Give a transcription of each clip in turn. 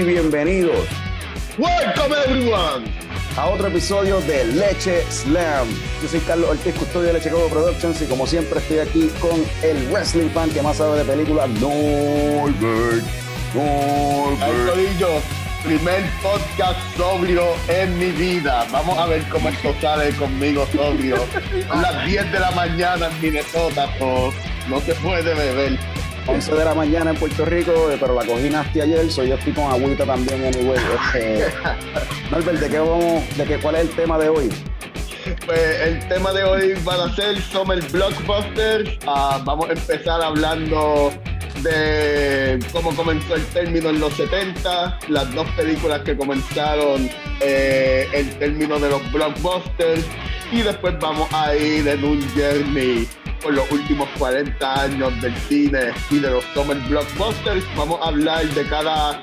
Y bienvenidos. Welcome everyone a otro episodio de Leche Slam. Yo soy Carlos Ortiz, custodio de Leche Cobo Productions y como siempre estoy aquí con el wrestling fan que más sabe de películas, Norbert. Norbert. primer podcast sobrio en mi vida. Vamos a ver cómo esto sale conmigo sobrio. A las 10 de la mañana en Minnesota, pues, no se puede beber. 11 de la mañana en Puerto Rico, eh, pero la cogí nasty ayer, soy yo estoy con agüita también, anyway. Este, Norbert, ¿de qué vamos, de qué, cuál es el tema de hoy? Pues el tema de hoy va a ser Summer Blockbusters. Uh, vamos a empezar hablando de cómo comenzó el término en los 70, las dos películas que comenzaron eh, el término de los blockbusters y después vamos a ir en un journey por los últimos 40 años del cine y de los summer blockbusters. Vamos a hablar de cada,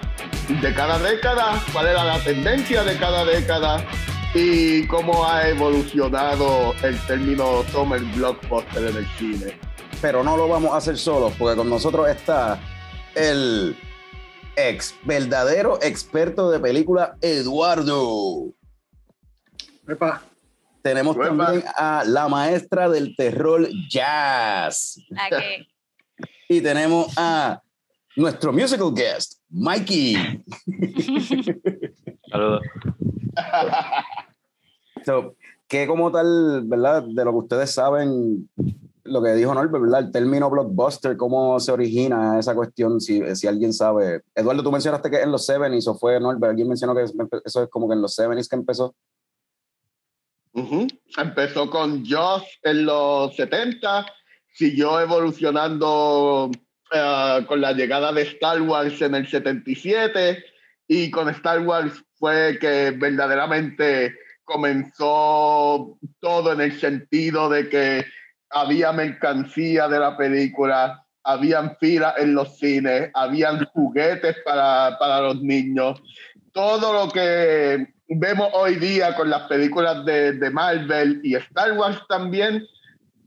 de cada década, cuál era la tendencia de cada década y cómo ha evolucionado el término summer blockbuster en el cine. Pero no lo vamos a hacer solos, porque con nosotros está el ex verdadero experto de película Eduardo. Epa. Tenemos también a la maestra del terror jazz. Y tenemos a nuestro musical guest, Mikey. Saludos. so, que como tal, ¿verdad? De lo que ustedes saben, lo que dijo Norbert, ¿verdad? El término blockbuster, ¿cómo se origina esa cuestión? Si, si alguien sabe. Eduardo, tú mencionaste que en los 70s o fue Norbert, alguien mencionó que eso es como que en los 70s que empezó. Empezó con Joss en los 70, siguió evolucionando eh, con la llegada de Star Wars en el 77 y con Star Wars fue que verdaderamente comenzó todo en el sentido de que había mercancía de la película, habían filas en los cines, habían juguetes para, para los niños. Todo lo que vemos hoy día con las películas de, de, Marvel y Star Wars también.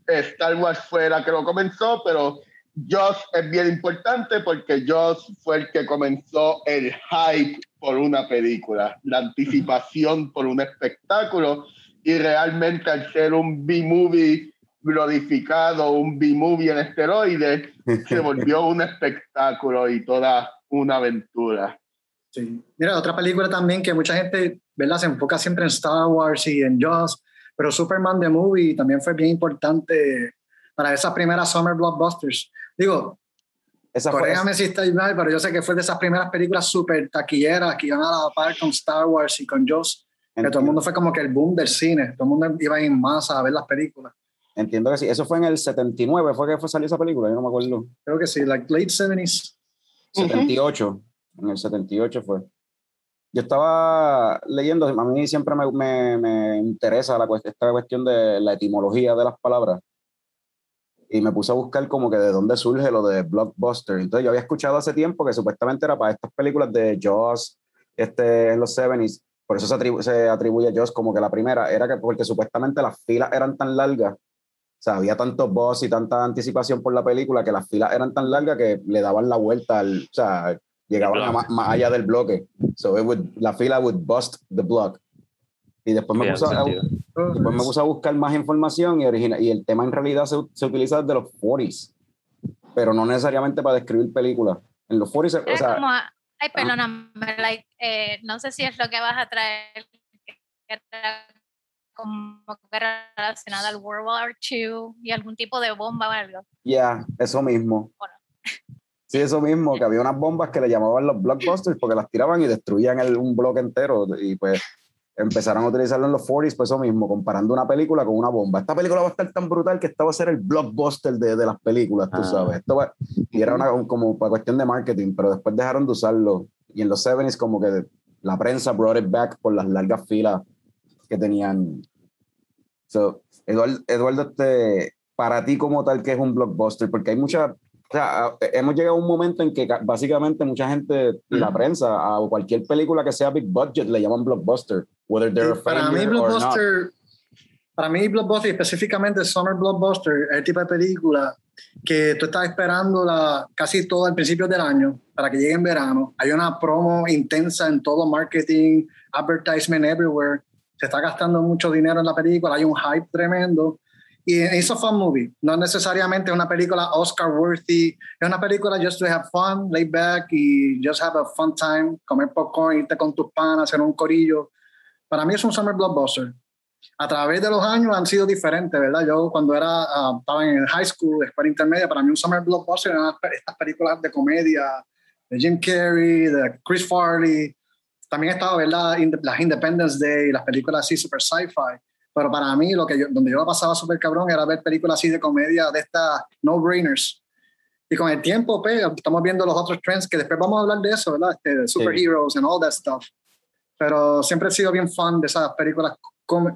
Star Wars fue la que lo comenzó, pero Joss es bien importante porque Joss fue el que comenzó el hype por una película, la anticipación por un espectáculo y realmente al ser un B-movie glorificado, un B-movie en esteroides, se volvió un espectáculo y toda una aventura. Sí. Mira, otra película también que mucha gente ¿verdad? Se enfoca siempre en Star Wars y en Jaws, pero Superman the Movie también fue bien importante para esas primeras Summer Blockbusters. Digo, esa corrígame si estoy mal, pero yo sé que fue de esas primeras películas súper taquilleras que iban a la par con Star Wars y con Jaws, que todo el mundo fue como que el boom del cine, todo el mundo iba en masa a ver las películas. Entiendo que sí. Eso fue en el 79, ¿fue que fue salió esa película? Yo no me acuerdo. Creo que sí, like late 70s. 78. En el 78 fue yo estaba leyendo, a mí siempre me, me, me interesa la, esta cuestión de la etimología de las palabras. Y me puse a buscar como que de dónde surge lo de blockbuster. Entonces yo había escuchado hace tiempo que supuestamente era para estas películas de Jaws este, en los 70s. Por eso se, atribu se atribuye a Jaws como que la primera. Era que porque supuestamente las filas eran tan largas. O sea, había tantos boss y tanta anticipación por la película que las filas eran tan largas que le daban la vuelta al... O sea, llegaban más, más, allá del bloque. So it would, la fila would bust the block. Y después me, puse a, después me puse a buscar más información y, origina, y el tema en realidad se, se utiliza desde los 40s, pero no necesariamente para describir películas. En los 40s, o sea... Como, ay, perdóname, like, eh, no sé si es lo que vas a traer, como relacionado al World War II y algún tipo de bomba o algo. Ya, eso mismo. Bueno. Sí, eso mismo, que había unas bombas que le llamaban los blockbusters porque las tiraban y destruían el, un bloque entero y pues empezaron a utilizarlo en los 40s, pues eso mismo, comparando una película con una bomba. Esta película va a estar tan brutal que esta va a ser el blockbuster de, de las películas, tú ah. sabes. Esto va, y era una, como para cuestión de marketing, pero después dejaron de usarlo. Y en los 70s como que la prensa brought it back por las largas filas que tenían. So, Eduardo, Eduardo este, para ti como tal, que es un blockbuster? Porque hay muchas o sea, hemos llegado a un momento en que básicamente mucha gente, la prensa, a cualquier película que sea big budget, le llaman blockbuster. Whether they're para mí, blockbuster, para mí, blockbuster, específicamente Summer Blockbuster, es el tipo de película que tú estás esperando la, casi todo el principio del año para que llegue en verano. Hay una promo intensa en todo marketing, advertisement everywhere. Se está gastando mucho dinero en la película, hay un hype tremendo. Y es a fun movie. No necesariamente una película Oscar worthy. Es una película just to have fun, lay back y just have a fun time, comer popcorn, irte con tus panas, hacer un corillo. Para mí es un summer blockbuster a través de los años han sido diferentes, ¿verdad? Yo cuando era, ah, estaba en high school, escuela intermedia, para mí un summer blockbuster eran estas películas de comedia de Jim Carrey, de Chris Farley. También estaba, ¿verdad? Las Independence Day, las películas así super sci-fi. Pero para mí, lo que yo, donde yo la pasaba súper cabrón era ver películas así de comedia, de estas no-brainers. Y con el tiempo, pues, estamos viendo los otros trends, que después vamos a hablar de eso, ¿verdad? Este, de superheroes and all that stuff. Pero siempre he sido bien fan de esas películas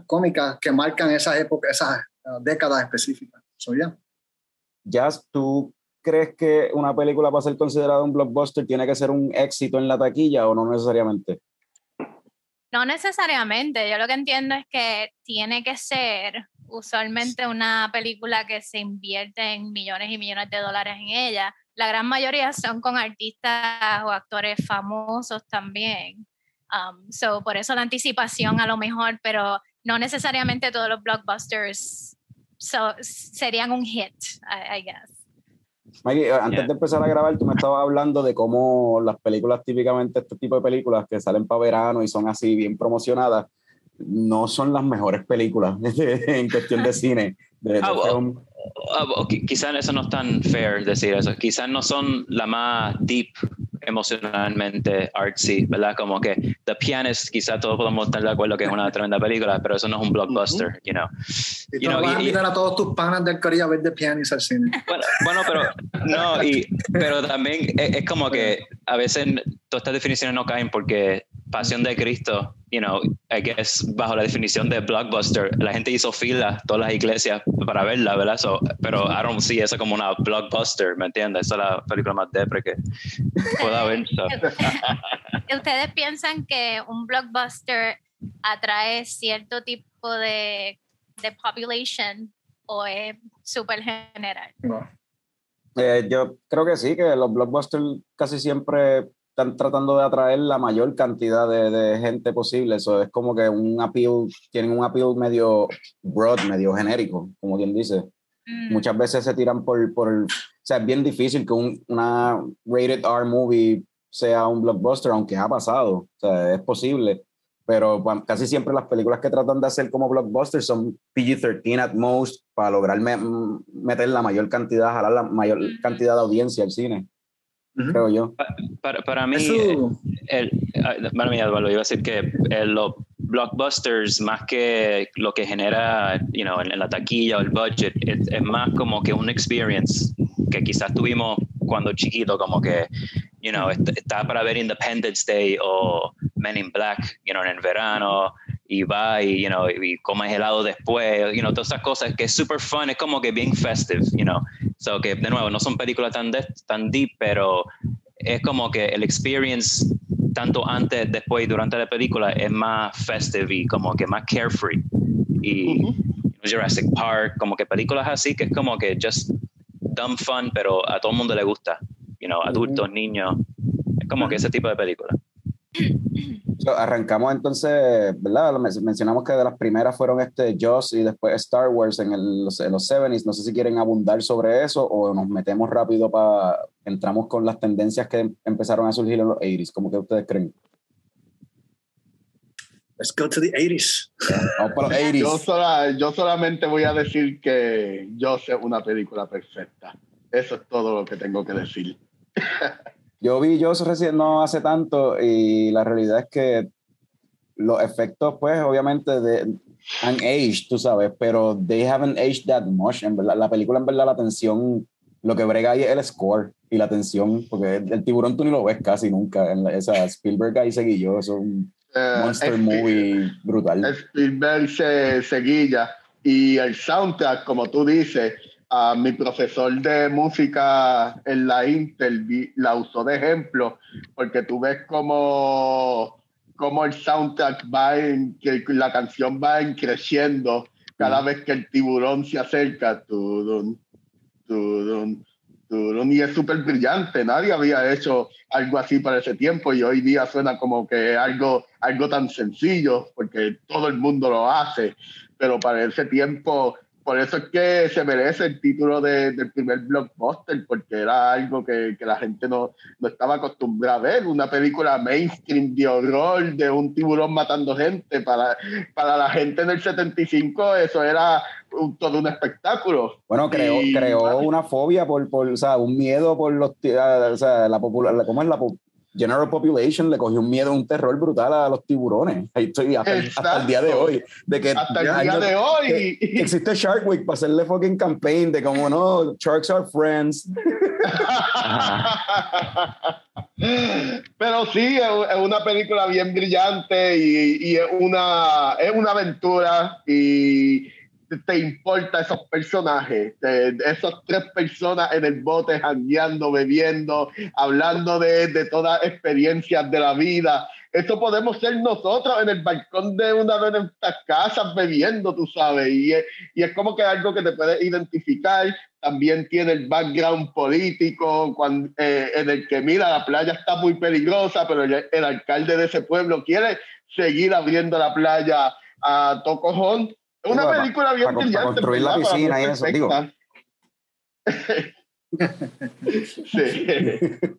cómicas que marcan esas épocas, esas uh, décadas específicas. So, yeah. Jazz, ¿tú crees que una película para ser considerada un blockbuster tiene que ser un éxito en la taquilla o no necesariamente? No necesariamente. Yo lo que entiendo es que tiene que ser usualmente una película que se invierte en millones y millones de dólares en ella. La gran mayoría son con artistas o actores famosos también. Um, so, por eso la anticipación a lo mejor, pero no necesariamente todos los blockbusters serían un hit, I, guess. Maggie, eh, antes de empezar a grabar, tú me estabas hablando de cómo las películas, típicamente este tipo de películas que salen para verano y son así bien promocionadas, no son las mejores películas en cuestión de cine. De, ah, ah, quizás eso no es tan fair decir eso. Quizás no son la más deep emocionalmente artsy, ¿verdad? Como que The Pianist, quizá todos podemos estar de acuerdo que es una tremenda película, pero eso no es un blockbuster, you know. Y you know, vas a invitar a todos tus panas del Corea a ver The Pianist al cine. Bueno, bueno pero no, y, pero también es, es como que a veces todas estas definiciones no caen porque Pasión de Cristo, you know, I guess bajo la definición de blockbuster, la gente hizo fila todas las iglesias para verla, ¿verdad? So, pero I don't see eso como una blockbuster, ¿me entiendes? Esa es la película más depre que pueda haber. ¿Ustedes piensan que un blockbuster atrae cierto tipo de, de population o es súper general? Eh, yo creo que sí, que los blockbusters casi siempre están tratando de atraer la mayor cantidad de, de, gente posible. Eso es como que un appeal, tienen un appeal medio broad, medio genérico, como quien dice. Mm. Muchas veces se tiran por, por, o sea, es bien difícil que un, una rated R movie sea un blockbuster, aunque ha pasado, o sea, es posible. Pero casi siempre las películas que tratan de hacer como blockbusters son PG-13 at most para lograr meter la mayor cantidad, jalar la mayor mm. cantidad de audiencia al cine creo yo. Para, para mí, el, para mí, Álvaro, iba a decir que los blockbusters, más que lo que genera you know, en, la taquilla o el budget, es, más como que un experience que quizás tuvimos cuando chiquito, como que, you know, está para ver Independence Day o Men in Black, you know, en el verano, y va y, you know, y comes helado después, you know, todas esas cosas que es super fun, es como que bien festive, you know. So que, de nuevo, no son películas tan, tan deep, pero es como que el experience, tanto antes, después y durante la película, es más festive y como que más carefree. Y Jurassic Park, como que películas así, que es como que just dumb fun, pero a todo el mundo le gusta, you know, adultos, niños, es como que ese tipo de película. Arrancamos entonces, ¿verdad? Mencionamos que de las primeras fueron este Joss y después Star Wars en, el, los, 70s. No sé si quieren abundar sobre eso o nos metemos rápido para. Entramos con las tendencias que empezaron a surgir en los 80s. ¿Cómo que ustedes creen? Let's go to the 80s. Yo, yo solamente voy a decir que Joss es una película perfecta. Eso es todo lo que tengo que decir. Yo vi yo recién no hace tanto y la realidad es que los efectos, pues, obviamente, de, han aged, tú sabes, pero they haven't aged that much. En verdad, la película, en verdad, la tensión, lo que brega ahí es el score y la tensión, porque el, tiburón tú ni lo ves casi nunca. En esa Spielberg ahí seguilló, es un eh, monster movie brutal. Spielberg se seguilla y el soundtrack, como tú dices, a mi profesor de música en la Intel la usó de ejemplo, porque tú ves como, como el soundtrack va en, que la canción va creciendo cada vez que el tiburón se acerca. y es súper brillante. Nadie había hecho algo así para ese tiempo y hoy día suena como que algo, algo tan sencillo porque todo el mundo lo hace, pero para ese tiempo por eso es que se merece el título de, del primer blockbuster, porque era algo que, que la gente no, no, estaba acostumbrada a ver, una película mainstream de horror de un tiburón matando gente. Para, para la gente en el 75 eso era un, todo un espectáculo. Bueno, creó, creó una fobia, por, por, o sea, un miedo por los, o sea, la popular, ¿cómo es la, general population le cogió un miedo, un terror brutal a los tiburones. Ahí estoy hasta, el día de hoy. De que hasta el día de hoy. existe Shark Week para hacerle fucking campaign de como no, sharks are friends. Pero sí, es una película bien brillante y, y es, una, es una aventura y te importa esos personajes, esas tres personas en el bote, jangueando, bebiendo, hablando de, de todas experiencias de la vida. Eso podemos ser nosotros en el balcón de una de nuestras casas bebiendo, tú sabes, y es, y es como que algo que te puedes identificar. También tiene el background político cuando, eh, en el que, mira, la playa está muy peligrosa, pero el, el alcalde de ese pueblo quiere seguir abriendo la playa a Tocojón una película bien para, para construir la piscina y eso, digo. sí.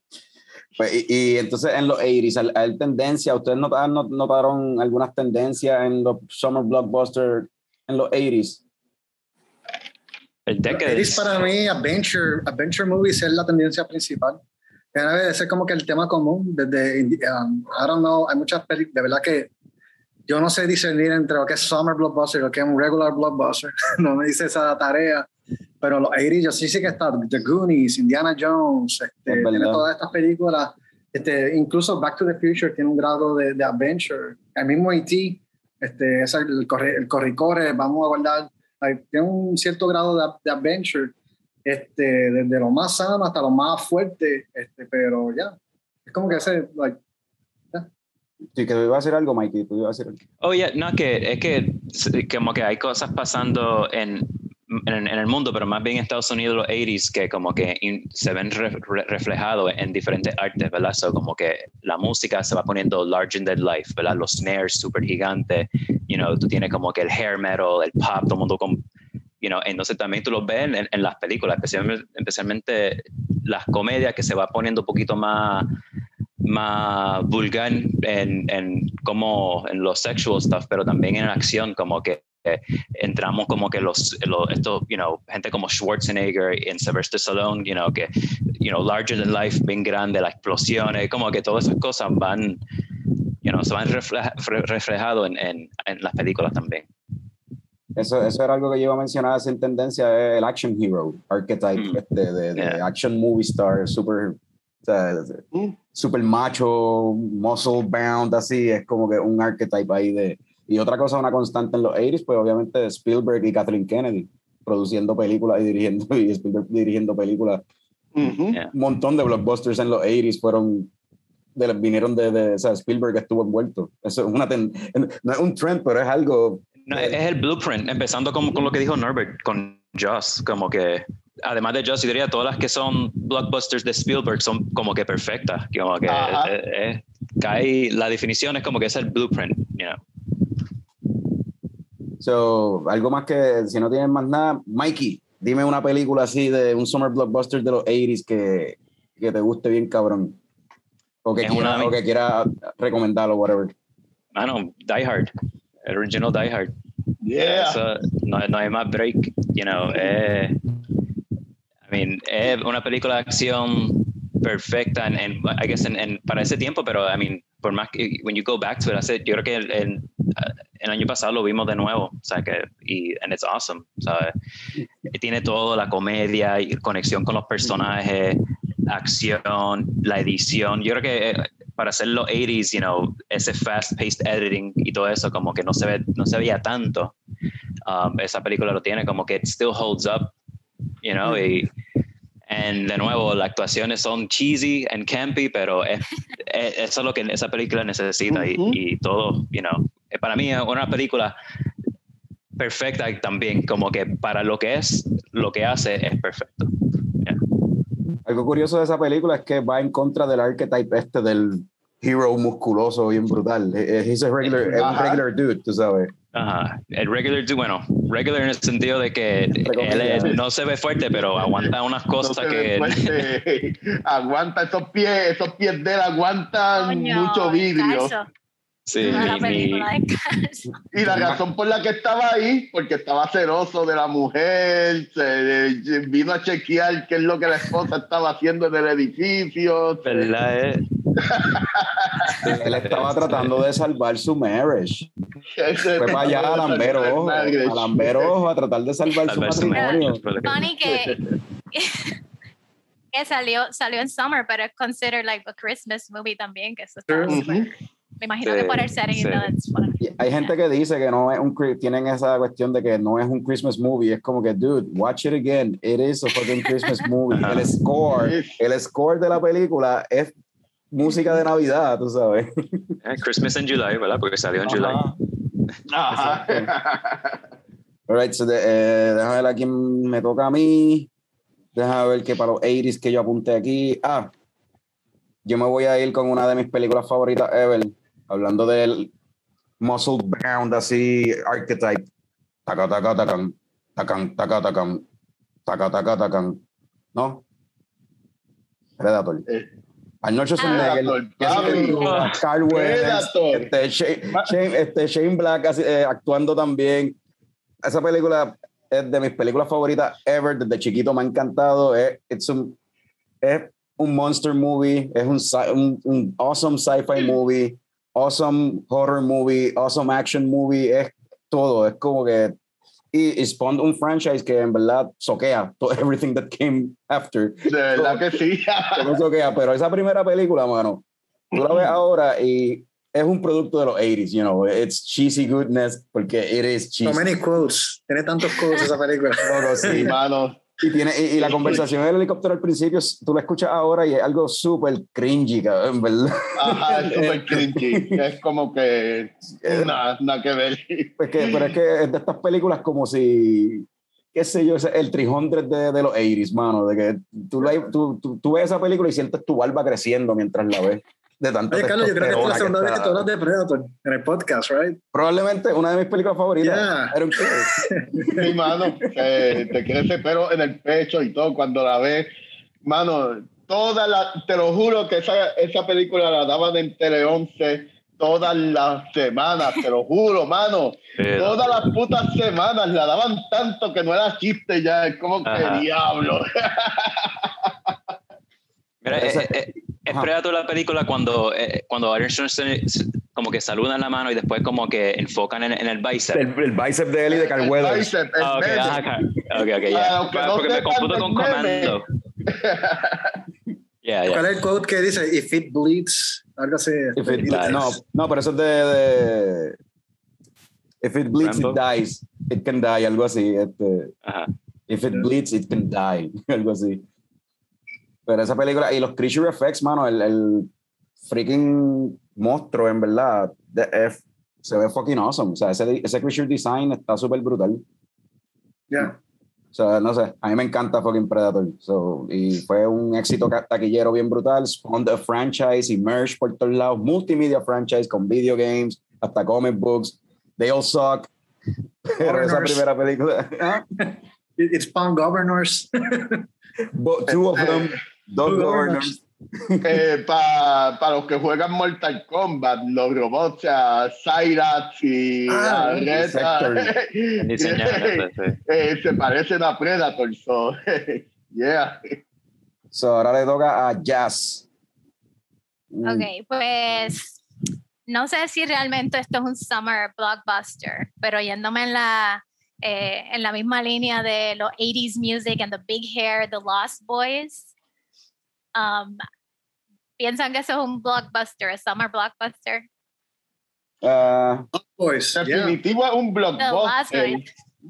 Pues, y, entonces en los 80s, ¿hay tendencia? ¿Ustedes notaron, notaron algunas tendencias en los Summer Blockbuster en los 80s? El decades. para mí, adventure, adventure movies es la tendencia principal. Ese es como que el tema común. Desde, um, I don't know, hay muchas películas, de verdad que yo no sé discernir entre lo que es summer blockbuster y lo que es un regular blockbuster. no me dice esa tarea. Pero los 80 yo sí sé que está The Goonies, Indiana Jones, este, tiene todas estas películas. Este, incluso Back to the Future tiene un grado de, de adventure. El mismo E.T., este, es el, corre, el corre, vamos a guardar, tiene un cierto grado de, de adventure, este, desde lo más sano hasta lo más fuerte, este, pero ya, es como que ese, like, Sí, que iba a hacer algo, Mikey, tú ibas a hacer algo. Oye, no, que es que como que hay cosas pasando en, en, el mundo, pero más bien en Estados Unidos los 80s que como que se ven reflejados en diferentes artes, ¿verdad? So, como que la música se va poniendo larger than life, ¿verdad? Los snares súper gigantes, you know, tú tienes como que el hair metal, el pop, todo el mundo con, you know, entonces también tú los ves en, en las películas, especialmente, especialmente las comedias que se va poniendo un poquito más más vulgar en, en como en los sexual stuff, pero también en acción, como que entramos como que los, los esto, you know, gente como Schwarzenegger en Sylvester Stallone, you know, que, you know, larger than life, bien grande, las explosiones, como que todas esas cosas van, you know, se van reflejado en, en, en, las películas también. Eso, eso era algo que yo iba a mencionar en tendencia, el action hero archetype mm. de, de, action movie star, super Mm. Super macho, muscle bound, así, es como que un archetype ahí de... Y otra cosa, una constante en los 80s, pues obviamente Spielberg y Kathleen Kennedy produciendo películas y dirigiendo, y Spielberg dirigiendo películas. Un montón de blockbusters en los 80s fueron de, vinieron de, de o sea, Spielberg estuvo envuelto. Eso es una no es un trend, pero es algo. No, es el blueprint, empezando con, con, lo que dijo Norbert, con Joss, como que además de Joss, yo diría todas las que son blockbusters de Spielberg son como que perfectas. Como que eh, eh, la definición es como que es el blueprint, you know. So, algo más que, si no tienes más nada, Mikey, dime una película así de un summer blockbuster de los 80s que, que te guste bien cabrón. O que, quiera, o que quiera recomendarlo, whatever. Mano, Die Hard. El original Die Hard. Yeah. no, no, hay más break, you know. Eh, mean, es una película de acción perfecta en, en I guess en, para ese tiempo, pero I mean, por más que when you go back to it, hace, yo creo que el, el, el, año pasado lo vimos de nuevo, o sea que y and it's awesome, ¿sabes? Tiene todo la comedia y conexión con los personajes, acción, la edición. Yo creo que eh, para hacer los 80s, you know, ese fast-paced editing y todo eso como que no se ve no se veía tanto. Um, esa película lo tiene como que it still holds up you know, y en, de nuevo, las actuaciones son cheesy and campy, pero es, eso es lo que esa película necesita y, y, todo, you know, para mí es una película perfecta también, como que para lo que es, lo que hace es perfecto. Algo curioso de esa película es que va en contra del archetype este del hero musculoso bien brutal. He's a regular, un regular dude, tú sabes. Ajá. El regular bueno, regular en el sentido de que él no se ve fuerte, pero aguanta unas cosas que. aguanta esos pies, esos pies de él aguantan mucho vidrio. Sí, y, la razón por la que estaba ahí, porque estaba celoso de la mujer, se, vino a chequear qué es lo que la esposa estaba haciendo en el edificio. ¿Verdad? Eh? Él estaba tratando de salvar su marriage. Fue para allá a Lambero, a Lambero a tratar de salvar, su matrimonio. Funny que, que salió, salió en summer, pero es considered like a Christmas movie también, que eso está me imagino que por el setting sí. Hay gente que dice que no es un tienen esa cuestión de que no es un Christmas movie, es como que dude, watch it again, it is a fucking Christmas movie. el score, el score de la película es música de Navidad, tú sabes. Eh, Christmas in July, ¿verdad? Porque salió en July. Ajá. Alright, so eh, déjame ver a quién me toca a mí. Déjame ver que para los 80s que yo apunté aquí. Ah, yo me voy a ir con una de mis películas favoritas ever hablando del muscle bound así archetype. Taca, taca, tacan, tacan, taca, tacan, taca, taca, tacan. ¿No? Predator. Eh. Arnold Schwarzenegger, ah, Carl Weathers, este, Shane, este, Shane Black eh, actuando también. Esa película es de mis películas favoritas ever. Desde chiquito me ha encantado. Es, un, es un monster movie, es un, un, un awesome sci-fi movie awesome horror movie, awesome action movie, es todo, es como que y, y Spawn un franchise que en verdad soquea todo everything that came after. De verdad que sí. soquea, pero esa primera película, mano, tú la ves ahora y es un producto de los 80s, you know, it's cheesy goodness porque it is cheesy. So many quotes, tiene tantos quotes esa película. no, sí, mano. Y, tiene, y, la conversación en el helicóptero al principio, tú la escuchas ahora y es algo súper cringy, en verdad. Ajá, es súper cringy. es como que nada, nada que ver. Pues que, pero es que es de estas películas como si, qué sé yo, el 300 de, de los 80s, mano, de que tú, tú, tú, tú ves esa película y sientes tu barba creciendo mientras la ves de tanto Oye, Carlos, yo creo que es la segunda vez que tú hablas de Predator en el podcast, right? Probablemente una de mis películas favoritas. Yeah. Era un Sí, mano, te crece pelo en el pecho y todo cuando la ves. Mano, toda la, te lo juro que esa, esa película la daban en Tele 11 todas las semanas, te lo juro, mano. Todas las putas semanas la daban tanto que no era chiste ya, es como que diablo. Mira, eh, eh, es Predator la película cuando, eh, cuando como que saludan la mano y después como que enfocan en, en el bíceps. El, el, bíceps de él y de Carl Weathers. El bíceps, ah, okay, ajá, ok, ok, ya. Porque me confundo con Comando. yeah, yeah. ¿Cuál es el quote que dice, if it bleeds? Algo así. If it bleeds. No, no, pero eso es de... de if it bleeds, Rambo? it dies. It can die, algo así. Este, ajá. If it bleeds, it can die. algo así. Pero esa película, y los creature effects, mano, el, el freaking monstruo, en verdad, de, se ve fucking awesome. O sea, ese, ese creature design está súper brutal. Ya. Yeah. O sea, no sé, a mí me encanta fucking Predator. So, y fue un éxito taquillero bien brutal. Spawned a franchise merch por todos lados. Multimedia franchise con video games, hasta comic books. They all suck. Pero esa primera película. ¿eh? It spawned governors. But two of them. Dos governors. Eh, Para pa los que juegan Mortal Kombat, los robots, o sea, Cyrax y ah, eh, se parecen a Predator. So, yeah. So, ahora le toca a Jazz. Mm. Ok, pues no sé si realmente esto es un summer blockbuster, pero yéndome en la, eh, en la misma línea de los 80s music and the big hair, The Lost Boys um, piensan que eso es un blockbuster, a summer blockbuster. Uh, pues, definitivo yeah. un blockbuster.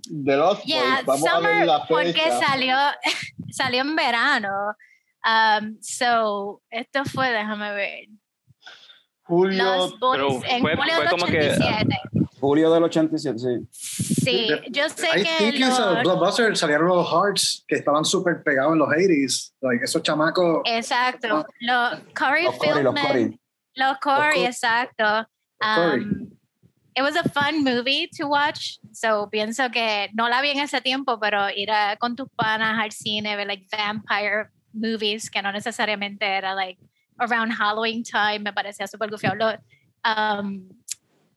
De los yeah, Vamos summer, a ver la fecha. porque salió, salió en verano. Um, so, esto fue, déjame ver. Julio. Los Boys, en fue, julio fue del como 87. Que, julio del 87, sí. Sí, yo sé I que think los, blockbuster salieron los Hearts que estaban súper pegados en los 80s. Like, esos chamacos. exacto, los Corey Los Cory, los Feldman, Cory. los Corey, Los exacto. Cory. Um, it was a fun movie to watch, so pienso que no la vi en ese tiempo, pero ir a- con tus panas al cine, ver like vampire movies que no necesariamente era like around Halloween time, me parecía súper gufiado. Um,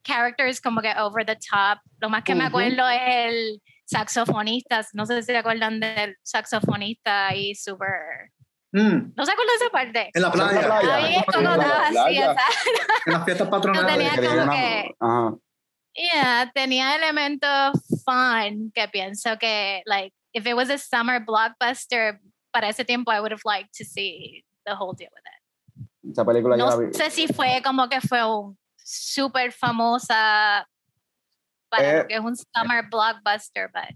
characters como que over the top. Lo más que me Ujú. acuerdo es el saxofonista, no sé si se acuerdan del saxofonista y súper... Mm, ¿No se acuerdan de esa parte? en la En la playa. playa. Ahí es en como la estaba así. En las fiestas No patronales. tenía Que como que- Ajá. Yeah, tenía elementos fun que pienso que, like, if it was a summer blockbuster, para ese tiempo I would have liked to see the whole deal with it. Esa película yo la No vi. sé si fue como que fue un súper famosa para Eh, lo que es un summer blockbuster, but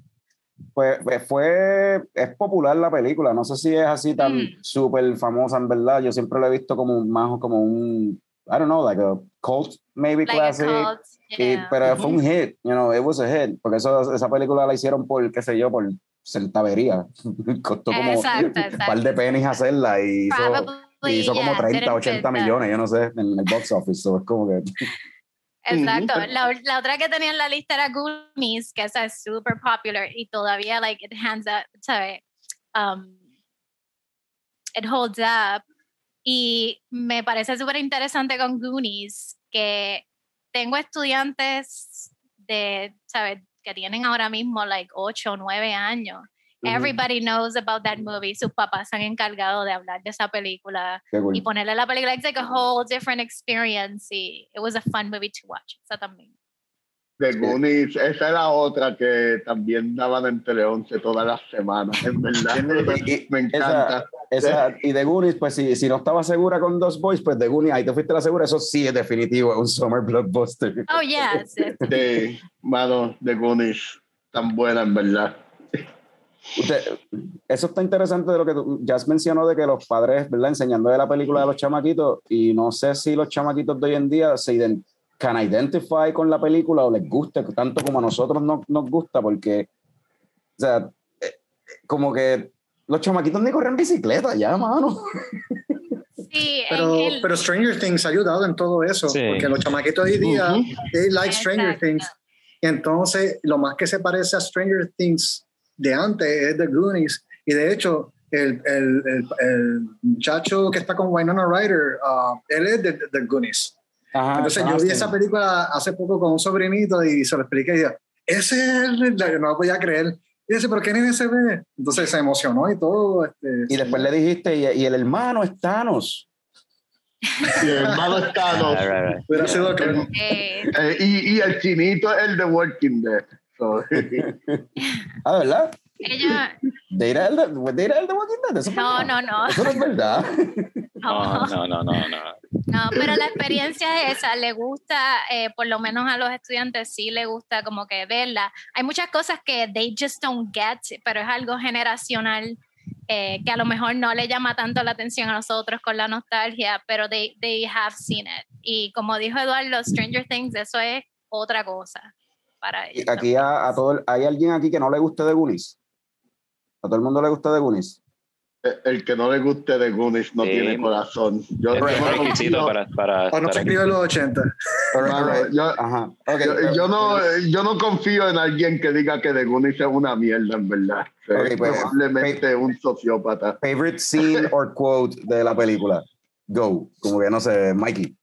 Fue, fue, es popular la película, no sé si es así tan Mm. súper famosa en verdad, yo siempre la he visto como un- más como un, I don't know, like a cult maybe like classic, cult, y- yeah. pero fue un hit, you know, it was a hit, porque eso, esa película la hicieron por, qué sé yo, por centavería, costó como Exacto, un par de pennies hacerla y Probably, y hizo como yeah, 30, didn't 80 fit the- millones, yo no sé, en el box office, so es como que... Exacto. La, la otra que tenía en la lista era Goonies, que esa es super popular y todavía, like, it hands up, ¿sabes? Um, it holds up. Y me parece súper interesante con Goonies que tengo estudiantes de, ¿sabes? Que tienen ahora mismo, like, 8 o 9 años. Ujú. Everybody knows about that movie. Sus papás se han encargado de hablar de esa película cool. y ponerle la película. It's like a whole different experience. Y it was a fun movie to watch. Esa también. The Goonies, esa era otra que también daban en Tele 11 todas las semanas, en verdad. Y- Me encanta. Esa, y The Goonies, pues si, si no estaba segura con Dos Boys, pues The Goonies, ahí te fuiste la segura, eso sí es definitivo, es un summer blockbuster. Oh, yes. De, mano, The Goonies, tan buena, en verdad. Usted- eso está interesante de lo que tú- Jazz mencionó de que los padres, ¿verdad? Enseñando de la película de los chamaquitos, y no sé si los chamaquitos de hoy en día se ident can identify con la película o les gusta tanto como a nosotros no- nos gusta, porque, o sea, eh, como que los chamaquitos ni corren bicicleta ya, mano. Sí, Pero, el- pero Stranger Things ha ayudado en todo eso, Sí. porque los chamaquitos hoy día, Ujú. they like Stranger Exacto. Things. Y entonces, lo más que se parece a Stranger Things de antes es The Goonies. Y de hecho, el, el, el, el muchacho que está con Winona Ryder, ah, él es de, de The Goonies. Ajá, Entonces, yo vi esa película hace poco con un sobrinito y se lo expliqué y dije, ese es el, yo no lo podía creer. Y dice, ¿pero qué nene se ve? Entonces se emocionó y todo. Este, Y después le dijiste, y, y el hermano es Thanos. Y el hermano es Thanos. Hubiera sido eh, Eh, y, y el chinito es el de Working Dead. Ah, ¿verdad? ella, ¿De ir al de, de, ir al de Walking Dead? Eso es no, no, no, Eso no es verdad. No, no, no, no, no. no, pero la experiencia es esa, le gusta, eh, por lo menos a los estudiantes sí le gusta como que verla. Hay muchas cosas que they just don't get, pero es algo generacional eh, que a lo mejor no le llama tanto la atención a nosotros con la nostalgia, pero they, they have seen it. Y como dijo Eduardo, Stranger Things, eso es otra cosa para ellos. Aquí a, a todo, el- ¿hay alguien aquí que no le guste de Goonies? ¿A todo el mundo le gusta de Goonies? el que no le guste de Goonies no Sí. tiene corazón. Yo, Es un no requisito confío- para, para o no escribe en los 80. Mano, yo, Ajá. ok, yo- pero- yo no, yo no confío en alguien que diga que The Goonies es una mierda, en verdad. Ok, es pues, probablemente un sociópata. Favorite scene or quote de la película. Go. Como que no sé, Mikey.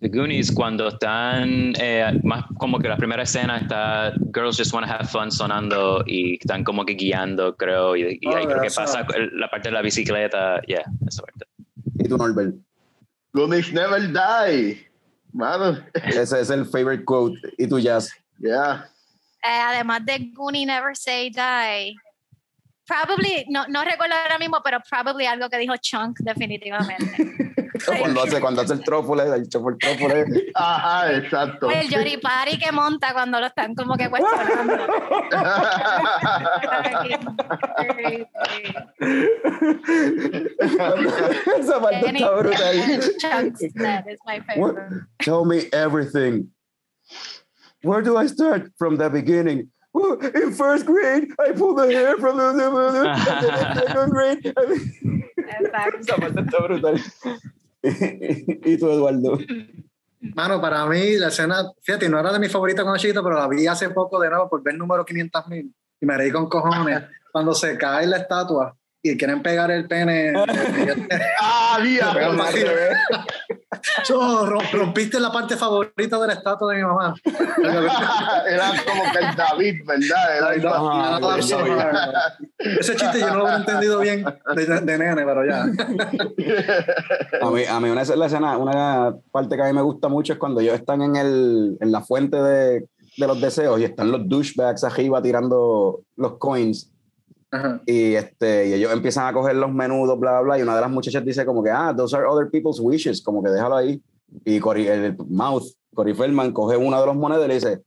The Goonies, cuando están, eh, más como que la primera escena está Girls Just Wanna Have Fun sonando y están como que guiando, creo, y, y Oh, ahí creo que pasa la parte de la bicicleta, yeah, esa parte. ¿Y tú, Norbert? Goonies never die. Mano, Ese es el favorite quote. ¿Y tú, Jazz? yeah. Eh, además de Goonie Never Say Die. Probably, no, no recuerdo ahora mismo, pero probably algo que dijo Chunk definitivamente. Cuando hace, cuando hace el trófole, el chofer el trófole. Ajá, exacto. el Yoripari que monta cuando lo están como que cuestionando. Esa parte está brutal. Eh, Chunk's that is my favorite. Tell me everything. where do I start? From the beginning. In first grade, I pulled the hair from the, the, the, the second grade. Exacto. Y tú, Eduardo. Mano, para mí la escena, fíjate, no era de mi favorita cuando chiquito, pero la vi hace poco de nuevo por ver el número 500 mil y me reí con cojones cuando se cae la estatua y quieren pegar el pene. Ah, arriba. Yo, rom- rompiste la parte favorita de la estatua de mi mamá. Era como que el David, ¿verdad? Era el hard. Ese chiste yo no lo había entendido bien de, de nene, pero ya. A mí, a mí una, la escena, una parte que a mí me gusta mucho es cuando ellos están en, el, en la fuente de, de los deseos y están los douchebags arriba tirando los coins Ajá. y, este, y ellos empiezan a coger los menudos, bla, bla, bla, y una de las muchachas dice como que, ah, those are other people's wishes, como que déjalo ahí. Y Cory, el, Mouth, Cory Feldman, coge una de los monedas y le dice,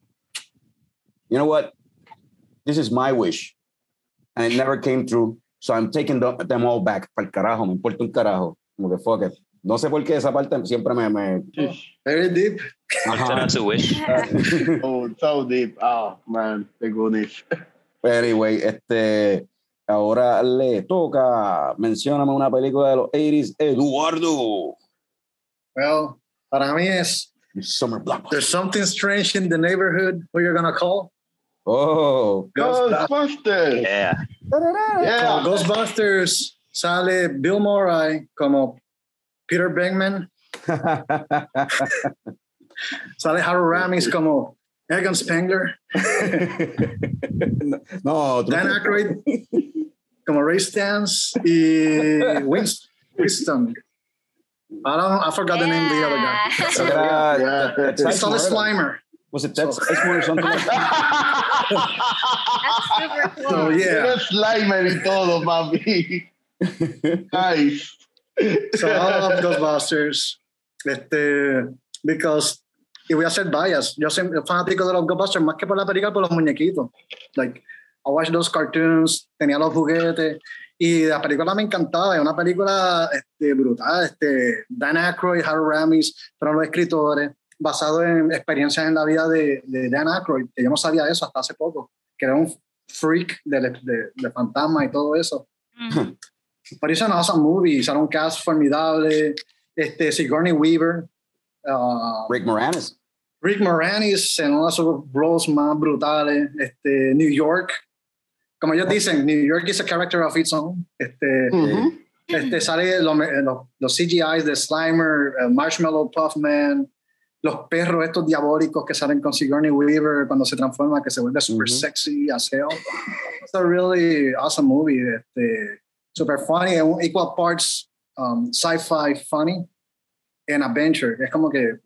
you know what, this is my wish, and it never came true, so I'm taking them, them all back, para el carajo, me importa un carajo, como que fuck it. No sé por qué esa parte siempre me... me Very deep. Esa era su wish. Oh, so deep. Oh, man, the goodness. Pero anyway, este, ahora le toca, mencióname una película de los 80s, Eduardo. Well, para mí es Summer Blockbuster. There's something strange in the neighborhood. Who you're gonna call? Oh, Ghostbusters. Yeah. Ghostbusters sale Bill Murray como Peter Venkman. Sale Harold Ramis como Egan Spengler. no, tú Dan Aykroyd como Ray Stans eh, y Winston. I don't. I forgot the name of the other guy. Yeah. Creo que Yeah. Ted He saw the Sizemore. Slimer. Was it Ted Sizemore or something like that? That's super cool. So yeah. Era Slimer y todo, papi. Nice. So I love Ghostbusters. Este, because, y voy a ser bias. Yo soy fanático de los Ghostbusters más que por la película, por los muñequitos. Like, I watched those cartoons, tenía los juguetes. Y la película me encantaba. Es una película este, brutal. Este, Dan Aykroyd, Harold Ramis fueron los escritores, basado en experiencias en la vida de, de Dan Aykroyd, que yo no sabía eso hasta hace poco, que era un freak de, de, de fantasma y todo eso. Mhm. But it's an awesome movie. Era un cast formidable. Este, Sigourney Weaver. uh, Rick Moranis. Rick Moranis en uno de sus roles más brutales. Este, New York. Como ellos dicen, New York is a character of its own. Este, este, sale los, los, los CGIs de Slimer, eh, Marshmallow Puffman, los perros estos diabólicos que salen con Sigourney Weaver cuando se transforma, que se vuelve super Ujú. sexy as hell. It's a really awesome movie. Este, super funny, equal parts um, sci-fi funny and adventure. Es como que es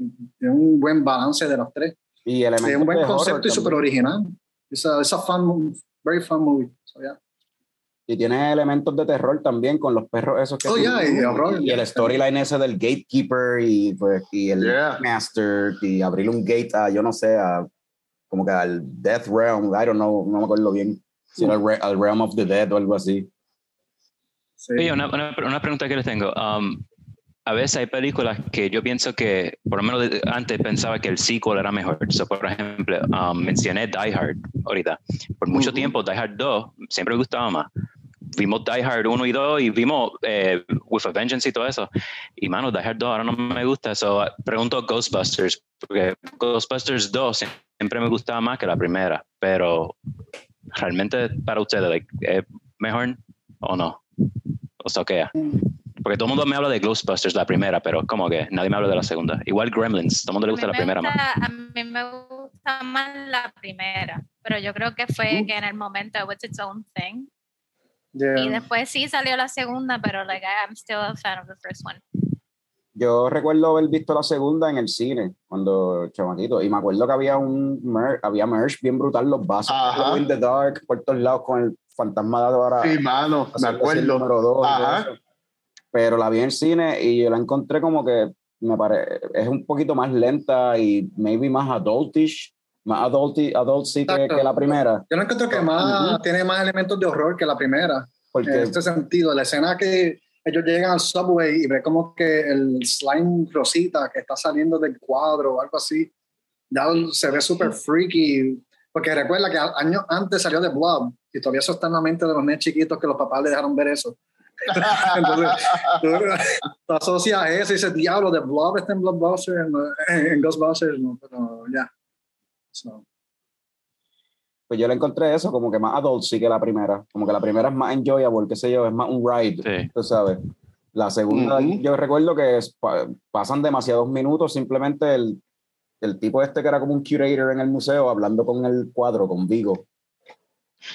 un buen balance de los tres. Y Es un buen concepto y super original. Es a, it's a fun, very fun movie. So, yeah. Y tiene elementos de terror también con los perros esos que Oh, yeah, y horror. Y el storyline ese del gatekeeper y, pues, y el Yeah. master y abrir un gate a, yo no sé, a, como que al Death Realm, I don't know, no me acuerdo bien. Si era al, re- al Realm of the Dead o algo así. Sí. Oye, una, una, una pregunta que les tengo. Um, a veces hay películas que yo pienso que, por lo menos antes pensaba que el sequel era mejor. So, por ejemplo, um, mencioné Die Hard ahorita. Por mucho tiempo, Die Hard 2 siempre me gustaba más. Vimos Die Hard 1 y 2 y vimos eh, With a Vengeance y todo eso. Y mano, Die Hard 2 ahora no me gusta. So, pregunto Ghostbusters, porque Ghostbusters 2 siempre me gustaba más que la primera. Pero realmente para ustedes, like, ¿es mejor o no? O sea, ¿qué? Porque todo el mundo me habla de Ghostbusters, la primera, pero como que nadie me habla de la segunda. Igual Gremlins, todo el mundo le gusta la primera más. gusta, a mí me gusta más la primera, pero yo creo que fue que en el momento it was its own thing. Yeah. Y después sí salió la segunda, pero like I'm still a fan of the first one. Yo recuerdo haber visto la segunda en el cine, cuando chamaquito, y me acuerdo que había un mer- había merch bien brutal, los vasos. Glow in the Dark, por todos lados, con el fantasma de ahora. Sí, mano, me acuerdo. Número dos Ajá. Pero la vi en el cine y yo la encontré como que me pare, es un poquito más lenta y maybe más adultish, más adulty, adult sí que, que la primera. Yo no encuentro que más, tiene más elementos de horror que la primera. Porque En este sentido, la escena que ellos llegan al subway y ve como que el slime rosita que está saliendo del cuadro o algo así, ya se ve súper freaky, porque recuerda que años antes salió de Blob, y todavía eso está en la mente de los niños chiquitos que los papás le dejaron ver eso. Entonces, tú, asocias eso y dices, diablo, de Blob está en Blockbuster, en, en Ghostbusters, no, pero ya. Pues yo le encontré eso como que más adult sí que la primera. Como que la primera es más enjoyable, qué sé yo, es más un ride, tú sabes. La segunda, yo recuerdo que pasan demasiados minutos, simplemente el, el tipo este que era como un curator en el museo hablando con el cuadro, con Vigo.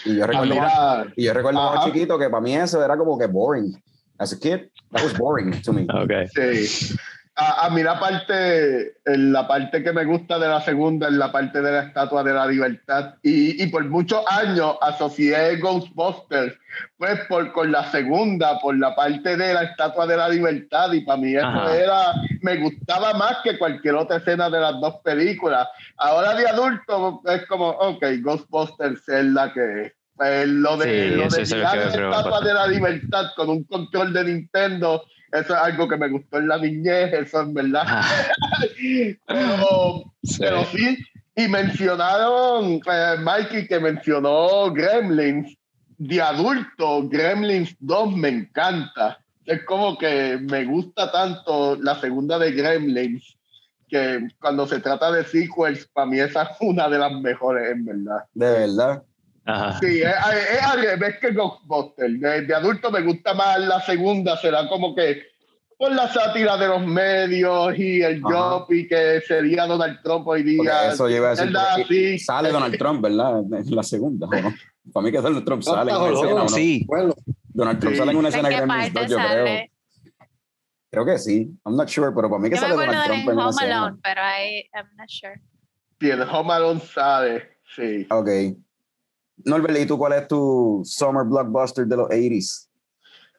Y yo recuerdo, ah, y yo recuerdo más chiquito que para mí eso era como que boring. As a kid, that was boring to me. Okay. Sí a, mí la parte, la parte que me gusta de la segunda es la parte de la Estatua de la Libertad. Y, y por muchos años asocié Ghostbusters, pues por, con la segunda, por la parte de la Estatua de la Libertad. Y para mí eso era, me gustaba más que cualquier otra escena de las dos películas. Ahora de adulto es como, ok, Ghostbusters es la que pues, lo de, lo de la Estatua de la Libertad con un control de Nintendo eso es algo que me gustó en la niñez, eso es verdad. Ah. pero, sí. y mencionaron, eh, Mikey, que mencionó Gremlins. De adulto, Gremlins 2 me encanta. Es como que me gusta tanto la segunda de Gremlins que cuando se trata de sequels, para mí esa es una de las mejores, en verdad. De verdad. Sí, es, es, al revés que Ghostbusters. De, adulto me gusta más la segunda, será como que por la sátira de los medios y el y que sería Donald Trump hoy día. eso lleva a decir, sale Donald Trump, ¿verdad? En la segunda, no? Para mí que Donald Trump sale en una escena, ¿no? Sí. Donald Trump sale en una escena 2, yo creo. Creo que sí. I'm not sure, pero para mí que yo sale Donald Trump en, Home Alone, pero I, I'm not sure. Sí, en Home Alone sale, sí. Ok. Norbert, ¿y tú cuál es tu summer blockbuster de los 80s?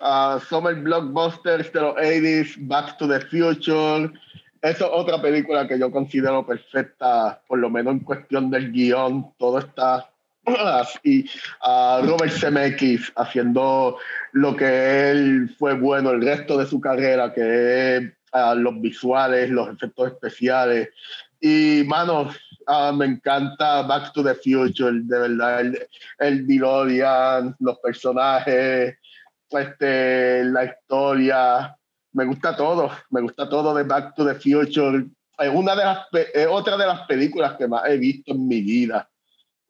Uh, summer blockbusters de los 80s, Back to the Future. Esa es otra película que yo considero perfecta, por lo menos en cuestión del guion. Todo está y uh, Robert Zemeckis haciendo lo que él fue bueno el resto de su carrera, que es uh, los visuales, los efectos especiales. Y, manos, Ah, me encanta Back to the Future, de verdad, el, el DeLorean, los personajes, este, la historia, me gusta todo, me gusta todo de Back to the Future. Es una de las, otra de las películas que más he visto en mi vida.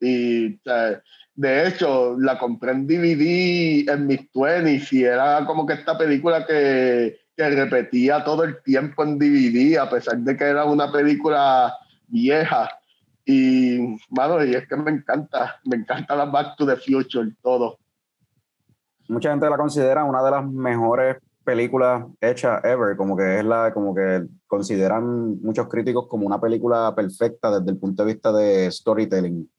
Y de hecho, la compré en DVD en mis 20 y era como que esta película que, que repetía todo el tiempo en DVD, a pesar de que era una película vieja y, mano, y es que me encanta, me encanta la Back to the Future, todo. Mucha gente la considera una de las mejores películas hechas ever, como que es la, como que consideran muchos críticos como una película perfecta desde el punto de vista de storytelling.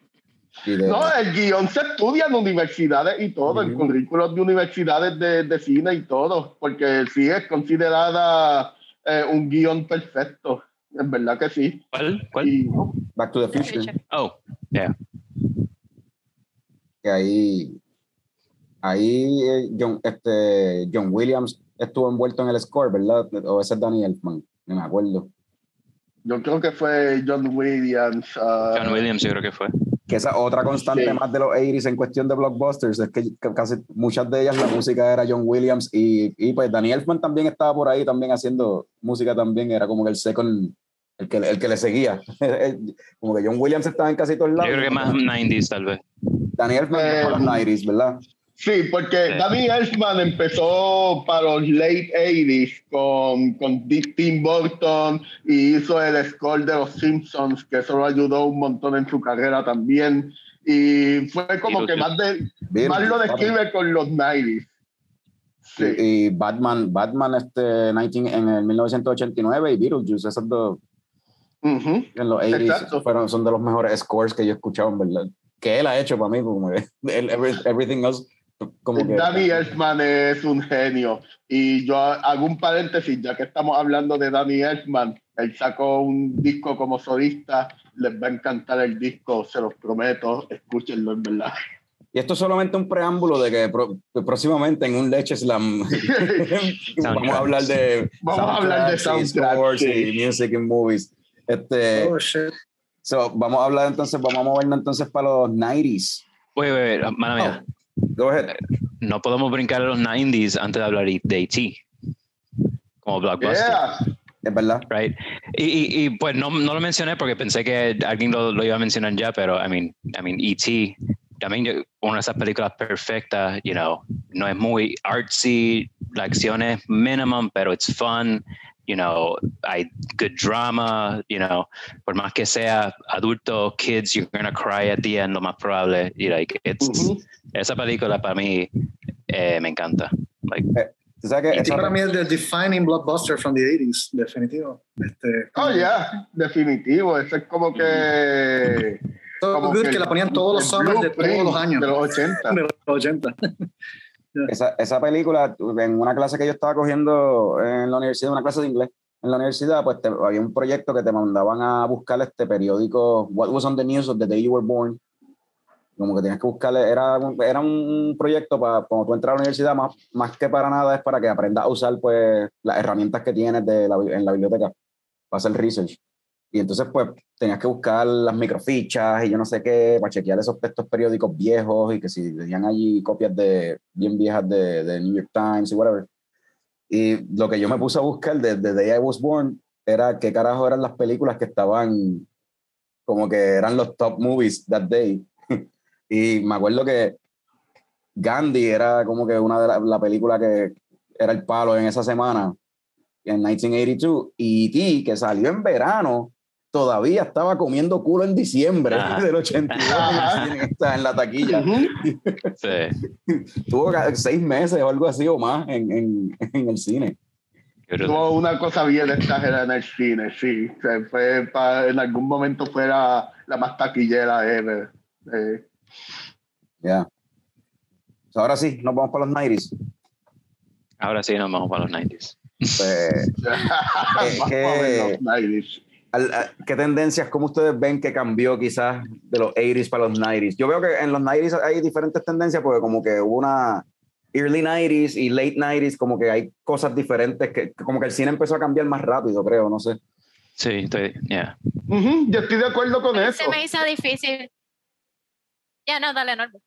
No, el guion se estudia en universidades y todo, en currículos de universidades de, de, cine y todo, porque sí es considerada eh, un guion perfecto. En verdad que sí. ¿Cuál? ¿Cuál? Back to the Future. Oh, yeah. Que ahí, ahí eh, John, este, John Williams estuvo envuelto en el score, ¿verdad? O ese es Danny Elfman, no me acuerdo. Yo creo que fue John Williams. Uh, John Williams, yo creo que fue. Que esa otra constante más de los 80s en cuestión de blockbusters es que casi muchas de ellas la música era John Williams y, y pues Danny Elfman también estaba por ahí también haciendo música también, era como que el second el que, el que le seguía. Como que John Williams estaba en casi todos lados. Yo creo que más 90s tal vez. Daniel Elfman eh, los 90s, ¿verdad? Sí, porque sí. Danny Elfman empezó para los late 80s con, con Tim Burton y hizo el score de los Simpsons, que eso lo ayudó un montón en su carrera también. Y fue como que más, de, más lo describe con los 90s. Sí. Y, Batman, Batman este 19, en el 1989 y Beetlejuice, esos dos en los 80 fueron, son de los mejores scores que yo he escuchado, en verdad. Que él ha hecho para mí, como everything else. Como que, Danny Elfman es un genio. Y yo hago un paréntesis, ya que estamos hablando de Danny Elfman, él sacó un disco como solista, les va a encantar el disco, se los prometo, escúchenlo en verdad. Y esto es solamente un preámbulo de que, próximamente en un Leche Slam vamos a hablar de vamos a hablar de soundtracks y music and movies. Este, oh, shit. So, vamos a hablar entonces, vamos a movernos entonces para los 90s. Wait, wait, wait, mano mía. Oh, go ahead. No podemos brincar a los 90s antes de hablar de E.T. Como blockbuster. Yeah. Es verdad. Right. Y, y, y, pues no, no, lo mencioné porque pensé que alguien lo, lo, iba a mencionar ya, pero I mean, I mean, E.T. También una de esas películas perfectas, you know, no es muy artsy, la acción es minimum, pero it's fun, you know, hay good drama, you know, por más que sea adulto, kids, you're gonna cry at the end, lo más probable, y like, it's, uh -huh. esa película para mí eh, me encanta. Like, eh, ¿Tú sabes que esa para mí es el defining blockbuster from the 80s, definitivo. Este, oh, ya, yeah, definitivo. Eso es como que. como good que, que, la ponían todos los summers de todos los años. De los 80. De los 80. esa, esa película, en una clase que yo estaba cogiendo en la universidad, una clase de inglés, en la universidad, pues te, había un proyecto que te mandaban a buscar este periódico, What Was on the News of the Day You Were Born, como que tenías que buscarle, era, era un proyecto para cuando tú entras a la universidad, más, más que para nada es para que aprendas a usar pues las herramientas que tienes de la, en la biblioteca para hacer research. Y entonces pues tenías que buscar las microfichas y yo no sé qué, para chequear esos textos periódicos viejos y que si tenían allí copias de bien viejas de, de New York Times y whatever. Y lo que yo me puse a buscar desde The Day I Was Born era qué carajo eran las películas que estaban como que eran los top movies that day y me acuerdo que Gandhi era como que una de las la películas que era el palo en esa semana, en 1982. Y T, que salió en verano, todavía estaba comiendo culo en diciembre Ajá. del 82 en, en la taquilla. Sí. Tuvo seis meses o algo así o más en, en, en el cine. Tuvo una cosa bien exagerada en el cine, sí. O sea, fue para, en algún momento fue la, la más taquillera ever. Eh, ya. Yeah. So ahora sí, nos vamos para los 90s. Ahora sí, nos vamos para los 90s. Pues, ¿qué, ¿Qué tendencias, cómo ustedes ven que cambió quizás de los 80s para los 90s? Yo veo que en los 90s hay diferentes tendencias porque como que hubo una early 90s y late 90s, como que hay cosas diferentes, que como que el cine empezó a cambiar más rápido, creo, no sé. Sí, estoy, yeah. Uh -huh, yo estoy de acuerdo con eso. Se me hizo difícil ya, no, dale, Norberto.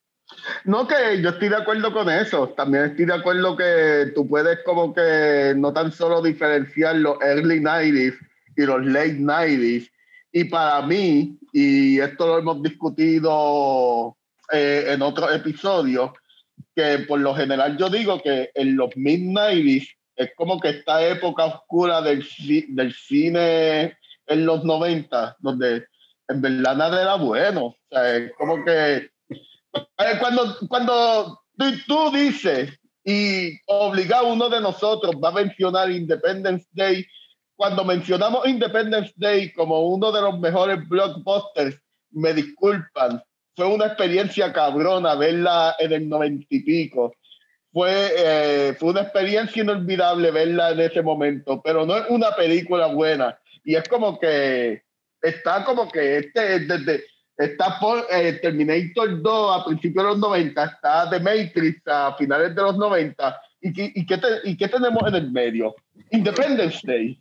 No, que yo estoy de acuerdo con eso. También estoy de acuerdo que tú puedes como que no tan solo diferenciar los early 90s y los late 90s. Y para mí, y esto lo hemos discutido eh, en otros episodios, que por lo general yo digo que en los mid 90s es como que esta época oscura del, del cine en los 90, donde en verdad nada era bueno. O sea, es como que cuando, cuando tú, tú dices y obligado uno de nosotros va a mencionar Independence Day, cuando mencionamos Independence Day como uno de los mejores blockbusters, me disculpan, fue una experiencia cabrona verla en el noventa y pico. Fue, eh, fue una experiencia inolvidable verla en ese momento, pero no es una película buena. Y es como que está como que este, desde, está por eh, Terminator 2 a principios de los 90, está The Matrix a finales de los 90, ¿y, y, qué, te, y qué tenemos en el medio? Independence Day.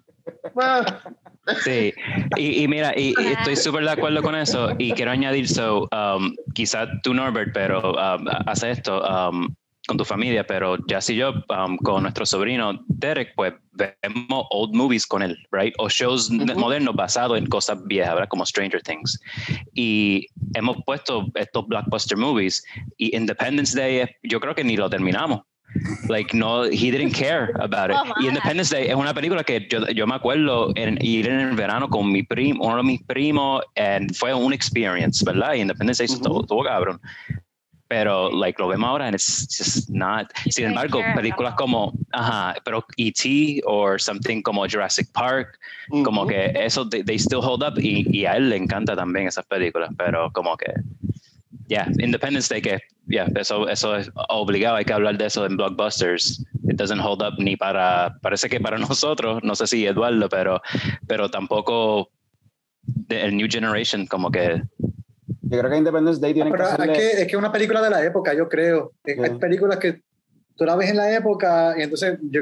Sí, y, y mira, y, y estoy súper de acuerdo con eso y quiero añadir, so, um, quizás tú Norbert, pero um, hace esto, um, con tu familia, pero ya si yo um, con nuestro sobrino Derek, pues vemos old movies con él, right? O shows uh -huh. modernos basados en cosas viejas, ¿verdad? Como Stranger Things. Y hemos puesto estos blockbuster movies y Independence Day, yo creo que ni lo terminamos. Like, no, he didn't care about it. Oh, y Independence Day es una película que yo, yo me acuerdo en, ir en el verano con mi primo, uno de mis primos, and fue un experience, ¿verdad? Y Independence Day uh -huh. estuvo cabrón pero like lo vemos ahora and it's just not sin embargo películas como ajá pero E.T. or something como Jurassic Park uh -huh. como que eso they, they, still hold up y, y a él le encanta también esas películas pero como que yeah Independence Day que yeah eso eso es obligado hay que hablar de eso en blockbusters it doesn't hold up ni para parece que para nosotros no sé si Eduardo pero pero tampoco el new generation como que yo creo que Independence Day tiene Pero que hacerle... es, que, es que una película de la época, yo creo. Sí. Hay películas que tú la ves en la época y entonces yo,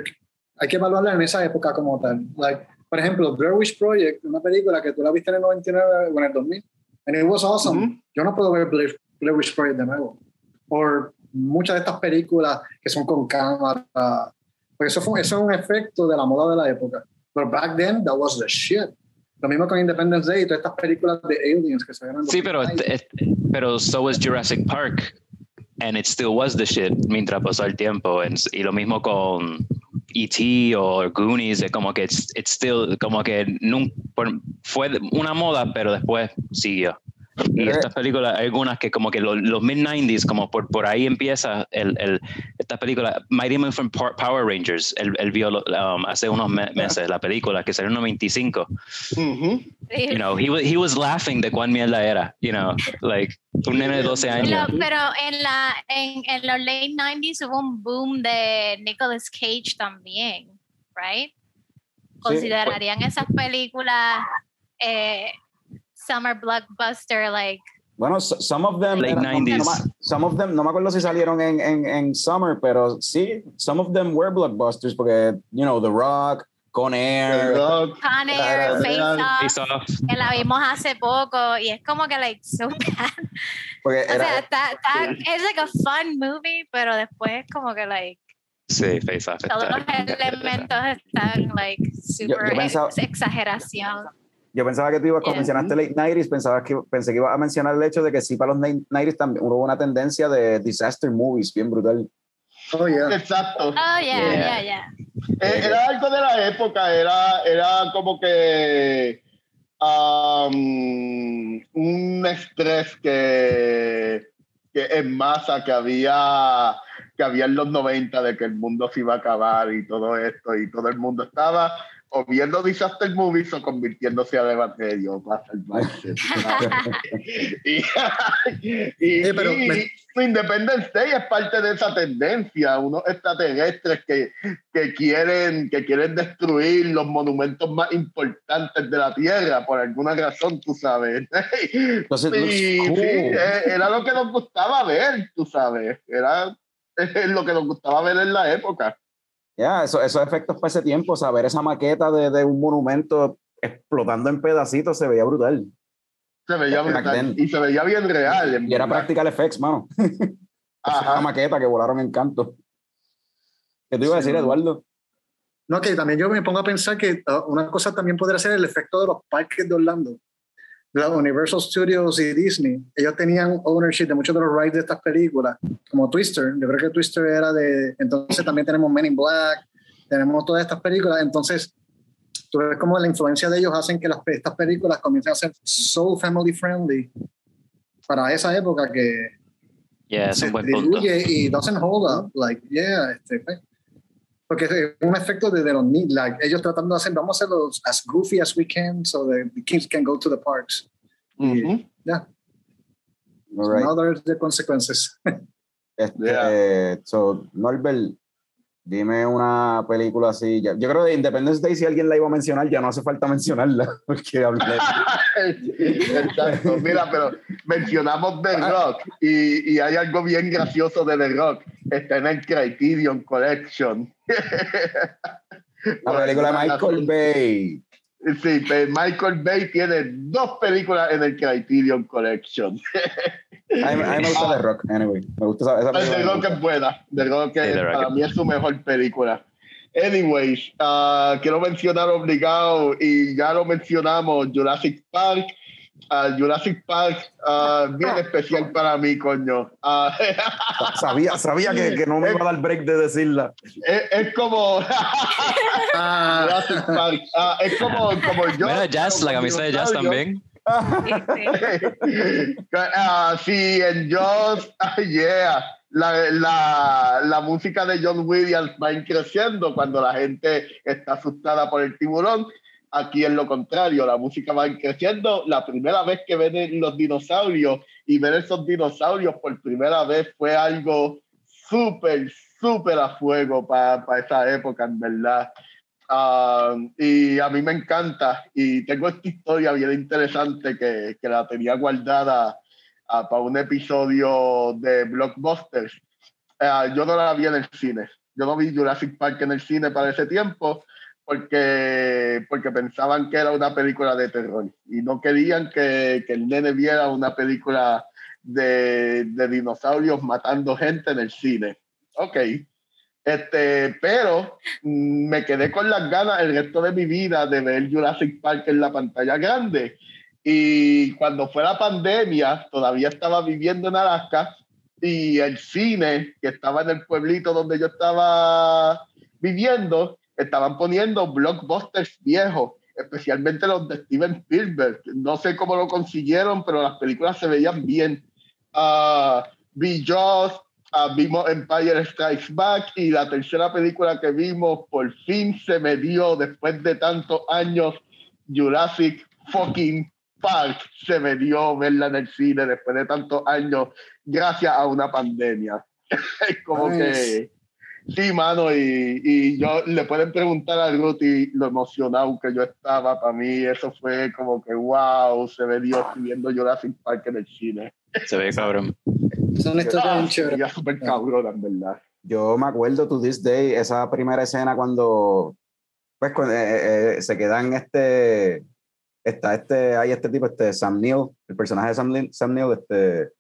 hay que evaluarla en esa época como tal. Like, Por ejemplo, Blair Witch Project, una película que tú la viste en el 99 o en el 2000, and it was awesome. Mm-hmm. Yo no puedo ver Blair, Witch Project de nuevo. O muchas de estas películas que son con cámara, porque eso, fue, eso es un efecto de la moda de la época. Pero back then, that was the shit. Lo mismo con Independence Day y todas estas películas de aliens que se ven Sí, pero, pero so was Jurassic Park and it still was the shit mientras pasó el tiempo. y lo mismo con E.T. o Goonies, es como que it's, it's still, como que nunca, fue una moda, pero después siguió. Y estas películas, hay algunas que como que los, los mid-90s, como por, por ahí empieza el, el, esta película, Mighty Morphin Power Rangers, él, él vio um, hace unos meses la película que salió en 95. You know, he, he was laughing de cuán mierda era, you know, like un nene de 12 años. Pero, en, la, en, en los late 90s hubo un boom de Nicolas Cage también, right? ¿Considerarían esas películas eh, summer blockbuster like bueno, some of them, late 90s. No, some of them, no me acuerdo si salieron en, en, en summer, pero sí, some of them were blockbusters porque, you know, The Rock, Con Air. Con Air, Face, Off, que la vimos hace poco y es como que, like, so bad. Porque o era, sea, está, está, es like a fun movie, pero después como que, like, Sí, Face Off. Todos los elementos están, like, super yo, yo pensaba, exageración. Yo pensaba que tú ibas, a mencionaste late 90 pensaba que, pensé que ibas a mencionar el hecho de que sí, para los 90 también hubo una tendencia de disaster movies bien brutal. Oh, yeah. Exacto. Oh, yeah, yeah, yeah. Eh, era algo de la época, era, era como que um, un estrés que, que en masa que había que había en los 90 de que el mundo se iba a acabar y todo esto y todo el mundo estaba o viendo disaster movies o convirtiéndose a Evangelio para salvarse. y, y, pero Independence Day es parte de esa tendencia, unos extraterrestres que, que, quieren, que quieren destruir los monumentos más importantes de la Tierra, por alguna razón, tú sabes. Entonces, sí, eh, era lo que nos gustaba ver, tú sabes, era lo que nos gustaba ver en la época. Ya, eso, esos efectos para ese tiempo, saber esa maqueta de, de, un monumento explotando en pedacitos se veía brutal. Se veía brutal. Y se veía bien real. y era practical effects, mano. Esa maqueta que volaron en canto. ¿Qué te iba a decir, Eduardo? No, que también yo me pongo a pensar que uh, una cosa también podría ser el efecto de los parques de Orlando. La Universal Studios y Disney, ellos tenían ownership de muchos de los rides de estas películas, como Twister. Yo creo que Twister era de. Entonces también tenemos Men in Black, tenemos todas estas películas. Entonces, tú ves cómo la influencia de ellos hacen que las, estas películas comiencen a ser so family friendly para esa época que. Yeah, se diluye y doesn't hold up. Like, yeah, este, pues, porque es un efecto de, de los like, ellos tratando de hacer, vamos a hacerlos as goofy as we can so the kids can go to the parks. Ya. Yeah. All right. Now there's the consequences. este, yeah. so, Norbert, Dime una película así. Yo creo que Independence Day, si alguien la iba a mencionar, ya no hace falta mencionarla. Porque Exacto. Mira, pero mencionamos The Rock y, y, hay algo bien gracioso de The Rock. Está en el Criterion Collection. La película de Michael Bay. Sí, Michael Bay tiene dos películas en el Criterion Collection. A mí, me gusta The Rock, anyway. Me gusta esa, película. The Rock es buena. The Rock, es, para mí es su mejor película. Anyways, uh, quiero mencionar obligado, y ya lo mencionamos, Jurassic Park. Uh, Jurassic Park, uh, bien especial para mí, coño. sabía sabía que, que, no me iba a dar break de decirla. Es, es como. Jurassic Park. es como, como yo. Mira, Jazz, la camisa de Jazz también. Uh, sí, en Joss, yeah, la, la, la, música de John Williams va creciendo cuando la gente está asustada por el tiburón. Aquí es lo contrario, la música va creciendo. La primera vez que ven los dinosaurios y ver esos dinosaurios por primera vez fue algo súper, súper a fuego para esa época, en verdad. Ah, y a mí me encanta y tengo esta historia bien interesante que, que la tenía guardada uh, para un episodio de Blockbusters. Uh, yo no la vi en el cine. Yo no vi Jurassic Park en el cine para ese tiempo porque, porque pensaban que era una película de terror y no querían que, que el nene viera una película de, de, dinosaurios matando gente en el cine. Ok. Este, pero mm, me quedé con las ganas el resto de mi vida de ver Jurassic Park en la pantalla grande. Y cuando fue la pandemia, todavía estaba viviendo en Alaska y el cine que estaba en el pueblito donde yo estaba viviendo estaban poniendo blockbusters viejos, especialmente los de Steven Spielberg. No sé cómo lo consiguieron, pero las películas se veían bien. Uh, vi Jaws, uh, vimos Empire Strikes Back y la tercera película que vimos por fin se me dio después de tantos años Jurassic fucking Park se me dio verla en el cine después de tantos años gracias a una pandemia. es como que Sí, mano, y, y, yo le pueden preguntar a Ruti lo emocionado que yo estaba. Para mí, eso fue como que wow, se ve Dios viendo Jurassic Park en el cine. Se ve cabrón. Son historias Ya súper cabrón, en verdad. Yo me acuerdo to this day, esa primera escena cuando, pues, cuando, eh, eh, se quedan este, está este, hay este tipo, este Sam Neill, el personaje de Sam, Sam Neill, este,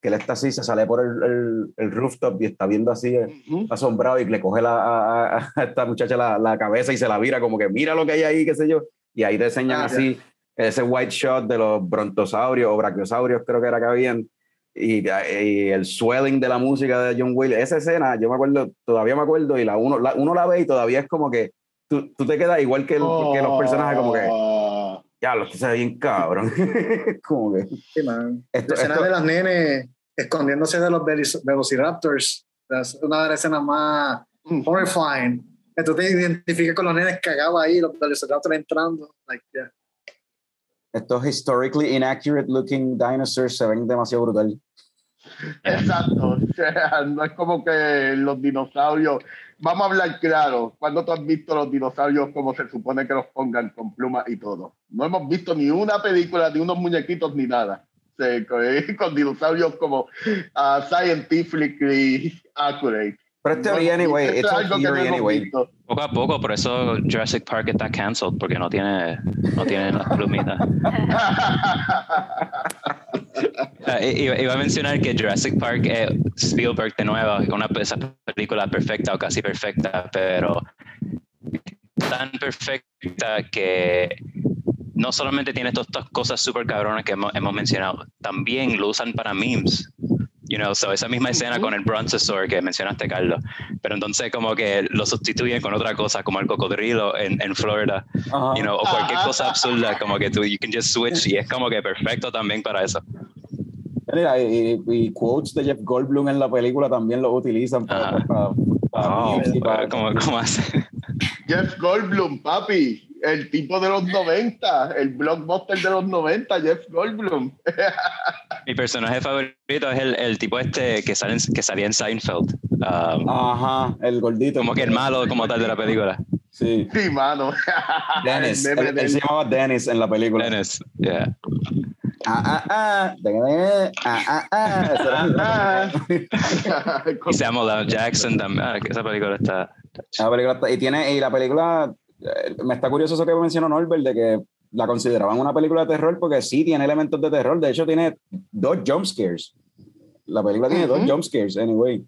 que él está así, se sale por el, el, el rooftop y está viendo así, uh -huh. asombrado, y le coge la, a, a, esta muchacha la, la, cabeza y se la vira, como que mira lo que hay ahí, qué sé yo. Y ahí te enseñan ah, así yeah. ese white shot de los brontosaurios o brachiosaurios, creo que era que habían. Y, y, el swelling de la música de John Williams. Esa escena, yo me acuerdo, todavía me acuerdo, y la uno la, uno la ve y todavía es como que tú, tú te quedas igual que, el, oh. que los personajes, como que ya, lo que se ve bien cabrón. como que. Sí, man. Esto, la escena esto, de las nenes escondiéndose de los velociraptors. Es una de las escenas más horrifying. Que tú te identificas con los nenes cagados ahí, los velociraptors entrando. Like, yeah. Estos historically inaccurate looking dinosaurs se ven demasiado brutal. Exacto. O sea, no es como que los dinosaurios. Vamos a hablar claro. cuando tú has visto los dinosaurios como se supone que los pongan con plumas y todo? No hemos visto ni una película, ni unos muñequitos, ni nada con dinosaurios como uh, scientifically accurate. Pero es teoría, anyway. Esto es algo que no anyway. Visto. Poco a poco, por eso Jurassic Park está cancelled, porque no tiene, no tiene las plumitas. uh, iba, iba, a mencionar que Jurassic Park, eh, Spielberg de nuevo, una esa película perfecta o casi perfecta, pero tan perfecta que no solamente tiene todas estas cosas súper cabronas que hemos, hemos, mencionado, también lo usan para memes. You know, so esa misma escena con el brontosaur que mencionaste, Carlos, pero entonces como que lo sustituyen con otra cosa, como el cocodrilo en, en Florida, uh -huh. you know, o cualquier cosa absurda, como que tú, you can just switch y es como que perfecto también para eso. Mira, y, y, quotes de Jeff Goldblum en la película también lo utilizan para, para, para, oh, para ¿cómo, ¿Cómo hace? Jeff Goldblum, papi el tipo de los 90, el blockbuster de los 90, Jeff Goldblum. Mi personaje favorito es el, el tipo este que, sale, que salía en Seinfeld. Um, Ajá, el gordito. Como que el malo como tal de la película. Sí. Sí, mano. Dennis. él, él, se llamaba Dennis en la película. Dennis, yeah. Ah, ah, ah, ah, ah, ah, y Samuel L. Jackson también. Ah, esa película está. La película está, y tiene, y la película me está curioso eso que mencionó Norbert de que la consideraban una película de terror porque sí tiene elementos de terror. De hecho, tiene dos jump scares. La película tiene uh -huh. dos jump scares, anyway.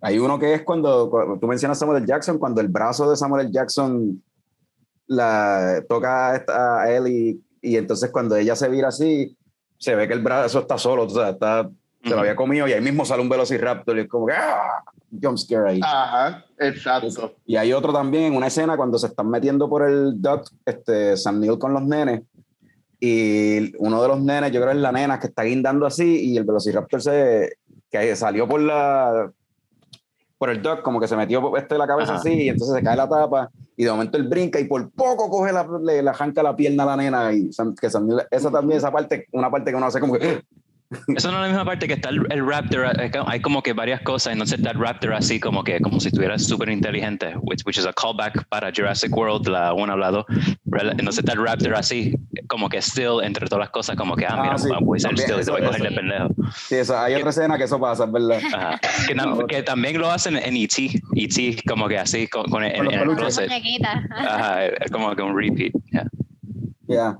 Hay uno que es cuando, cuando, tú mencionas Samuel. Jackson, cuando el brazo de Samuel. Jackson la toca a él y, y entonces cuando ella se vira así, se ve que el brazo está solo, o sea, está. Se lo había comido y ahí mismo sale un velociraptor y es como que ¡ah! jump scare ahí. Ajá, exacto. Y hay otro también en una escena cuando se están metiendo por el duct, este, Sam Neill con los nenes, y uno de los nenes, yo creo es la nena que está guindando así, y el Velociraptor se, que salió por la por el duct, como que se metió este la cabeza Ajá. así, y entonces se cae la tapa, y de momento él brinca y por poco coge la, le, le arranca la pierna a la nena, y que Sam Neill, esa también, esa parte, una parte que uno hace como que Eso no es la misma parte que está el, Raptor, hay como que varias cosas, entonces está el Raptor así como que como si estuviera súper inteligente, which, which is a callback para Jurassic World, la uno hablado, entonces está el Raptor así, como que still, entre todas las cosas, como que, ah, mira, ah, voy a ser still y te voy a coger de pendejo. Sí, eso, hay otra escena que eso pasa, ¿verdad? que, que, también lo hacen en E.T., E.T. como que así, con, con, en, el closet. Ajá, como que un repeat, yeah. Yeah.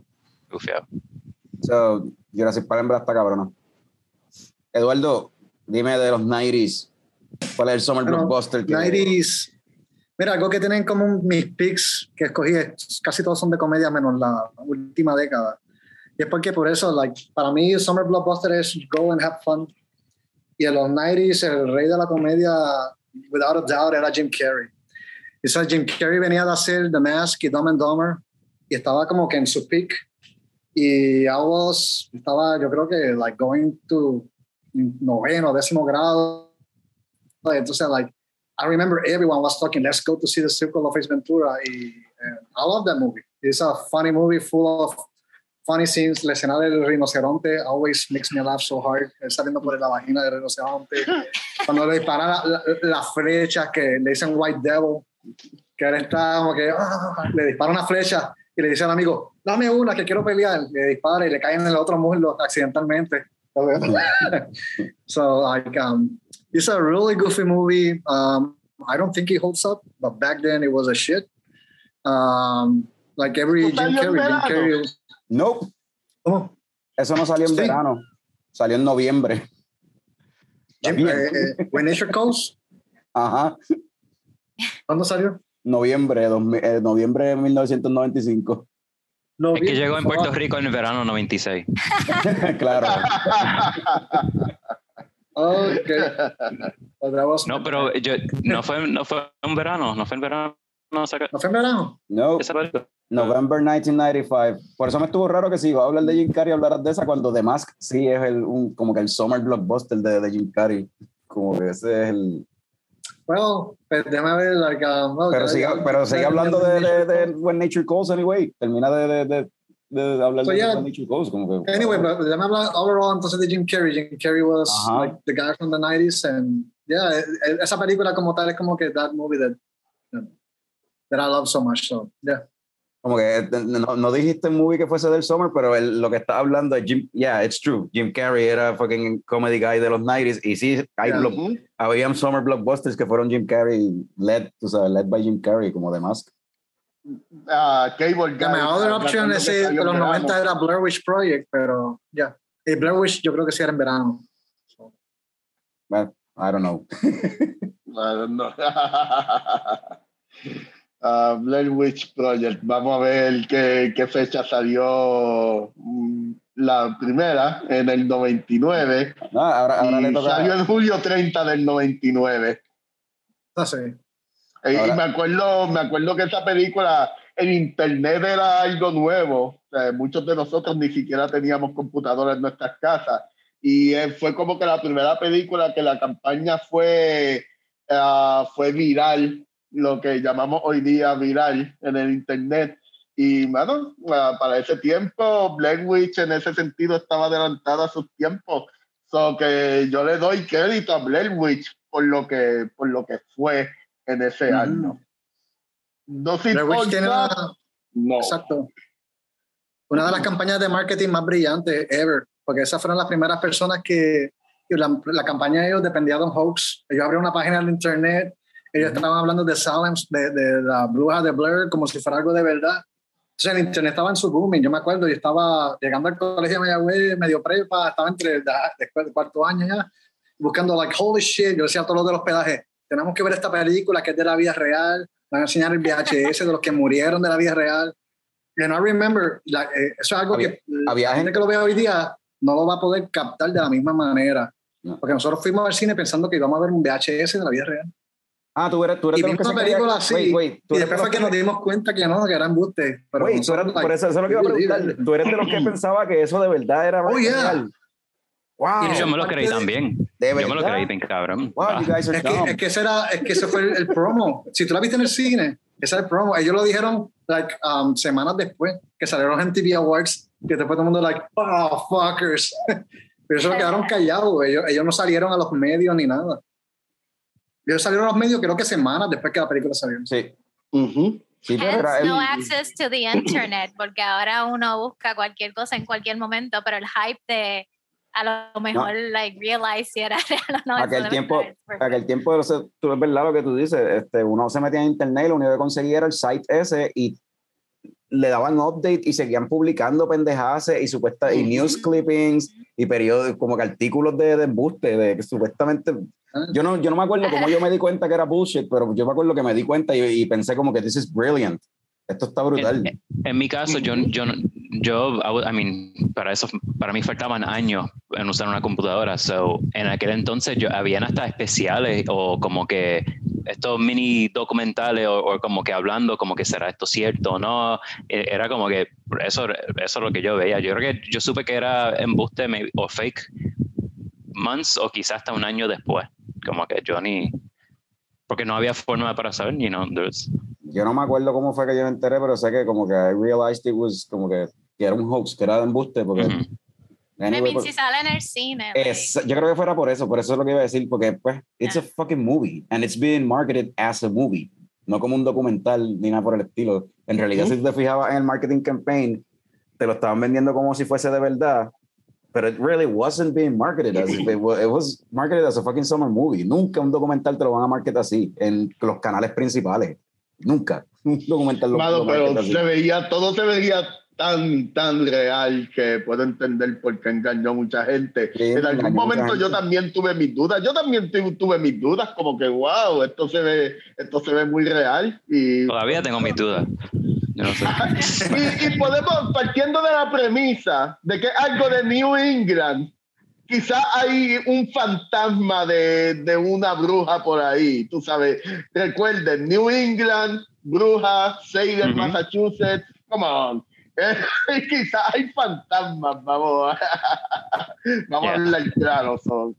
So, Jurassic Park en verdad está cabrona. Eduardo, dime de los 90s. ¿Cuál es el Summer Blockbuster? 90s. Mira, algo que tienen como mis picks que escogí, casi todos son de comedia menos la última década. Y es porque por eso, like, para mí, Summer Blockbuster es go and have fun. Y en los 90s, el rey de la comedia, without a doubt, era Jim Carrey. Y eso Jim Carrey venía de hacer The Mask y Dumb and Dumber. Y estaba como que en su peak. Y I was, estaba, yo creo que, like, going to noveno, décimo grado. Entonces, like, I remember everyone was talking, let's go to see the Circle of Ace Ventura. Y, I love that movie. It's a funny movie full of funny scenes. La escena del rinoceronte always makes me laugh so hard. saliendo por la vagina del rinoceronte. Cuando le disparan las la, flechas que le dicen White Devil, que él está como que ah, le dispara una flecha y le dice al amigo, dame una que quiero pelear. Le dispara y le cae en el otro muslo accidentalmente. so like um, it's a really goofy movie. Um, I don't think it holds up, but back then it was a shit. Um, like every Jim Carrey, Jim Carrey. Nope. Oh. Eso no salió en sí. verano. Salió en noviembre. Jim, eh, When Nature Calls. Ajá. ¿Cuándo salió? Noviembre, eh, noviembre de 1995. No, es que llegó en Puerto Rico en el verano 96. claro. ok. No, pero yo, no, fue, no fue un verano, no fue en verano. No, ¿No fue en verano? No. November 1995. Por eso me estuvo raro que si iba a hablar de Jim Carrey, hablaras de esa cuando The Mask sí es el, un, como que el summer blockbuster de, de Jim Carrey. Como que ese es el, Well, pues déjame ver, like, um, pero, sigue, pero sigue hablando de, de, de, When Nature Calls, anyway. Termina de, de, de, hablar so, de yeah. When Nature Calls. Como que, anyway, pero déjame hablar overall entonces de Jim Carrey. Jim Carrey was uh -huh. like the guy from the 90s, and yeah, esa película como tal es como que that movie that, that I love so much. So, yeah. Como que no, no dijiste movie que fuese del summer, pero el, lo que está hablando es Jim. Yeah, it's true. Jim Carrey era fucking comedy guy de los 90s. Y sí, hay yeah. block, summer blockbusters que fueron Jim Carrey, led, tú sabes, led by Jim Carrey, como de Mask. Uh, Cable Guy. My other option es de los 90 era Blair Witch Project, pero ya. Yeah. Blair Witch yo creo que sí era en verano. So. Well, I don't know. I don't know. uh, Blair Witch Project. Vamos a ver qué, qué fecha salió mm, la primera, en el 99. No, ahora, ahora le toca... Salió en julio 30 del 99. Ah, sí. Y, me, acuerdo, me acuerdo que esa película en internet era algo nuevo. muchos de nosotros ni siquiera teníamos computadoras en nuestras casas. Y eh, fue como que la primera película que la campaña fue, uh, fue viral lo que llamamos hoy día viral en el Internet. Y, bueno, para ese tiempo, Black Witch en ese sentido estaba adelantada a sus tiempos. So que yo le doy crédito a Blair Witch por lo que, por lo que fue en ese año. No tiene no. Exacto. Una de las campañas de marketing más brillantes ever, porque esas fueron las primeras personas que la, la campaña de ellos dependía de un hoax. Ellos abrieron una página en internet ellos estaban hablando de Salem, de, de, la bruja de Blair, como si fuera algo de verdad. Entonces el internet estaba en su booming. Yo me acuerdo, yo estaba llegando al colegio de Mayagüez, medio prepa, estaba entre después de cuarto año ya, buscando, like, holy shit. Yo decía a todos los del hospedaje, tenemos que ver esta película que es de la vida real. Van a enseñar el VHS de los que murieron de la vida real. And I remember, like, eh, eso es algo que había la gente que lo ve hoy día no lo va a poder captar de la misma manera. Porque nosotros fuimos al cine pensando que íbamos a ver un VHS de la vida real. Ah, tú eres, tú eres y de los que película así. y después fue que, nos dimos cuenta que no, que eran embuste. Pero wait, tú eres, por eso, eso es lo que iba a preguntar. Tú eres de los que pensaba que eso de verdad era oh, real. Wow, y yo me lo creí también. yo me lo creí bien cabrón. Wow, you guys are es, que, es que ese era, es que ese fue el, promo. Si tú la viste en el cine, ese era el promo. Ellos lo dijeron like, um, semanas después que salieron en TV Awards, que después todo el mundo like, oh, fuckers. Pero eso quedaron callados, ellos, ellos no salieron a los medios ni nada. Ellos salieron a los medios creo que semanas después que la película salió. Sí. Sí, pero Hence, era él- no access to the internet, porque ahora uno busca cualquier cosa en cualquier momento, pero el hype de a lo mejor, like, realize si era real o no. Aquel tiempo- aquel tiempo, sea, tú es verdad lo que tú dices, este, uno se metía en internet y lo único que conseguía era el site ese y le daban update y seguían publicando pendejadas y supuesta y news clippings y periodos como que artículos de, de embuste de que supuestamente. Yo no yo no me acuerdo cómo yo me di cuenta que era bullshit pero yo me acuerdo que me di cuenta y, y pensé como que this is brilliant esto está brutal En, en mi caso, yo, yo, yo, I would- I mean, para eso, para mí faltaban años en usar una computadora. So, en aquel entonces, yo, habían hasta especiales o como que estos mini documentales o, o como que hablando, como que será esto cierto o no. Eh, Era como que eso, eso es lo que yo veía. Yo creo que yo supe que era embuste maybe, o fake months o quizás hasta un año después. Como que yo ni. Porque no había forma para saber, you know, there's- yo no me acuerdo cómo fue que yo me enteré pero sé que como que I realized it was como que, que era un hoax que era de embuste porque Ujú. I anyway, mean, si sale en el cine. like, Es, yo creo que fuera por eso, por eso es lo que iba a decir, porque pues, it's a fucking movie, and it's being marketed as a movie, no como un documental ni nada por el estilo. En realidad, Ujú. si te fijabas en el marketing campaign, te lo estaban vendiendo como si fuese de verdad, pero it really wasn't being marketed as if it was, it was marketed as a fucking summer movie. Nunca un documental te lo van a marketar así en los canales principales. Nunca. Un documental lo, Mano, lo pero así. se veía, todo se veía tan, tan real que puedo entender por qué engañó a mucha gente. Sí, en algún momento yo también tuve mis dudas. Yo también tu- tuve mis dudas, como que, wow, esto se ve, esto se ve muy real. Y, Todavía tengo mis dudas. Yo no sé. y, y podemos, partiendo de la premisa de que algo de New England, quizá hay un fantasma de, de una bruja por ahí, tú sabes. Recuerden, New England, bruja, Salem, Ujú. Massachusetts, come on. Eh, quizá hay fantasmas, vamos a, vamos Yeah. a hablar claro. son.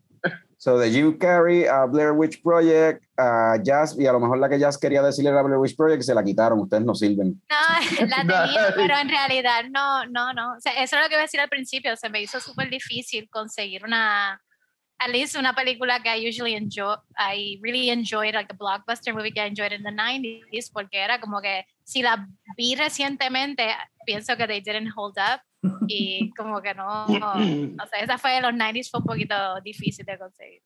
So, de Jim Carrey a Blair Witch Project, a Jazz, y a lo mejor la que Jazz quería decirle era Blair Witch Project, se la quitaron, ustedes no sirven. No, la tenía, pero en realidad no, no, no. O sea, eso es lo que iba a decir al principio. Se me hizo súper difícil conseguir una, at least una película que I usually enjoy, I really enjoyed, like a blockbuster movie que I enjoyed in the 90s, porque era como que si la vi recientemente, pienso que they didn't hold up y como que no, no o sea, esa fue de los 90s, fue un poquito difícil de conseguir.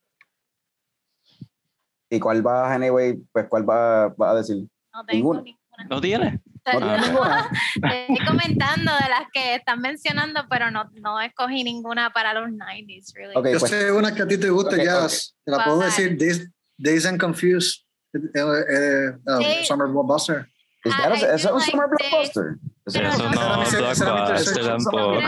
¿Y cuál va, anyway, pues cuál va, va a decir? No tengo Ninguna. ninguna. ¿No tiene? ¿No tiene Ah. Estoy comentando de las que están mencionando, pero no, no escogí ninguna para los 90s, really. Ok, Yo pues, sé una que a ti te gusta, Ok, Jazz. Te la puedo decir, Days, Days and Confused. eh, eh, uh, Sí. Summer Blockbuster. ¿Es I- that a- I ¿eso es do un like summer this. blockbuster? Eso no- Blockbuster tampoco.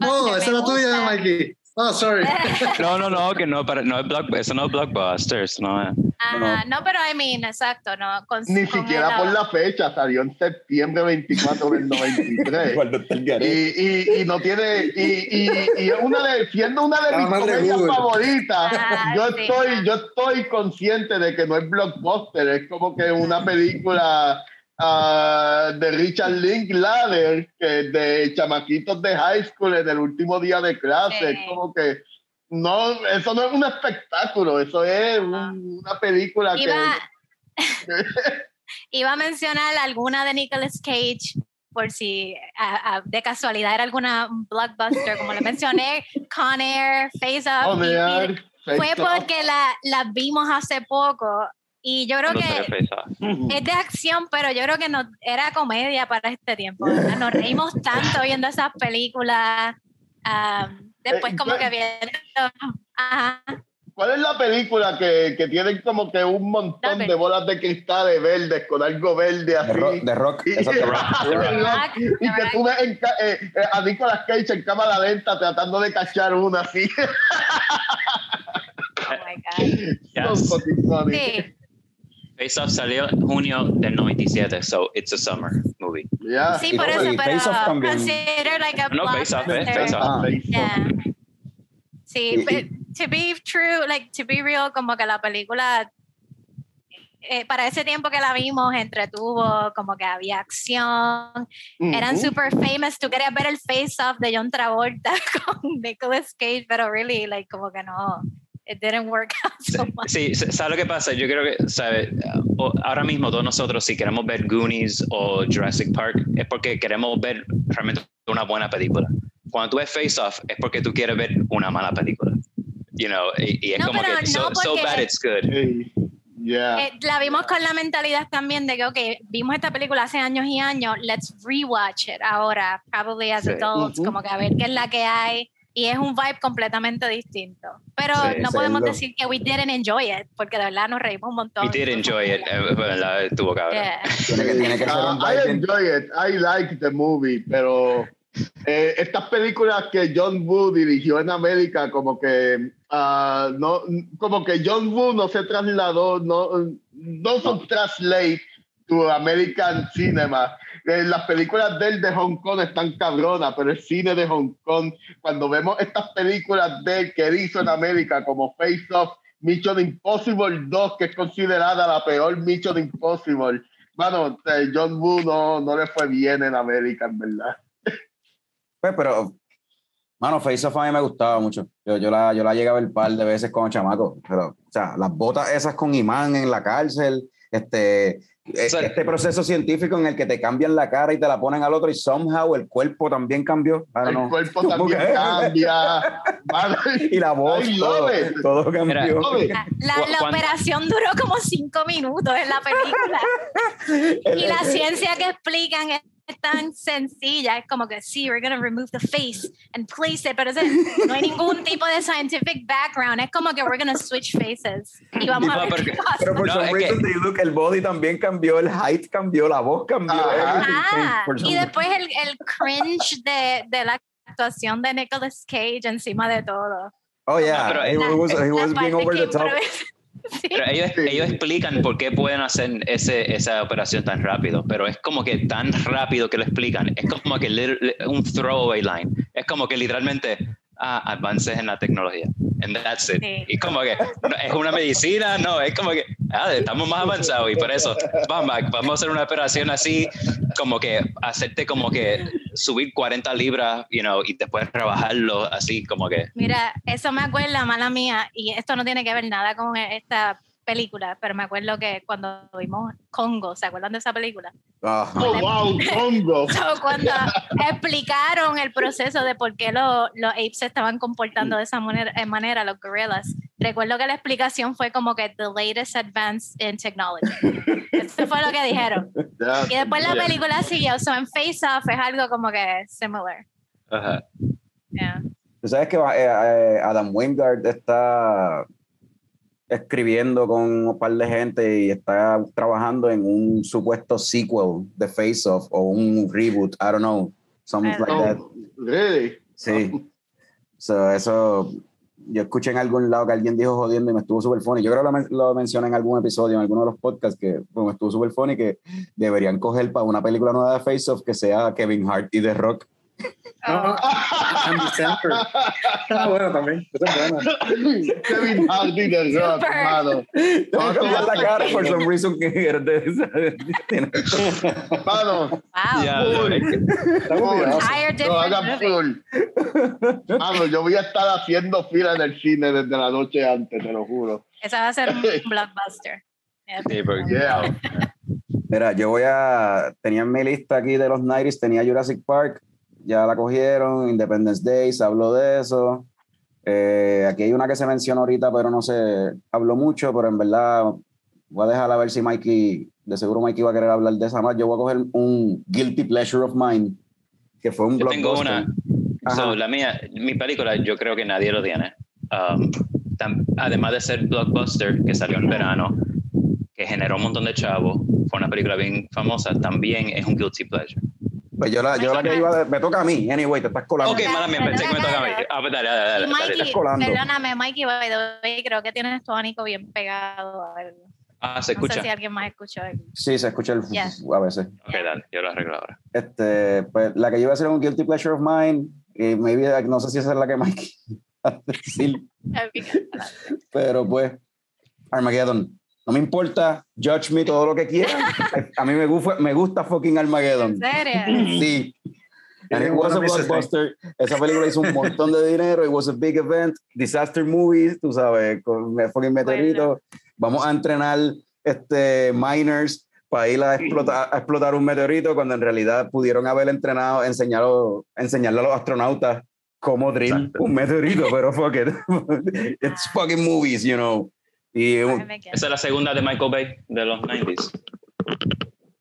No, esa es la tuya. Mikey. Oh, sorry. No, no, no, que no, para, no es block, eso no es Blockbuster, eso no es. Ajá, no, pero I mean, exacto, no. Con, Ni con siquiera el- por la fecha, salió en septiembre 24 del 93. Eduardo está el y, y, y no tiene y, y, y es una de siendo una de mis comedias favoritas Ah, yo sí, estoy no. yo estoy consciente de que no es blockbuster es como que una película ah, de Richard Linklater que de chamaquitos de high school en el último día de clase Sí. como que no eso no es un espectáculo eso es un- Ah. una película Iba, que iba a mencionar alguna de Nicolas Cage por si a- a- de casualidad era alguna blockbuster, como le mencioné, Con Air, Face Up. Oh, y- y man, fue porque la, la vimos hace poco y yo creo No que es de acción, pero yo creo que no era comedia para este tiempo. ¿verdad? Nos reímos tanto viendo esas películas. am, después Eh, como que viendo... Ajá. ¿Cuál es la película que, que tienen como que un montón de bolas de cristales verdes con algo verde De, así? rock, de rock, Y- exacto. Rock, y que tú ves en eh, eh, a Nicolas Cage en cámara lenta tratando de cachar una así. Oh my God. Funny. Sí, Face Off salió en junio del 97, so it's a summer movie. Yeah. sí, por eso, pero Face Off también. consider like a No, Face Off, eh. Face Off. Ah, Yeah. Sí, but to be true, like to be real, como que la película eh, para ese tiempo que la vimos, entretuvo, como que había acción, eran super famous. Tú querías ver el face-off de John Travolta con Nicolas Cage, pero really, like, como que no, it didn't work out so much. Sí, ¿sabes lo que pasa? Yo creo que, ¿sabes? Ahora mismo todos nosotros, si queremos ver Goonies o Jurassic Park, es porque queremos ver realmente una buena película. Cuando tú ves Face Off, es porque tú quieres ver una mala película. You know, y, es como que, so, so, bad it's good. Yeah. Eh, la vimos con la mentalidad también de que, ok, vimos esta película hace años y años, let's rewatch it ahora, probably as adults, como que a ver qué es la que hay y es un vibe completamente distinto. Pero no podemos decir que we didn't enjoy it, porque de verdad nos reímos un montón. We did enjoy it, eh, estuvo cabrón. Ah, I enjoy it, I like the movie, pero eh, estas películas que John Woo dirigió en América, como que uh, no, como que John Woo no se trasladó, no, no son translate to American cinema. Eh, las películas de él de Hong Kong están cabronas, pero el cine de Hong Kong, cuando vemos estas películas de él que él hizo en América, como Face Off, Mission Impossible 2, que es considerada la peor Mission Impossible, bueno, eh, John Woo no, no le fue bien en América, en verdad. Pues, pero, mano, Face Off a mí me gustaba mucho. Yo, yo, la, yo la llegué a ver un par de veces con chamaco, pero, o sea, las botas esas con imán en la cárcel, este, e, este proceso científico en el que te cambian la cara y te la ponen al otro y somehow el cuerpo también cambió. El cuerpo también cambia. y la voz, todo, todo, cambió. La, la, operación duró como cinco minutos en la película. y la ciencia que explican es tan sencilla, es como que sí, we're going to remove the face and place it, pero no hay ningún tipo de scientific background, es como que we're going to switch faces y vamos a ver porque, Pero por no, some reason que, look, el body también cambió, el height cambió, la voz cambió. Ah, y después el, el cringe de, de la actuación de Nicolas Cage encima de todo. Oh, yeah, no, he, was, he was being over the top. Pero ellos, ellos explican por qué pueden hacer ese, esa operación tan rápido, pero es como que tan rápido que lo explican. Es como que un throwaway line. Es como que literalmente ah, avances en la tecnología. And that's it. Y como que es una medicina, no, es como que ah, estamos más avanzados y por eso vamos, vamos a hacer una operación así, como que hacerte como que subir 40 libras, you know, y después rebajarlo así como que. Mira, eso me acuerda, mala mía, y esto no tiene que ver nada con esta película, pero me acuerdo que cuando vimos Congo, ¿se acuerdan de esa película? Oh, wow, Congo. cuando explicaron el proceso de por qué los, los apes se estaban comportando de esa manera, manera, los gorillas, recuerdo que la explicación fue como que the latest advance in technology. Eso fue lo que dijeron. y después la película siguió, so en Face Off es algo como que similar. Ajá. Tú sabes que eh, eh, Adam Wingard está escribiendo con un par de gente y está trabajando en un supuesto sequel de Face Off o un reboot, I don't know, something like that. Really? Sí. So, eso, yo escuché en algún lado que alguien dijo jodiendo y me estuvo súper funny. Yo creo que lo, lo mencioné en algún episodio, en alguno de los podcasts, que pues, me estuvo súper funny que deberían coger para una película nueva de Face Off que sea Kevin Hart y The Rock Oh. Andy Samberg. Ah, bueno, también. Kevin Hardy del rock, hermano. No, cambiar la cara por some reason que Mano. Wow. Yeah, full. Higher no, hagan full. Mano, yo voy a estar haciendo fila en el cine desde la noche antes, te lo juro. Esa va a ser un blockbuster. Sí, porque, yeah. Mira, yo voy a. Tenía en mi lista aquí de los 90s, tenía Jurassic Park, ya la cogieron, Independence Day, se habló de eso. Eh, aquí hay una que se menciona ahorita, pero no se habló mucho, pero en verdad voy a dejar a ver si Mikey, de seguro Mikey va a querer hablar de esa más. Yo voy a coger un Guilty Pleasure of Mine, que fue un Yo tengo una, la mía, mi película, yo creo que nadie lo tiene. Um, además de ser blockbuster, que salió en verano, que generó un montón de chavos, fue una película bien famosa, también es un Guilty Pleasure. Pues yo la, yo la que iba, me toca a mí, anyway, te estás colando. Ok, mala mía, pensé que me toca a mí. Ah, pues dale, dale, dale. Mikey, perdóname, Mikey, by the way, creo que tienes tu abanico bien pegado. Ah, ¿se escucha? No sé si alguien más escuchó. Sí, se escucha el yes. a veces. Ok, dale, yo lo arreglo ahora. Este, pues la que yo iba a hacer un Guilty Pleasure of Mine, y maybe, no sé si esa es la que Mikey va a decir. Pero pues, Armageddon. No me importa, judge me todo lo que quieran. A mí me gusta, me gusta fucking Armageddon. ¿En serio? Sí. And it was a blockbuster. Esa película hizo un montón de dinero. It was a big event. Disaster movies, tú sabes, con fucking meteorito. Vamos a entrenar este, miners para ir a explotar, a explotar un meteorito cuando en realidad pudieron haber entrenado, enseñado, enseñarle a los astronautas cómo drill un meteorito, pero fuck it. It's fucking movies, you know. Y, Esa es la segunda de Michael Bay de los 90s.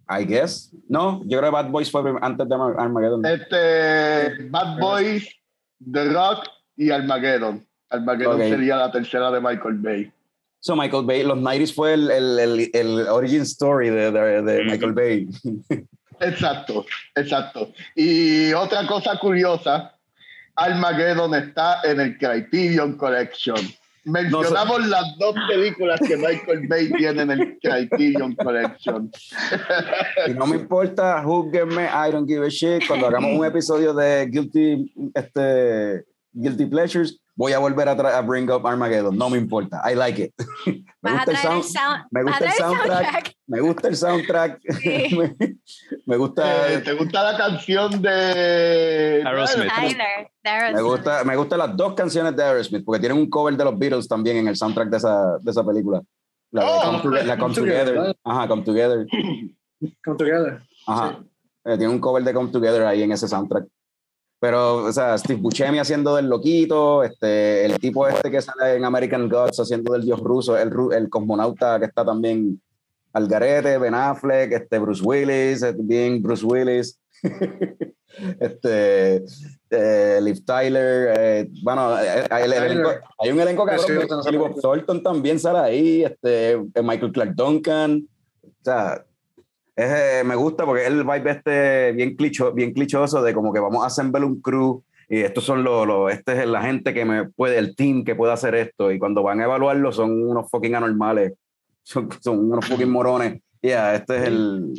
I guess. No, yo creo que Bad Boys fue antes de Armageddon. Este, Bad Boys, The Rock y Armageddon. Armageddon sería la tercera de Michael Bay. So Michael Bay, los 90s fue el, el, el, el origin story de, de, de Michael Bay. exacto, exacto. Y otra cosa curiosa, Armageddon está en el Criterion Collection. Mencionamos las dos películas que Michael Bay tiene en el Criterion Collection. y no me importa, júguenme, I don't give a shit. Cuando hagamos un episodio de Guilty, este, Guilty Pleasures, voy a volver a, a, bring up Armageddon. No me importa. I like it. me gusta el, sound, me gusta el soundtrack. Me gusta el soundtrack. me, gusta. Eh, ¿Te gusta la canción de Aerosmith? Me gusta, me gustan las dos canciones de Aerosmith porque tienen un cover de los Beatles también en el soundtrack de esa, de esa película. La, oh, come, la come, Together. Ajá, Come Together. Come Together. Ajá. Sí. Eh, tiene un cover de Come Together ahí en ese soundtrack. Pero, o sea, Steve Buscemi haciendo del loquito, este, el tipo este que sale en American Gods haciendo del dios ruso, el, el cosmonauta que está también al garete, Ben Affleck, este, Bruce Willis, bien Bruce Willis, este, eh, Liv Tyler, eh, bueno, eh, hay, el elenco, hay, un elenco que Bob Thornton también sale ahí, este, Michael Clark Duncan, o sea, es, me gusta porque el vibe este bien, clicho, bien clichoso de como que vamos a assemble un crew y estos son los, los, este es la gente que me puede, el team que puede hacer esto y cuando van a evaluarlo son unos fucking anormales, son, son unos fucking morones. Ya, yeah, este es el...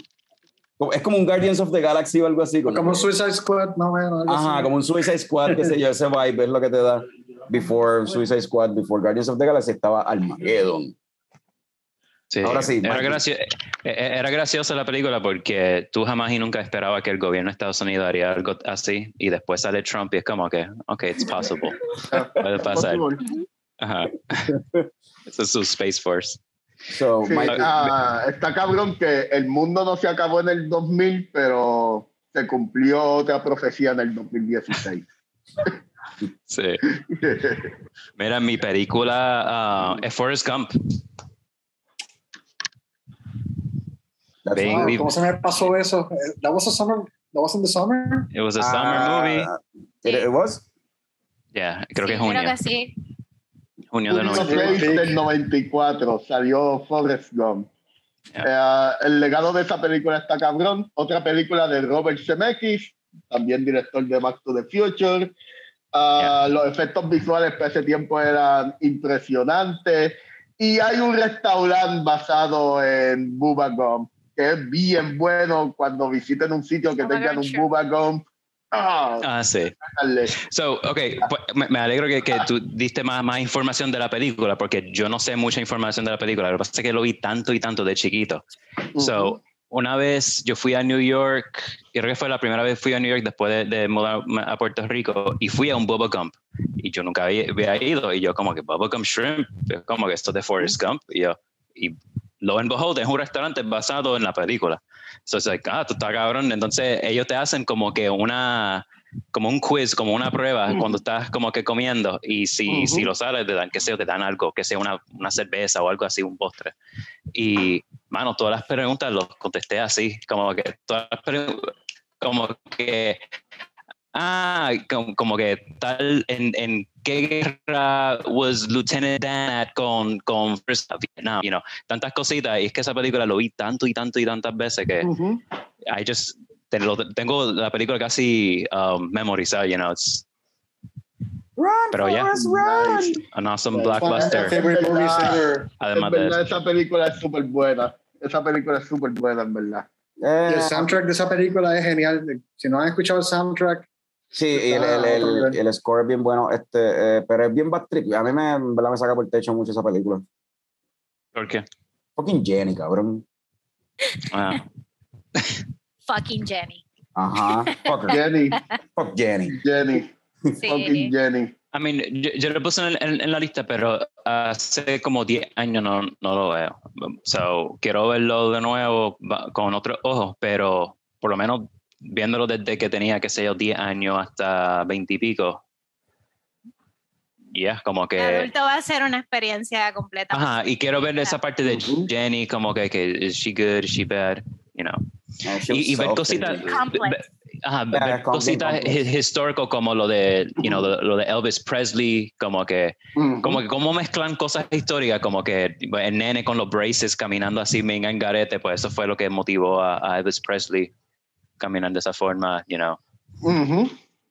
Es como un Guardians of the Galaxy o algo así. Como, un Suicide Squad, no menos. Ajá, así. como un Suicide Squad, qué sé yo, ese vibe es lo que te da. Before Suicide Squad, before Guardians of the Galaxy estaba Armageddon. Sí, Ahora sí. Era, gracio e, e, era graciosa la película porque tú jamás y nunca esperabas que el gobierno de Estados Unidos haría algo así y después sale Trump y es como que, ok, it's possible. Puede pasar. Ajá. Eso es su Space Force. So, sí, uh, está cabrón que el mundo no se acabó en el 2000, pero se cumplió otra profecía en el 2016. sí. Mira, mi película uh, es Forrest Gump. Baby. ¿Cómo se me pasó eso? That was a summer. That wasn't the summer. It was a summer uh, movie. It, it, was. Yeah, creo sí, que junio. Creo que sí. Junio de 94. del 94 salió Forrest Gump. Yeah. Uh, el legado de esa película está cabrón. Otra película de Robert Zemeckis, también director de Back to the Future. Uh, yeah. Los efectos visuales para ese tiempo eran impresionantes. Y hay un restaurante basado en Bubba Gump que es bien bueno cuando visiten un sitio que tengan un Bubba Gump. Oh, ah, sí. So, ok, pues, me, alegro que, que, tú diste más, más información de la película, porque yo no sé mucha información de la película. Lo que pasa es que lo vi tanto y tanto de chiquito. Uh -huh. So, una vez yo fui a New York, y creo que fue la primera vez que fui a New York después de, de mudar a Puerto Rico, y fui a un Bubba Gump. Y yo nunca había, había ido, y yo, como que Bubba Gump Shrimp, como que esto es de Forrest Gump. Y yo, y lo and behold, es un restaurante basado en la película. Entonces, like, ah, tú estás cabrón. Entonces, ellos te hacen como que una, como un quiz, como una prueba mm. cuando estás como que comiendo. Y si, uh -huh. si lo sales, te dan, que sea, te dan algo, que sea una, una cerveza o algo así, un postre. Y, mano, todas las preguntas los contesté así, como que todas las preguntas, como que ah, como, como, que tal, en, en qué guerra was Lieutenant Dan at con, con First Vietnam, you know, tantas cositas, y es que esa película lo vi tanto y tanto y tantas veces que uh -huh. I just, tengo la película casi um, memorizada, you know, it's, Run, Pero ya, Forrest, yeah, run. an awesome blockbuster. Además de verdad, esa película es súper buena. Esa película es súper buena, en verdad. Eh, el soundtrack de esa película es genial. Si no han escuchado el soundtrack, Sí, el, el, el, el, score es bien bueno, este, eh, pero es bien bad trip. A mí me, me saca por el techo mucho esa película. ¿Por qué? Fucking Jenny, cabrón. Ah. Fucking Jenny. Ajá. Fuck. Jenny, Fuck Jenny. Jenny, Sí. fucking Jenny. I mean, yo, yo lo puse en, en- en la lista, pero hace como 10 años no, no lo veo. So, quiero verlo de nuevo con otros ojos, pero por lo menos viéndolo desde que tenía, qué sé yo, 10 años hasta 20 y pico. Ya, como El que... adulto va a ser una experiencia completa. Ajá, y quiero ver esa parte de. Jenny, como que, que is she good, is she bad, you know. No, she Y, y ver cositas, ajá, Yeah, ver cositas complex. hi- histórico como lo de, you know, lo, lo de Elvis Presley, como que, Ujú. como que cómo mezclan cosas históricas, como que el nene con los braces caminando así en garete, pues eso fue lo que motivó a, a Elvis Presley caminar de esa forma, you know.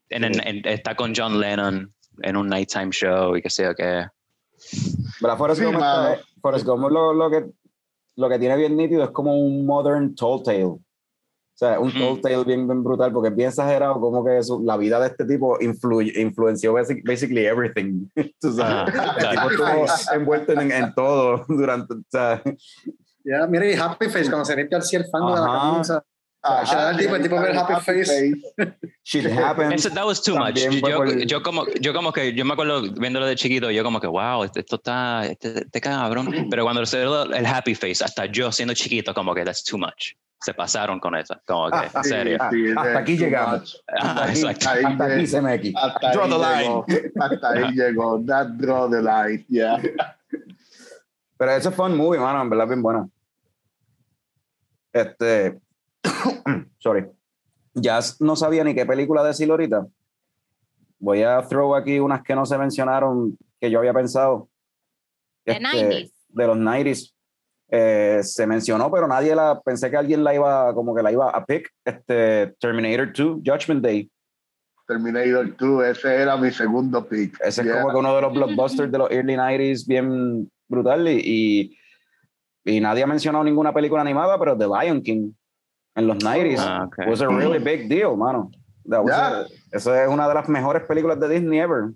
En, en- en- está con John Lennon en un nighttime show y qué sé yo qué. Pero Forrest Sí, Gump, Forrest Gump lo, lo que, lo que tiene bien nítido es como un modern tall tale. O sea, un tall tale bien, bien brutal, porque es bien exagerado como que su- la vida de este tipo influ- influenció basic- basically everything. Tú sabes, Ajá, el tipo estuvo envuelto en, en todo durante, o sea, Ya, mire, y Happy Face, cuando se limpia el fango de la camisa. Tipo- tipo ve el happy face. shit happens. Eso, that was too much. Yo, como, yo como que, yo me acuerdo viéndolo de chiquito, yo como que, wow, este- esto está, este, este cabrón. Pero cuando se dio el happy face, hasta yo siendo chiquito, como que that's too much. Se pasaron con eso, como que, en serio. Ah, hasta aquí llegamos. Ajá, Hasta exacto. Hasta aquí de- se me aquí. Hasta ahí Draw the llegó. Hasta ahí llegó. That draw the line, yeah. Pero ese fue un movie, mano, en verdad, bien bueno. Este. sorry. Ya no sabía ni qué película decir ahorita. Voy a throw aquí unas que no se mencionaron que yo había pensado. De Este, 90s. De los 90s. Eh, se mencionó, pero nadie la. Pensé que alguien la iba, como que la iba a pick. Este, Terminator 2, Judgment Day. Terminator 2, ese era mi segundo pick. Ese Yeah. es como que uno de los blockbusters de los early 90s, bien brutal. Y, y, y nadie ha mencionado ninguna película animada, pero The Lion King en los 90s Ah, was a really big deal, mano. Yeah. a- esa es una de las mejores películas de Disney ever.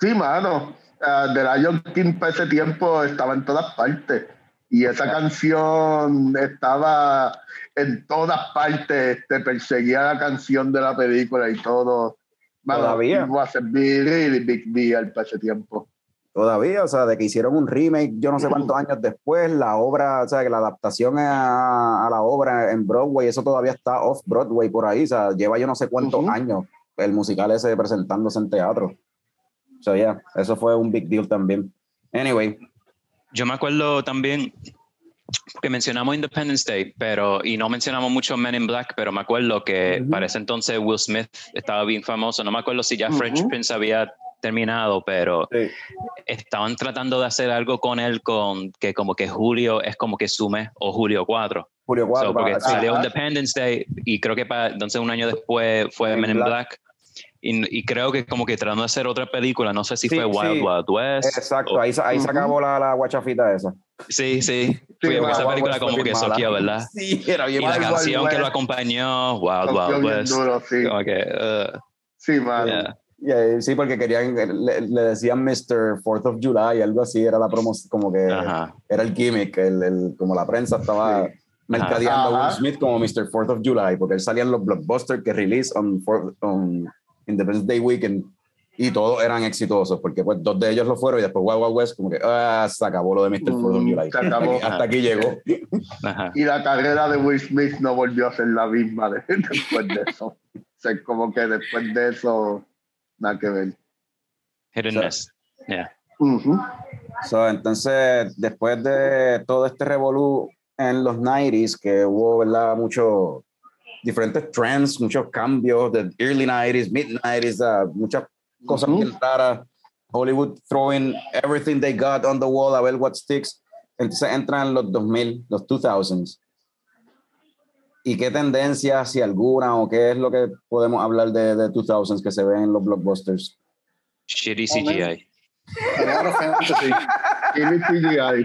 Sí, mano. Uh, The Lion King para ese tiempo estaba en todas partes. Y esa canción estaba en todas partes. Te perseguía la canción de la película y todo. Mano, Todavía. it was a really big deal para ese tiempo. Todavía, o sea, de que hicieron un remake, yo no sé cuántos años después, la obra, o sea, que la adaptación a, a la obra en Broadway, eso todavía está off Broadway por ahí, o sea, lleva yo no sé cuántos Ujú. años el musical ese presentándose en teatro. O sea, ya, eso fue un big deal también. Anyway, Yo me acuerdo también que mencionamos Independence Day, pero y no mencionamos mucho Men in Black, pero me acuerdo que Ujú. para ese entonces Will Smith estaba bien famoso. No me acuerdo si ya French Ujú. Prince había terminado, pero sí. estaban tratando de hacer algo con él con que como que Julio es como que sume o Julio 4. Julio 4, So, porque salió. Independence Day y creo que para entonces un año después fue Men in Black. Black. Y, y creo que como que tratando de hacer otra película, no sé si Sí, fue Wild sí. Wild West. Exacto, o- ahí, se- ahí se acabó la, la guachafita esa. Sí, sí. Sí, Fue- Wild esa Wild película West como que soqueó, ¿verdad? Sí, era bien Y la Wild mala. canción Wild que lo acompañó, Wild Wild bien West. duro, sí. Como que, uh, Sí, mano. yeah. Eh, sí, porque querían, le, le decían Mr. Fourth of July, algo así, era la promoción, como que Ajá. era el gimmick, el, el- como la prensa estaba Sí. mercadeando a Ajá. Will Smith como Mr. Fourth of July, porque él salía en los blockbusters que release on, fourth- on Independence Day Weekend y todos eran exitosos, porque pues dos de ellos lo fueron y después Wild Wild West como que ah, se acabó lo de Mr. Fourth of Mm, July. se acabó. Hasta aquí llegó. Ajá. Y la carrera de Will Smith no volvió a ser la misma de- después de eso. O sea, como que después de eso, nada que ver. Hit and So- miss. Yeah. So, entonces, después de todo este revolú en los 90s, que hubo, ¿verdad? Muchos diferentes trends, muchos cambios de early 90s, mid 90s, ah, muchas cosas Ujú. bien raras. Hollywood throwing everything they got on the wall a ver what sticks. Entonces entran los 2000, los 2000s. ¿Y qué tendencias, si alguna, o qué es lo que podemos hablar de, de 2000s que se ven en los blockbusters? Shitty. CGI. A lot of fantasy. Tiene CGI.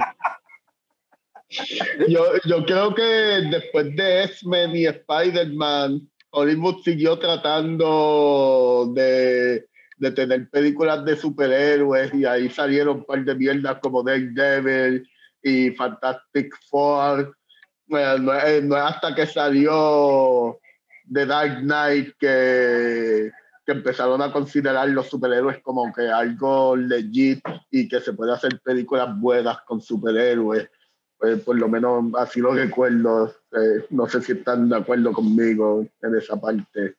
Yo, yo creo que después de X-Men y Spider-Man, Hollywood siguió tratando de, de tener películas de superhéroes y ahí salieron un par de mierdas como Daredevil y Fantastic Four. No, es, no, es, hasta que salió The Dark Knight que, que empezaron a considerar los superhéroes como que algo legit y que se puede hacer películas buenas con superhéroes. Pues, por lo menos así lo recuerdo. Eh, no sé si están de acuerdo conmigo en esa parte.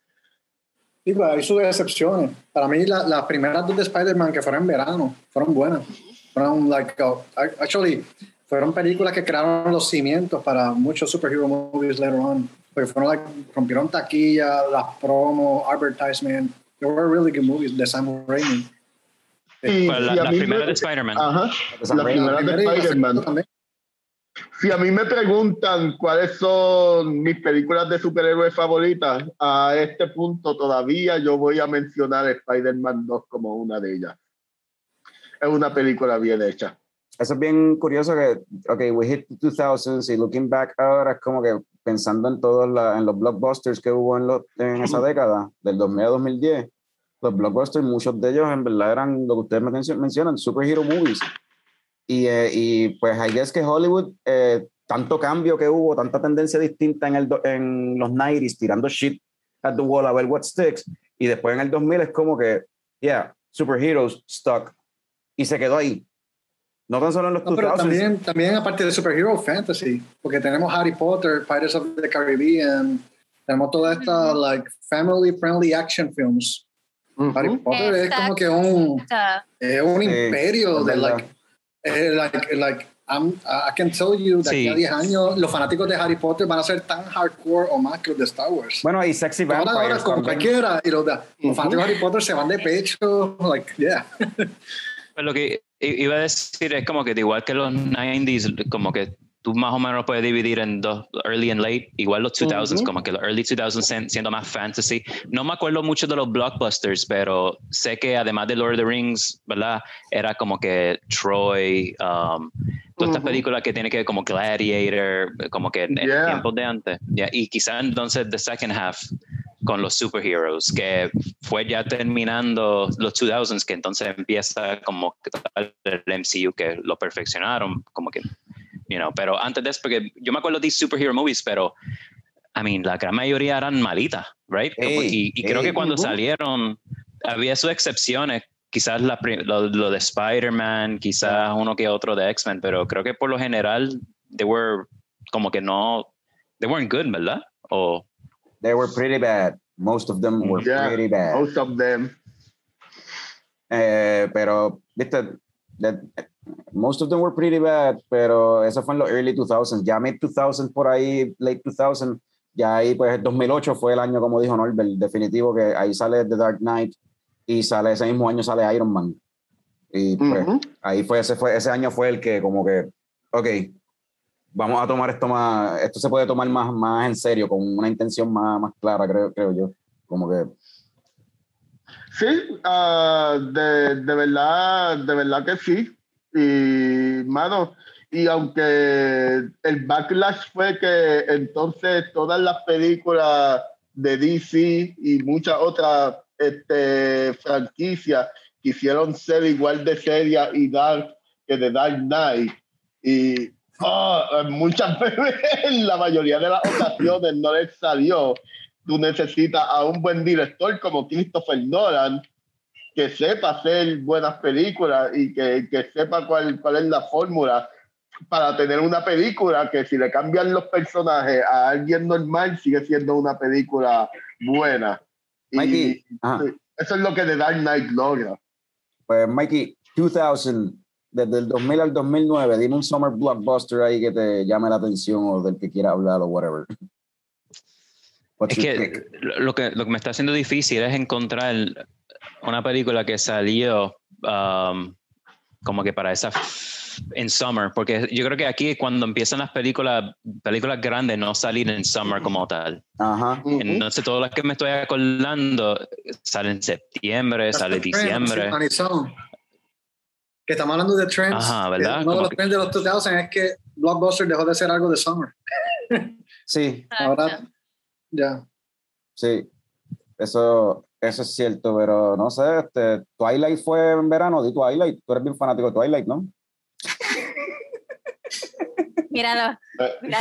Sí, pues hay sus excepciones. Para mí, las primeras dos de Spider-Man que fueron en verano fueron buenas. Fueron, like, uh, actually, fueron películas que crearon los cimientos para muchos superhero movies later on. Porque fueron, like, rompieron taquilla, las promos, advertisement. They were really good movies de Sam Raimi. Y, la, la primera de Spider-Man. Ajá. La primera de Spider-Man. Si a mí me preguntan cuáles son mis películas de superhéroes favoritas, a este punto todavía yo voy a mencionar Spider-Man 2 como una de ellas. Es una película bien hecha. Eso es bien curioso que, ok, we hit the 2000s y looking back ahora es como que pensando en todos en los blockbusters que hubo en, en esa década, del 2000 a 2010, los blockbusters, muchos de ellos en verdad eran lo que ustedes mencionan, superhero movies. Y, eh, y pues hay es que Hollywood, eh, tanto cambio que hubo, tanta tendencia distinta en, el, en los 90s, tirando shit at the wall a ver what sticks, y después en el 2000 es como que, yeah, superheroes stuck, y se quedó ahí. No tan solo en los no, pero también, también aparte de superhero fantasy, porque tenemos Harry Potter, Pirates of the Caribbean, tenemos toda esta like family friendly action films. Harry Potter es como que un, es un imperio de like eh, like, like I'm, I can tell you que sí. a 10 años los fanáticos de Harry Potter van a ser tan hardcore o más que los de Star Wars. Bueno, y Sexy Vampires. Ahora, ahora con cualquiera, y los, de, los fanáticos de Harry Potter se van de pecho, like, yeah. Pues lo que iba a decir es como que igual que los 90s, como que tú más o menos lo puedes dividir en dos, early and late, igual los 2000s, como que los early 2000s siendo más fantasy. No me acuerdo mucho de los blockbusters, pero sé que además de Lord of the Rings, ¿verdad? Era como que Troy, um, todas estas películas que tiene que ver como Gladiator, como que en yeah. tiempos de antes. Yeah. Y quizás entonces the second half con los superheroes, que fue ya terminando los 2000s, que entonces empieza como el MCU que lo perfeccionaron, como que you know, pero antes de eso, porque yo me acuerdo de superhero movies, pero, I mean, la gran mayoría eran malitas, right? y, y creo que cuando salieron, había sus excepciones, quizás la, lo, lo, de Spider-Man, quizás uno que otro de X-Men, pero creo que por lo general, they were como que no, they weren't good, ¿verdad? O, they were pretty bad. Most of them were yeah, pretty bad. Most of them. Eh, pero, viste, most of them were pretty bad, pero eso fue en los early 2000s, ya mid 2000 por ahí, late 2000, ya ahí pues 2008 fue el año, como dijo Norbert, definitivo que ahí sale The Dark Knight y sale ese mismo año sale Iron Man. Y pues ahí fue ese, fue, ese año fue el que como que, ok, vamos a tomar esto más, esto se puede tomar más, más en serio, con una intención más, más clara, creo, creo yo, como que... Sí, uh, de, de verdad, de verdad que sí. Y, mano, y aunque el backlash fue que entonces todas las películas de DC y muchas otras este, franquicias quisieron ser igual de serias y dark que de Dark Knight. Y oh, muchas veces, en la mayoría de las ocasiones, no les salió. Tú necesitas a un buen director como Christopher Nolan que sepa hacer buenas películas y que, que sepa cuál, cuál es la fórmula para tener una película que si le cambian los personajes a alguien normal sigue siendo una película buena. Mikey, eso es lo que The Dark Knight logra. Pues Mikey, 2000, desde el 2000 al 2009, dime un summer blockbuster ahí que te llame la atención o del que quiera hablar o whatever. es que lo, que lo que me está haciendo difícil es encontrar una película que salió um, como que para esa en summer, porque yo creo que aquí cuando empiezan las películas, películas grandes no salir en summer como tal. Ajá. Entonces todas las que me estoy acordando salen en septiembre, sale diciembre. que estamos hablando de trends. Ajá, ¿verdad? Uno de los trends de los 2000 es que Blockbuster dejó de ser algo de summer. sí. Ahora, ya. Sí. Eso, eso es cierto, pero no sé, este, Twilight fue en verano, di Twilight, tú eres bien fanático de Twilight, ¿no? míralo.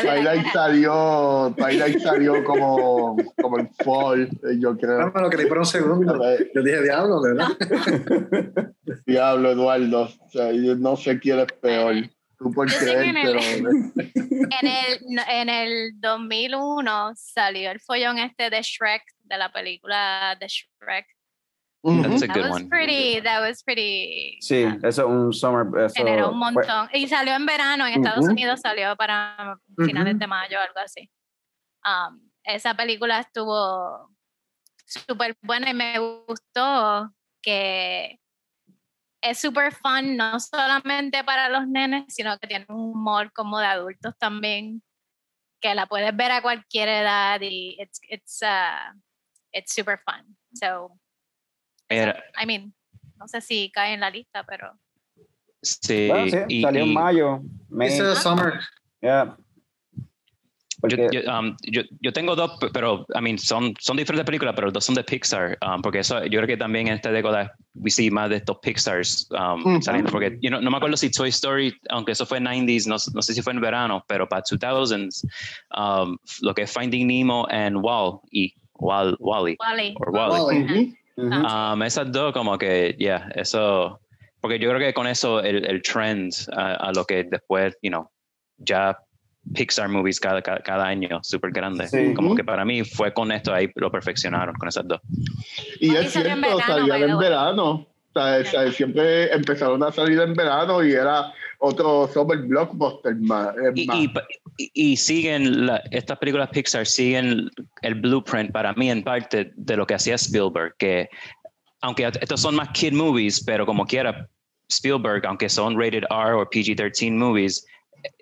Twilight salió, Twilight salió como, como el fall, yo creo. No, me lo creí por un segundo. Yo dije, diablo, ¿verdad? diablo, Eduardo. O sea, yo no sé quién es peor. Tú por creer, en pero... en, el, en el 2001 salió el follón este de Shrek, de la película de Shrek. That's a That good was one. pretty, that was pretty. Sí, eso es un summer. Eso generó un fue- montón. Y salió en verano, en Estados Ujú. Unidos salió para finales Ujú. de mayo, algo así. Um, esa película estuvo súper buena y me gustó que es súper fun, no solamente para los nenes, sino que tiene un humor como de adultos también, que la puedes ver a cualquier edad y it's, it's, uh, it's super fun. So, Era- I mean, no sé si cae en la lista, pero sí, Bueno, sí, y- salió en y- mayo. May, Dice Summer. yeah. Yo, Porque- yo, um, yo, yo tengo dos, pero I mean, son, son diferentes películas, pero dos son de Pixar, um, porque eso, yo creo que también en esta década we see más de estos Pixars um, Ujú. saliendo, porque you know, no me acuerdo si Toy Story, aunque eso fue 90s, no, no sé si fue en verano, pero para 2000s, um, lo que es Finding Nemo and Wall, y Wall, Wally, Wally. or Wally. Wall-E. Ujú. Ujú. Um, esas dos como que, yeah, eso, porque yo creo que con eso el, el trend a, a lo que después, you know, ya Pixar movies cada, cada, cada año súper grande. Sí. Como que para mí fue con esto ahí lo perfeccionaron, con esas dos. Y es en cierto, verano, salían en verano. O sea, o sea, siempre empezaron a salir en verano y era otro super blockbuster más. eh, Y, más. y, y- y siguen, la- estas películas Pixar siguen el blueprint para mí en parte de lo que hacía Spielberg, que aunque estos son más kid movies, pero como quiera, Spielberg, aunque son rated R o PG-13 movies,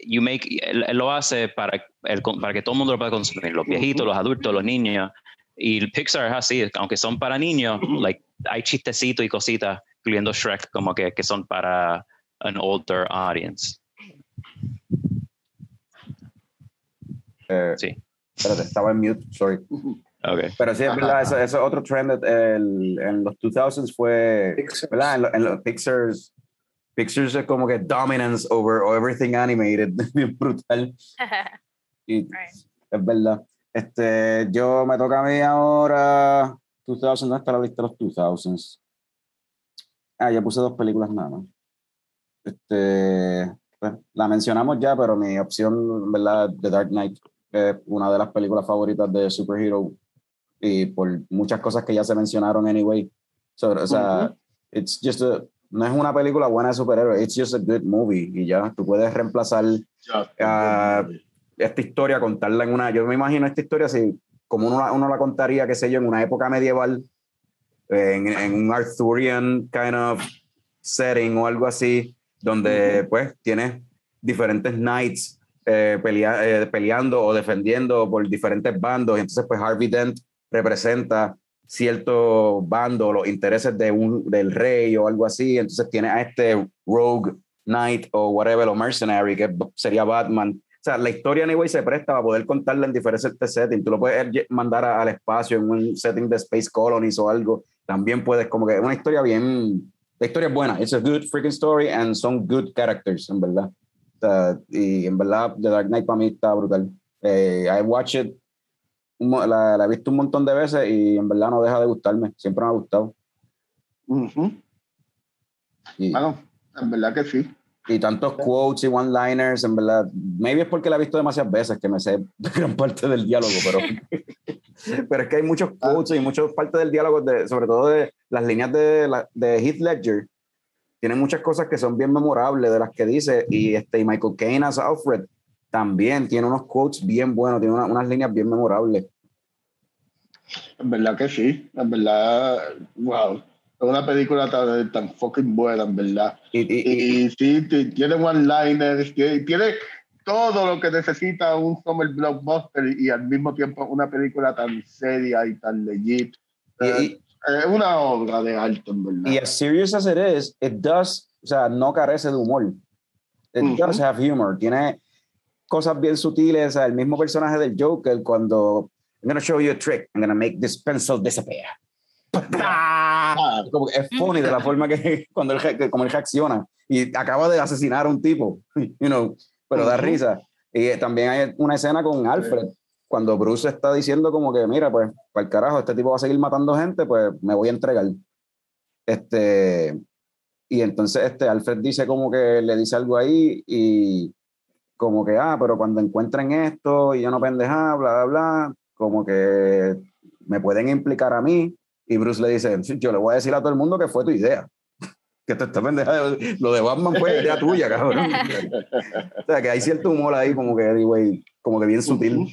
you make, él, él lo hace para, el- para que todo el mundo lo pueda consumir, los viejitos, los adultos, los niños. Y el Pixar es así, aunque son para niños, like, hay chistecitos y cositas, incluyendo Shrek, como que, que son para an older audience. Eh, Sí. espérate, estaba en mute, sorry. Okay. Pero sí, es verdad, eso otro trend el- en los 2000s fue, Pixar. ¿verdad? En, lo- en los Pixars, Pixars es como que dominance over everything animated, bien brutal. Y Right. es verdad. Este, yo me toca a mí ahora, 2000, ¿dónde está la lista de los 2000s? Ah, ya puse dos películas nada más. Este, pues, la mencionamos ya, pero mi opción, ¿verdad? The Dark Knight, es una de las películas favoritas de superhero y por muchas cosas que ya se mencionaron anyway. So, o sea, it's just a- no es una película buena de superhéroes, it's just a good movie y ya, tú puedes reemplazar ah, esta historia, contarla en una, yo me imagino esta historia así, como uno, uno la contaría, qué sé yo, en una época medieval, en, en un Arthurian kind of setting o algo así, donde pues tienes diferentes knights eh, pelea- eh, peleando o defendiendo por diferentes bandos, y entonces pues Harvey Dent representa cierto bando, los intereses de un, del rey o algo así, entonces tiene a este rogue knight o whatever, o mercenary, que sería Batman. O sea, la historia anyway se presta para poder contarla en diferentes settings. Tú lo puedes lle- mandar a- al espacio en un setting de Space Colonies o algo. También puedes, como que una historia bien. La historia es buena. It's a good freaking story and some good characters, en verdad. Y en verdad, The Dark Knight para mí está brutal. Eh, I watch it, la, la he visto un montón de veces y en verdad no deja de gustarme. Siempre me ha gustado. Ujú. Y, Bueno, en verdad que sí. y tantos quotes y one-liners, en verdad. Maybe es porque la he visto demasiadas veces que me sé gran parte del diálogo, pero, pero es que hay muchos quotes y muchas partes del diálogo, de, sobre todo de las líneas de, de Heath Ledger. Tiene muchas cosas que son bien memorables de las que dice. Y, este, y Michael Caine as Alfred también tiene unos quotes bien buenos, tiene una- unas líneas bien memorables. En verdad que sí. En verdad, wow. Es una película tan, tan fucking buena, en verdad. Y, y- y- Y, sí, tiene one-liners, tiene, tiene todo lo que necesita un summer blockbuster y, al mismo tiempo una película tan seria y tan legit. Eh, es una obra de arte, en verdad. Y as serious as it is, it does, o sea, no carece de humor. It Ujú. does have humor. Tiene cosas bien sutiles. O sea, el mismo personaje del Joker, cuando I'm gonna show you a trick, I'm gonna make this pencil disappear. Ah, Como que es funny de la forma que cuando él, como él reacciona y acaba de asesinar a un tipo, you know, pero da risa. Y también hay una escena con Alfred, cuando Bruce está diciendo como que, mira, pues, para el carajo, este tipo va a seguir matando gente, pues me voy a entregar. Este, y entonces este Alfred dice como que le dice algo ahí y como que, ah, pero cuando encuentren esto y yo no pendeja, bla, bla, bla, como que me pueden implicar a mí. Y Bruce le dice, yo le voy a decir a todo el mundo que fue tu idea. Que te está pendeja, lo de Batman fue idea tuya, cabrón. o sea, que hay cierto humor ahí como que, anyway, como que bien sutil.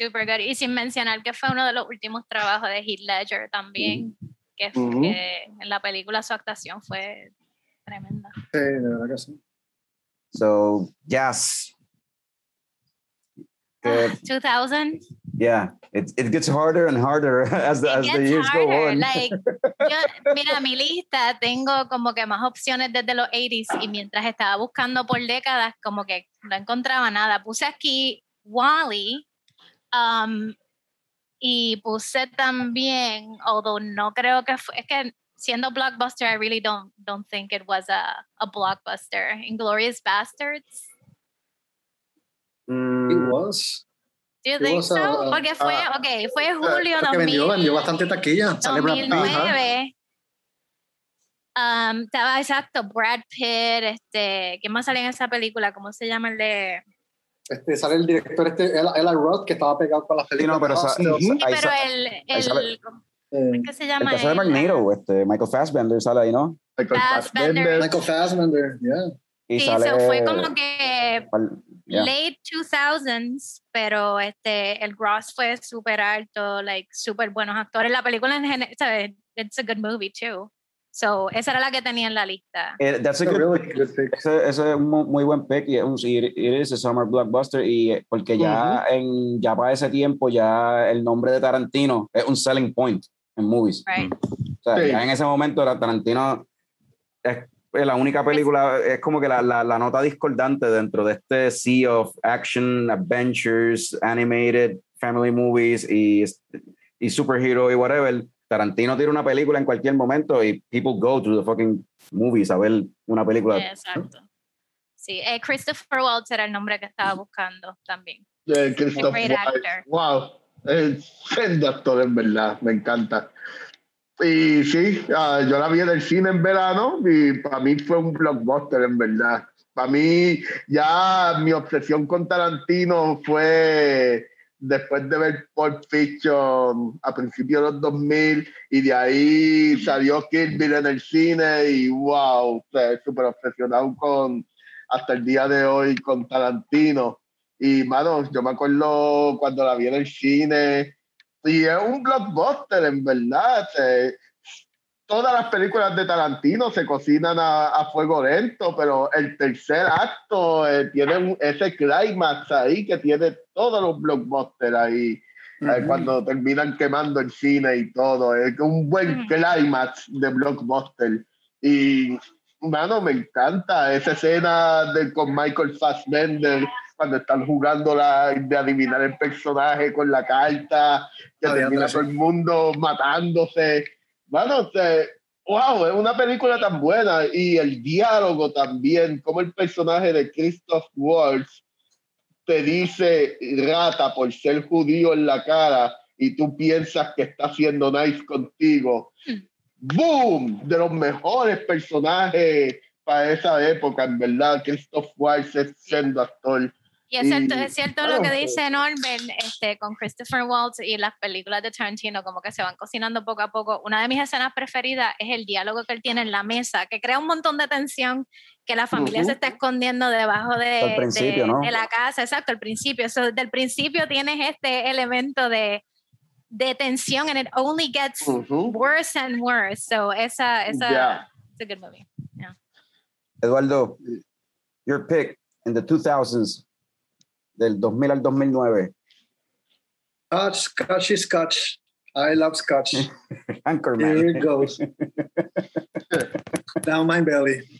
Super good. Y sin mencionar que fue uno de los últimos trabajos de Heath Ledger también, que, que en la película su actuación fue tremenda. Sí, de verdad que sí. So, yes. Uh, 2000. Yeah, it, it gets harder and harder as the, as the years harder. go on. Like, yo, mira, mi lista tengo como que más opciones desde los 80s y mientras estaba buscando por décadas, como que no encontraba nada. Puse aquí Wally um, y puse también, although no creo que fue, es que siendo blockbuster, I really don't don't think it was a, a blockbuster. Inglorious Bastards. Mm, it was. Do you think so? A, Porque fue, uh, okay, fue julio uh, 2000. Vendió, vendió bastante taquilla. 2009. Um, estaba exacto, Brad Pitt, este, ¿quién más sale en esa película? ¿Cómo se llama el de? Este, sale el director este, Ella Roth, que estaba pegado con la película. Sí, no, pero, sí, sí, pero el, el, eh, ¿Qué se llama? El que sale Magneto, este, Michael Fassbender sale ahí, ¿no? Michael Fassbender. Michael Fassbender, yeah. Y sí, sale, so fue como que yeah. late 2000s, pero este, el gross fue súper alto, like, súper buenos actores. La película en general, ¿sabes? It's a good movie, too. So, esa era la que tenía en la lista. It, that's a good, really pick. good pick. Ese, ese, es un muy buen pick. Y it, it is a summer blockbuster. Y eh, porque ya, uh -huh. en, ya para ese tiempo, ya el nombre de Tarantino es un selling point en movies. Right. O sea, sí. ya en ese momento Tarantino es la única película, es como que la, la, la, nota discordante dentro de este sea of action, adventures, animated, family movies y, y superhero y whatever. Tarantino tiene una película en cualquier momento y people go to the fucking movies a ver una película. Exacto. Sí, eh, Christopher Waltz era el nombre que estaba buscando también. Yeah, Christopher Waltz. Wow, es el actor en verdad, me encanta. Y sí, uh, yo la vi en el cine en verano y para mí fue un blockbuster en verdad. Para mí ya mi obsesión con Tarantino fue después de ver Pulp Fiction a principios de los 2000 y de ahí salió Kill Bill en el cine y wow, súper obsesionado con hasta el día de hoy con Tarantino. Y, mano, yo me acuerdo cuando la vi en el cine, y es un blockbuster, en verdad. Eh, todas las películas de Tarantino se cocinan a, a fuego lento, pero el tercer acto eh, tiene un, ese climax ahí que tiene todos los blockbusters ahí. Uh -huh. eh, cuando terminan quemando el cine y todo, es un buen climax de blockbuster. Y, mano, me encanta esa escena de, con Michael Fassbender cuando están jugando la, de adivinar el personaje con la carta, que oh, termina todo el mundo matándose. Bueno, o sea, wow, es una película tan buena y el diálogo también, como el personaje de Christoph Waltz te dice rata por ser judío en la cara y tú piensas que está haciendo nice contigo. ¡Boom! De los mejores personajes para esa época, en verdad, Christoph Waltz es siendo actor. Y es cierto, es cierto lo que dice Norbert este, con Christopher Waltz y las películas de Tarantino, como que se van cocinando poco a poco. Una de mis escenas preferidas es el diálogo que él tiene en la mesa, que crea un montón de tensión, que la familia uh -huh. se está escondiendo debajo de, de, ¿no? de, la casa. Exacto, al principio. Eso, desde el principio tienes este elemento de, de tensión and it only gets uh -huh. worse and worse. So esa, esa yeah. it's a good movie. Yeah. Eduardo, your pick in the 2000s del 2000 al 2009. Scotch, Scotchy Scotch. I love Scotch. Anchorman. Here it goes. Down my belly.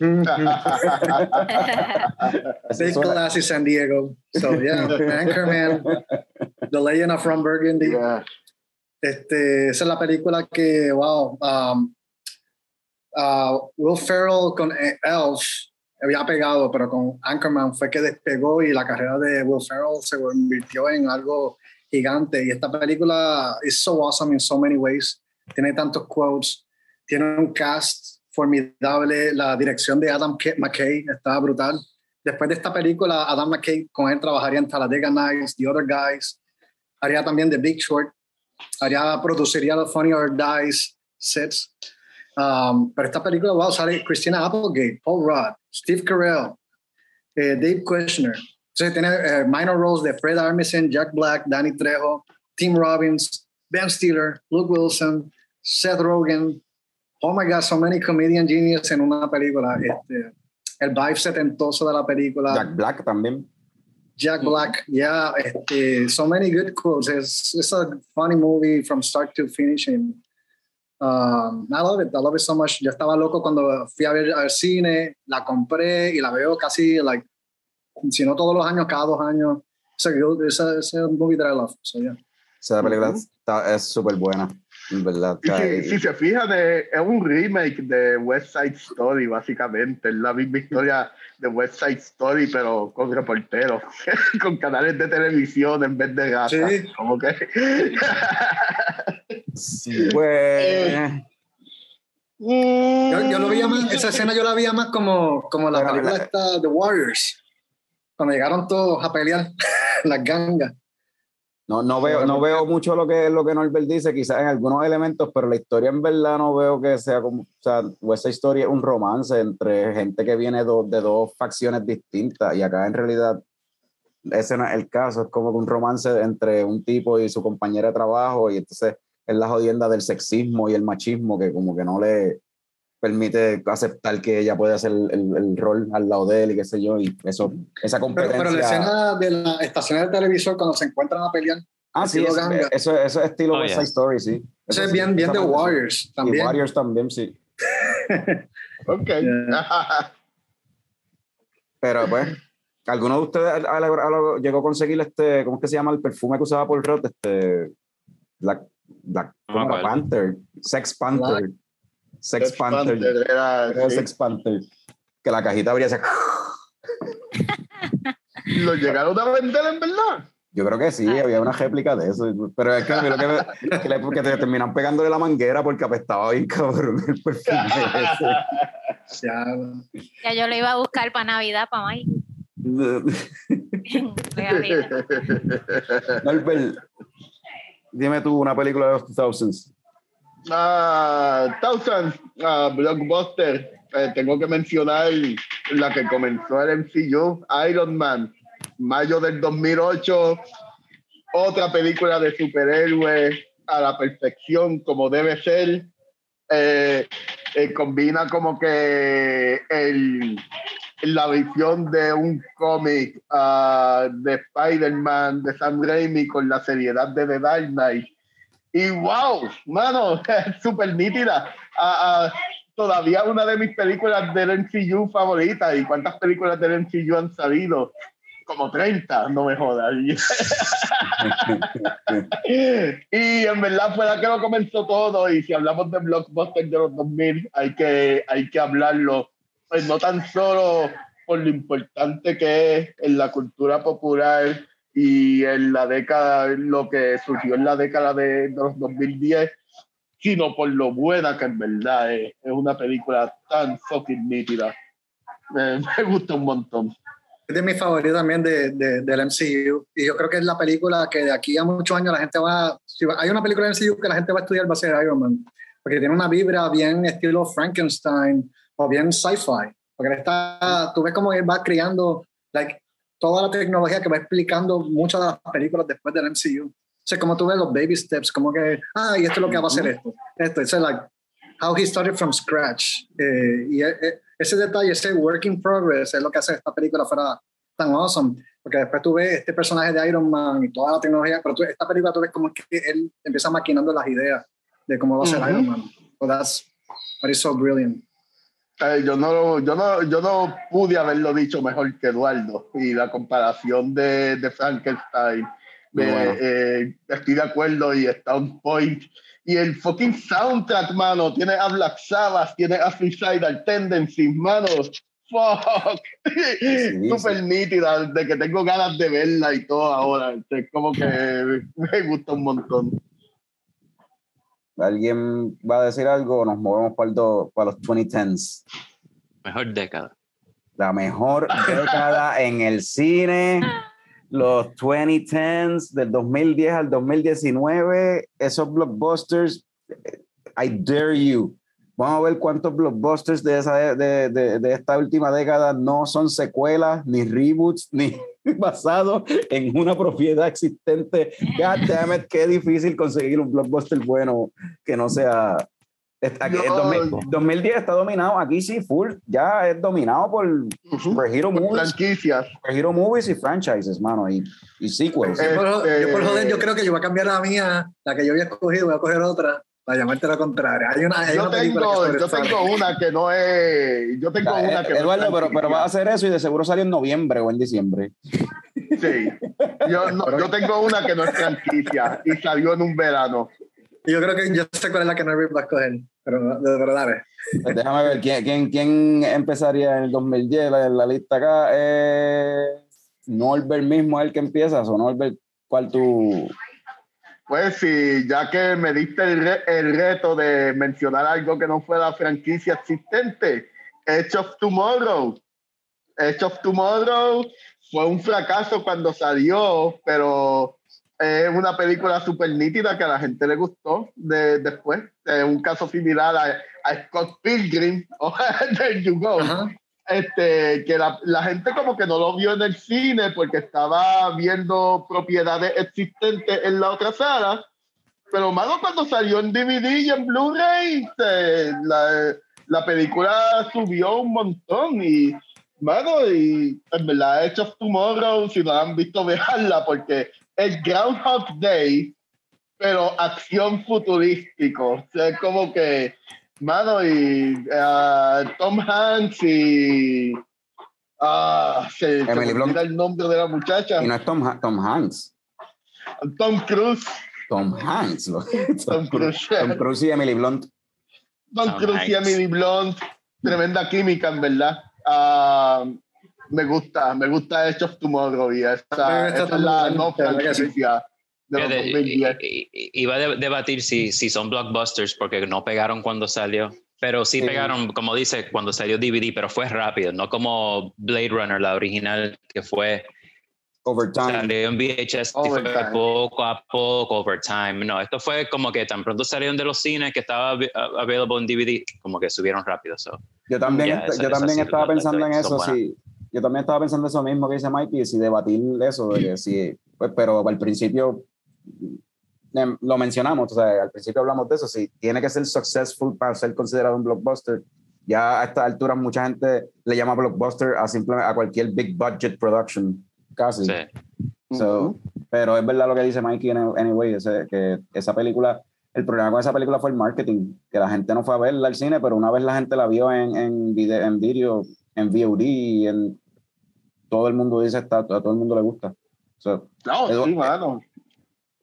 Big classy San Diego. So yeah, Anchorman, The Legend of Ron Burgundy. Yeah. Este, esa es la película que, wow, um, uh, Will Ferrell con Elf había pegado, pero con Anchorman fue que despegó y la carrera de Will Ferrell se convirtió en algo gigante. Y esta película es so awesome in so many ways. Tiene tantos quotes, tiene un cast formidable, la dirección de Adam McKay estaba brutal. Después de esta película, Adam McKay con él trabajaría en Talladega Nights, The Other Guys, haría también The Big Short, haría, produciría The Funny or Dies sets. Um, pero esta película, wow, sale Christina Applegate, Paul Rudd, Steve Carell, eh, Dave Kushner. Entonces tiene eh, minor roles de Fred Armisen, Jack Black, Danny Trejo, Tim Robbins, Ben Stiller, Luke Wilson, Seth Rogen. Oh my God, so many comedian genius en una película. Este, el vibe setentoso de la película. Jack Black también. Jack Black, yeah. Este, so many good quotes. It's, it's a funny movie from start to finish. And, um, I love it. I love it so much. Yo estaba loco cuando fui a ver al cine, la compré y la veo casi, like, si no todos los años, cada dos años. It's a, it's a movie that I love. So, yeah. Esa película está, es súper buena. ¿verdad? Si, si, se fijan, es un remake de West Side Story, básicamente. Es la misma historia de West Side Story, pero con reporteros, con canales de televisión en vez de gatas. Sí. Como que. pues. Yo, yo, lo veía más, esa escena yo la veía más como, como la película esta, The Warriors, cuando llegaron todos a pelear, las gangas. No, no veo, no veo mucho lo que, lo que Norbert dice, quizás en algunos elementos, pero la historia en verdad no veo que sea como, o sea, esa historia es un romance entre gente que viene de dos facciones distintas y acá en realidad ese no es el caso, es como un romance entre un tipo y su compañera de trabajo y entonces es la jodienda del sexismo y el machismo que como que no le, permite aceptar que ella puede hacer el, el, rol al lado de él y qué sé yo, y eso, esa competencia... Pero, la escena de la estación de televisor cuando se encuentran a pelear... Ah, sí, eso, eso, eso, es estilo oh, West Side Story, sí. Eso, es bien, bien de Warriors también. Y Warriors también, sí. ok. Pero pues, ¿alguno de ustedes llegó a conseguir este, ¿cómo es que se llama el perfume que usaba Paul Roth? Este, Black, Black Panther, Sex Panther. Sex, Panther. Era, Sex Panther. Que la cajita habría ser. ¿Lo llegaron a vender en verdad? Yo creo que sí, había una réplica de eso. Pero es que, lo que, que, que te terminan pegándole la manguera porque apestaba bien cabrón el perfume Ya. ya yo lo iba a buscar para Navidad, para Mike. Norbert, dime tú una película de los 2000s. Uh, Thousand, uh, Blockbuster. Eh, tengo que mencionar la que comenzó el MCU, Iron Man, mayo del 2008. Otra película de superhéroes a la perfección, como debe ser. Eh, eh, combina como que el, la visión de un cómic uh, de Spider-Man, de Sam Raimi, con la seriedad de The Dark Knight y wow, mano, súper nítida. Uh, todavía una de mis películas del MCU favoritas. ¿Y cuántas películas del MCU han salido? Como 30, no me jodas. y en verdad fue la que lo comenzó todo. Y si hablamos de blockbuster de los 2000, hay que, hay que hablarlo. Pues no tan solo por lo importante que es en la cultura popular y en la década, lo que surgió en la década de, los 2010, sino por lo buena que en verdad es. Es una película tan fucking nítida. Me, gusta un montón. Es de mis favoritos también de, de, del MCU. Y yo creo que es la película que de aquí a muchos años la gente va. Si hay una película del MCU que la gente va a estudiar, va a ser Iron Man. Porque tiene una vibra bien estilo Frankenstein o bien sci-fi. Porque está, tú ves cómo él va creando like, toda la tecnología que va explicando muchas de las películas después del MCU. O sea, como tú ves los baby steps, como que, ah, y esto es lo que va a hacer esto. Esto, es like, how he started from scratch. Eh, y e, e, ese detalle, ese work in progress, es lo que hace esta película fuera tan awesome. Porque después tú ves este personaje de Iron Man y toda la tecnología, pero tú, esta película tú ves como que él empieza maquinando las ideas de cómo va a ser Iron Man. So that's, that is so brilliant. Eh, yo, no, yo, no, yo no pude haberlo dicho mejor que Eduardo. Y la comparación de, de Frankenstein, eh, estoy de acuerdo y está on point. Y el fucking soundtrack, mano, tiene a Black Sabbath, tiene a Suicidal Tendencies, mano. fuck. Súper nítida, de que tengo ganas de verla y todo ahora. Es como que me gusta un montón. ¿Alguien va a decir algo? Nos movemos para, para los 2010s. Mejor década. La mejor década en el cine. Los 2010s, del 2010 al 2019, esos blockbusters, I dare you. Vamos a ver cuántos blockbusters de, esa, de, de, de esta última década no son secuelas, ni reboots, ni basados en una propiedad existente. God damn it, qué difícil conseguir un blockbuster bueno que no sea. Está, no, 2010 está dominado, aquí sí, full, ya es dominado por, uh -huh. por Hero Movies. Franquicias. Por Hero Movies y franchises, mano, y, y sequels. Yo por, yo por joder, yo creo que yo voy a cambiar la mía, la que yo había escogido, voy a coger otra para llamarte la contraria. Hay una, hay yo, una tengo, que yo tengo una que no es. Yo tengo ya, una que Eduardo, no es pero, pero vas a hacer eso y de seguro sale en noviembre o en diciembre. Sí. Yo, no, yo tengo una que no es franquicia y salió en un verano. Yo creo que yo sé cuál es la que no va a escoger, pero de verdad. Pues déjame ver quién, quién, quién empezaría en el 2010 la, la lista acá. Eh, Norbert mismo es el que empieza, o Norbert, ¿cuál tú? Pues sí, ya que me diste el, re el, reto de mencionar algo que no fuera franquicia existente, Edge of Tomorrow. Edge of Tomorrow fue un fracaso cuando salió, pero es una película súper nítida que a la gente le gustó de, después. Es un caso similar a, Scott Pilgrim There You Go. Uh -huh. Este, que la, la, gente como que no lo vio en el cine porque estaba viendo propiedades existentes en la otra sala, pero malo cuando salió en DVD y en Blu-ray, la, la, película subió un montón y, mano, y en verdad Edge of Tomorrow, si no la han visto, veanla porque es Groundhog Day, pero acción futurístico, o sea, es como que Mano, y uh, Tom Hanks y. Uh, se, Emily se Blunt. el nombre de la muchacha. Y no es Tom, Tom Hanks. Tom Cruise. Tom Hanks. Lo, Tom, Cruise. Tom Cruise y Emily Blunt. Tom, Tom Cruise Hanks. y Emily Blunt. Tremenda química, en verdad. Uh, me gusta, me gusta Edge of Tomorrow y esa, esa es la no franquicia. Fíjate, iba a debatir si, si son blockbusters porque no pegaron cuando salió, pero sí, sí, pegaron, como dice, cuando salió DVD, pero fue rápido, no como Blade Runner, la original, que fue overtime. Salió en VHS fue poco a poco, overtime. No, esto fue como que tan pronto salieron de los cines que estaba available en DVD, como que subieron rápido. So. Yo también, yeah, yo también estaba pensando en eso, sí. Yo también estaba pensando eso mismo que dice Mikey, si debatir eso, de que sí, pues, pero al principio lo mencionamos, o sea, al principio hablamos de eso, si tiene que ser successful para ser considerado un blockbuster, ya a esta altura mucha gente le llama blockbuster a simplemente a cualquier big budget production, casi. Sí. So, uh -huh. Pero es verdad lo que dice Mikey anyway, ese, que esa película, el problema con esa película fue el marketing, que la gente no fue a verla al cine, pero una vez la gente la vio en, en, video, en video, en VOD, y en, todo el mundo dice, está, a todo el mundo le gusta. So, no, Eduardo, sí, mano.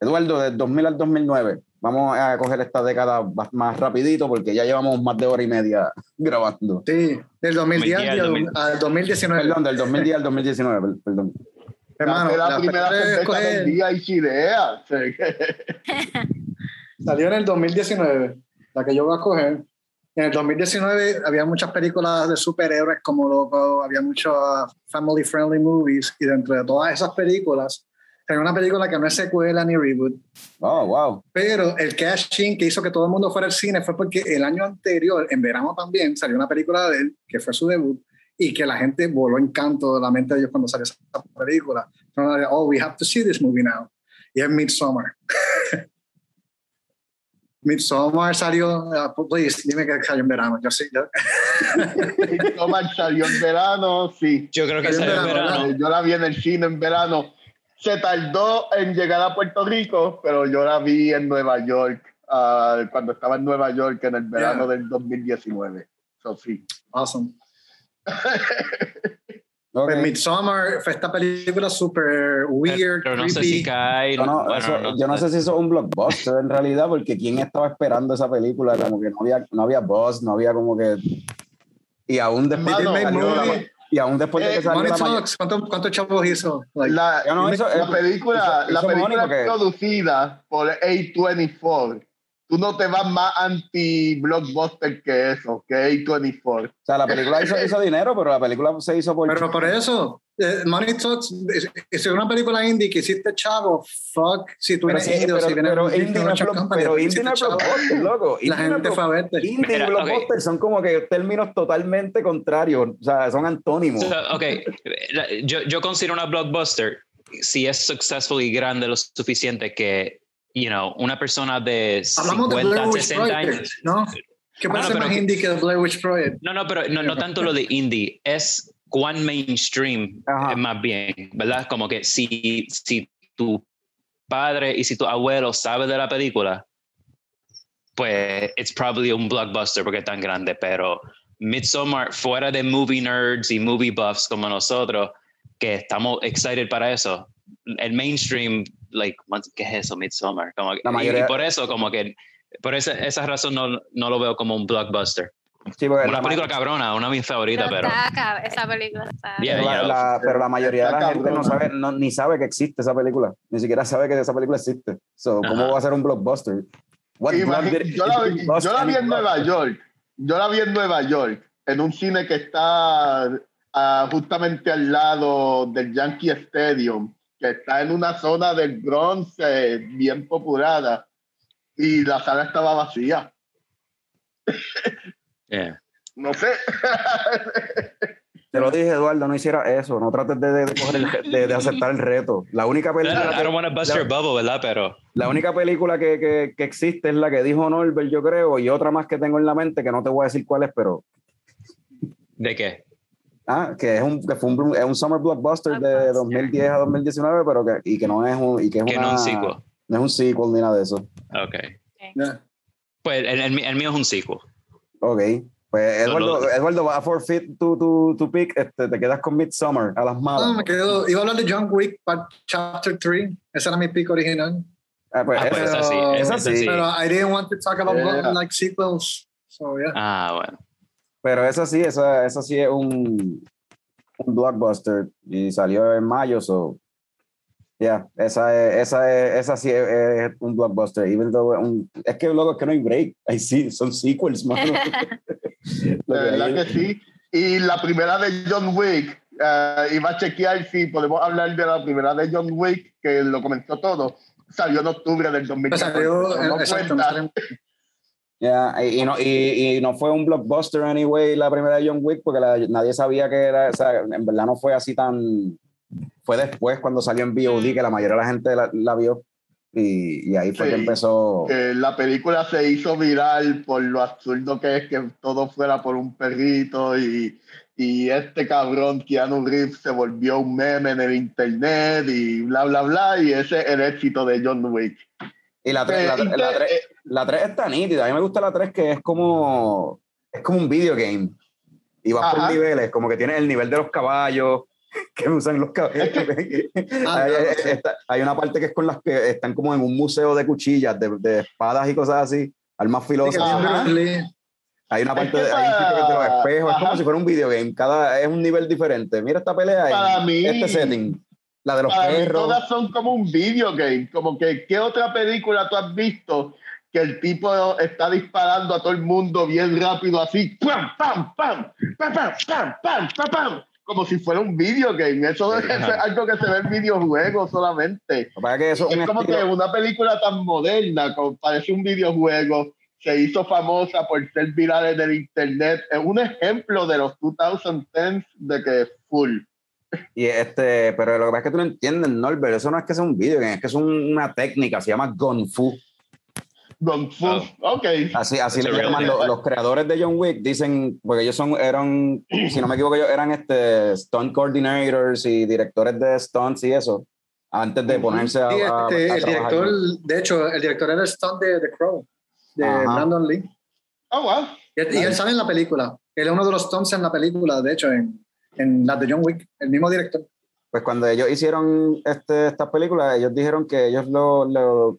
Eduardo, del 2000 al 2009, vamos a coger esta década más rapidito porque ya llevamos más de hora y media grabando. Sí, del 2010 al, 2000. al 2019. Perdón, del 2010 al 2019, perdón. Hermano, la, la primera cerveza del día y chilea. Salió en el 2019, la que yo voy a coger. En el 2019 había muchas películas de superhéroes como loco, había muchas family friendly movies y dentro de todas esas películas hay una película que no es secuela ni reboot. Oh, wow. Pero el casting que hizo que todo el mundo fuera al cine fue porque el año anterior, en verano también, salió una película de él, que fue su debut, y que la gente voló encanto de la mente de ellos cuando salió esa película. Oh, we have to see this movie now. Y es Midsommar. Midsommar salió, uh, please, dime que salió en verano. Yo sí, yo. Midsommar salió en verano, sí. Yo creo que salió, salió en verano. verano. Yo la vi en el cine en verano se tardó en llegar a Puerto Rico, pero yo la vi en Nueva York, uh, cuando estaba en Nueva York en el verano yeah. del 2019. So, sí. Awesome. okay. Midsommar fue esta película super weird, pero no creepy. sé si cae. Yo no, bueno, eso, no, yo no sé si eso es un blockbuster en realidad, porque quién estaba esperando esa película, como que no había, no había buzz, no había como que Y aún después, Mano, de, y aún después de que Eh, salió Money la mayor- Talks, ¿cuánto- ¿cuántos chavos hizo? Like, La, Ya no, hizo- la película, hizo- la hizo película producida por A24. Tú no te vas más anti-blockbuster que eso, que A24. O sea, la película hizo, hizo dinero, pero la película se hizo por... Pero por eso, eh, Money Talks, es, es una película indie que hiciste chavo, fuck, si tú eres indie si vienes pero indie no es blockbuster, loco. La Indie no gente fue a verte. Indie y blockbuster son como que términos totalmente contrarios, o sea, son antónimos. So, ok, yo, yo considero una blockbuster si es successful y grande lo suficiente que, you know, una persona de Hablamos de 50, Blair Witch 60 Project, años. ¿no? ¿Qué Ah, puede no, más que- indie que The Blair Witch Project? No, no, pero no, no tanto lo de indie, es cuán mainstream Ajá. eh, más bien, ¿verdad? Como que si, si tu padre y si tu abuelo sabe de la película, pues it's probably un blockbuster porque es tan grande, pero Midsommar, fuera de movie nerds y movie buffs como nosotros, que estamos excited para eso, el mainstream, like, ¿qué es eso, Midsommar? Como La y- mayoría- y por eso, como que, por esa, esa razón no, no lo veo como un blockbuster. Sí, Una la- película cabrona, una de mis favoritas, Pero pero. esa película está. Yeah, pero la- la- pero la mayoría de la Está gente no sabe, no, ni sabe que existe esa película. Ni siquiera sabe que esa película existe. So, ¿Cómo Ajá. va a ser un blockbuster? Block did- yo, la, yo la vi en Nueva? York. Yo la vi en Nueva York, en un cine que está ah, justamente al lado del Yankee Stadium, que está en una zona del Bronx eh, bien populada. Y la sala estaba vacía. Yeah. No sé. Te lo dije, Eduardo, no hiciera eso. No trates de, de, de coger el- de- de aceptar el reto. La única película, I don't que, want to bust la- your bubble, ¿verdad? Pero. la única película que, que, que existe es la que dijo Norbert, yo creo, y otra más que tengo en la mente, que no te voy a decir cuál es, pero ¿De qué? Ah, que es un, que fue un, es un summer blockbuster de Blockbuster. 2010 a 2019, pero que, y que no es un, y que es Que no una- un sequel. no es un sequel ni nada de eso. Ok. Yeah. Pues el, el, el mío es un sequel. Ok. Pues No, Eduardo, no. Eduardo va a forfeit tu, tu, tu pick, este, te quedas con Midsummer a las malas. No, me quedo, iba a hablar de John Wick, part- Chapter 3. Ese era mi pick original. Ah, pues, Ah, pues esa- esa sí, Pero- esa esa sí. sí. Pero I didn't want to talk about Yeah. like sequels. So, yeah. Ah, bueno. Pero esa sí, esa, esa sí es un, un blockbuster y salió en mayo, so ya, esa, es, esa, es, esa sí es, es un blockbuster. Even though es un- es que luego es que no hay break, ahí sí, son sequels, mano. De verdad que sí. Y la primera de John Wick, eh, iba a chequear si podemos hablar de la primera de John Wick, que lo comenzó todo. Salió en octubre del Pues 2014. salió, No exacto, Ya, y, no, y, y no fue un blockbuster anyway la primera de John Wick porque la- nadie sabía que era, o sea, en verdad no fue así tan, fue después cuando salió en VOD que la mayoría de la gente la, la vio y, y ahí fue Sí. que empezó. la película se hizo viral por lo absurdo que es que todo fuera por un perrito y, y este cabrón Keanu Reeves se volvió un meme en el internet y bla bla bla y ese es el éxito de John Wick. Y la 3 Eh, y la, la, eh, la tres está nítida, a mí me gusta la 3 que es como, es como un video game y vas por Ajá. niveles, como que tienes el nivel de los caballos que usan los caballos. Hay, está- una parte que es con las que están como en un museo de cuchillas, de, de espadas y cosas así, armas filosas. Hay una Es parte que de, hay un los espejos, es como si fuera un video game, cada es un nivel diferente. Mira esta pelea Para en mí- este setting, la de los perros. Todas son como un videogame. Como que, ¿qué otra película tú has visto que el tipo está disparando a todo el mundo bien rápido, así, ¡pam, pam, pam! ¡pam, pam, pam, pam, pam! pam! como si fuera un videogame. Eso es, es algo que se ve en videojuegos solamente. Que eso es, como estilo... que una película tan moderna, como parece un videojuego, se hizo famosa por ser viral en el internet. Es un ejemplo de los 2010 de que full. Y este, pero lo que pasa es que tú no entiendes, Norbert, eso no es que sea un video es que es un- una técnica, se llama Gun Fu. Kung Fu. Oh. Ok. Así, así It's le a llaman los, los creadores de John Wick, dicen, porque ellos son, eran, si no me equivoco, ellos eran este, stunt coordinators y directores de stunts y eso, antes de ponerse a, Sí, a- a este, el trabajar. director, de hecho, el director era el stunt de The Crow, de Ajá. Brandon Lee. Oh, wow. Y, y él sale en la película. Él es uno de los stunts en la película, de hecho, en, en la de John Wick, el mismo director. Pues cuando ellos hicieron este, estas películas, ellos dijeron que ellos lo, lo-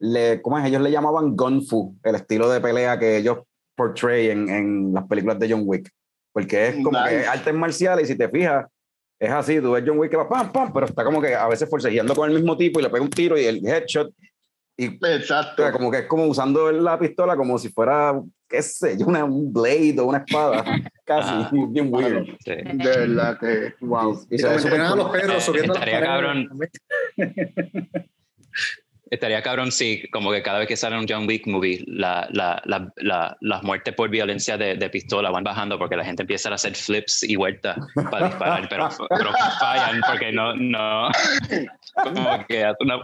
le, ¿cómo es? Ellos le llamaban Gun Fu, el estilo de pelea que ellos portray en, en las películas de John Wick. Porque es como que artes marciales y si te fijas, es así, tú ves John Wick que va pam, pam, pero está como que a veces forcejeando con el mismo tipo y le pega un tiro y el headshot. Y, Exacto. O sea, como que es como usando la pistola como si fuera, qué sé yo, una, un blade o una espada. Casi, bien weird. Sí. De verdad que, wow. Y Y se cool. los perros Eh, subiendo las estaría paredes. Estaría cabrón si, como que cada vez que sale un John Wick movie, la, la, la, la- las muertes por violencia de, de pistola van bajando porque la gente empieza a hacer flips y vueltas para disparar, pero, pero fallan porque no, no, como que hace una,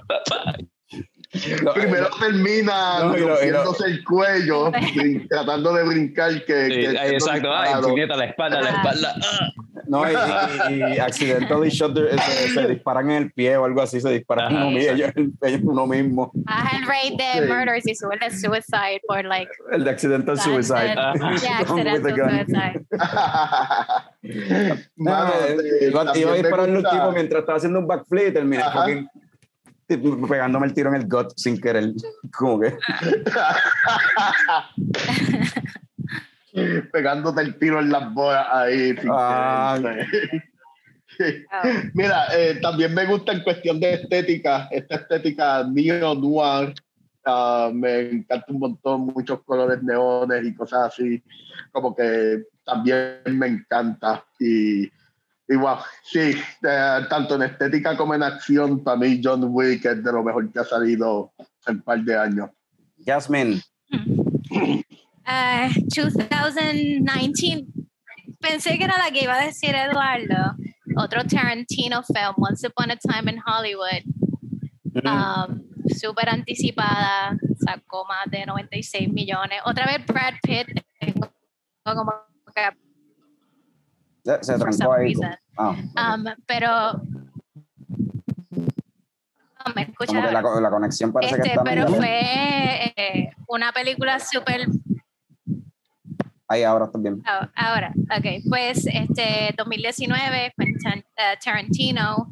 Primero termina No, lo- y lo- rompiéndose el cuello, tratando de brincar que... Sí, que- exacto, no ay, disparado. puñeta, la espalda, la Ah. espalda. ah. No, y, y, y accidentally shot the- se, se disparan en el pie o algo así, se disparan Ajá, uno, mismo, ellos, ellos uno mismo. Baja el rate de Sí. murders y sube el de suicide por like. El de accidental suicide. Ajá. Yeah, accidental suicide. Mano, Ah, eh, iba, iba a me dispararle un tipo mientras estaba haciendo un backflip y pegándome el tiro en el gut sin querer. Como que. Pegándote el tiro en las bolas ahí. sin Ah. querer. Oh. Mira, eh, también me gusta en cuestión de estética, esta estética neo-noir. ah, me encanta un montón, muchos colores neones y cosas así. Como que también me encanta. Y, wow, sí, eh, tanto en estética como en acción, para mí John Wick es de lo mejor que ha salido en un par de años. Jasmine, Uh, 2019. Pensé que era la que iba a decir Eduardo. Otro Tarantino film, Once Upon a Time in Hollywood. Um, Súper anticipada, sacó más de 96 millones. Otra vez Brad Pitt, tengo como que se, trancó ahí. Ah, Um, pero. No, me escuchas como que la, la conexión parece que Este, está. pero fue eh, una película súper Ahí ahora está bien. Ah, Ahora, ok, pues este 2019, Quentin eh, Tarantino,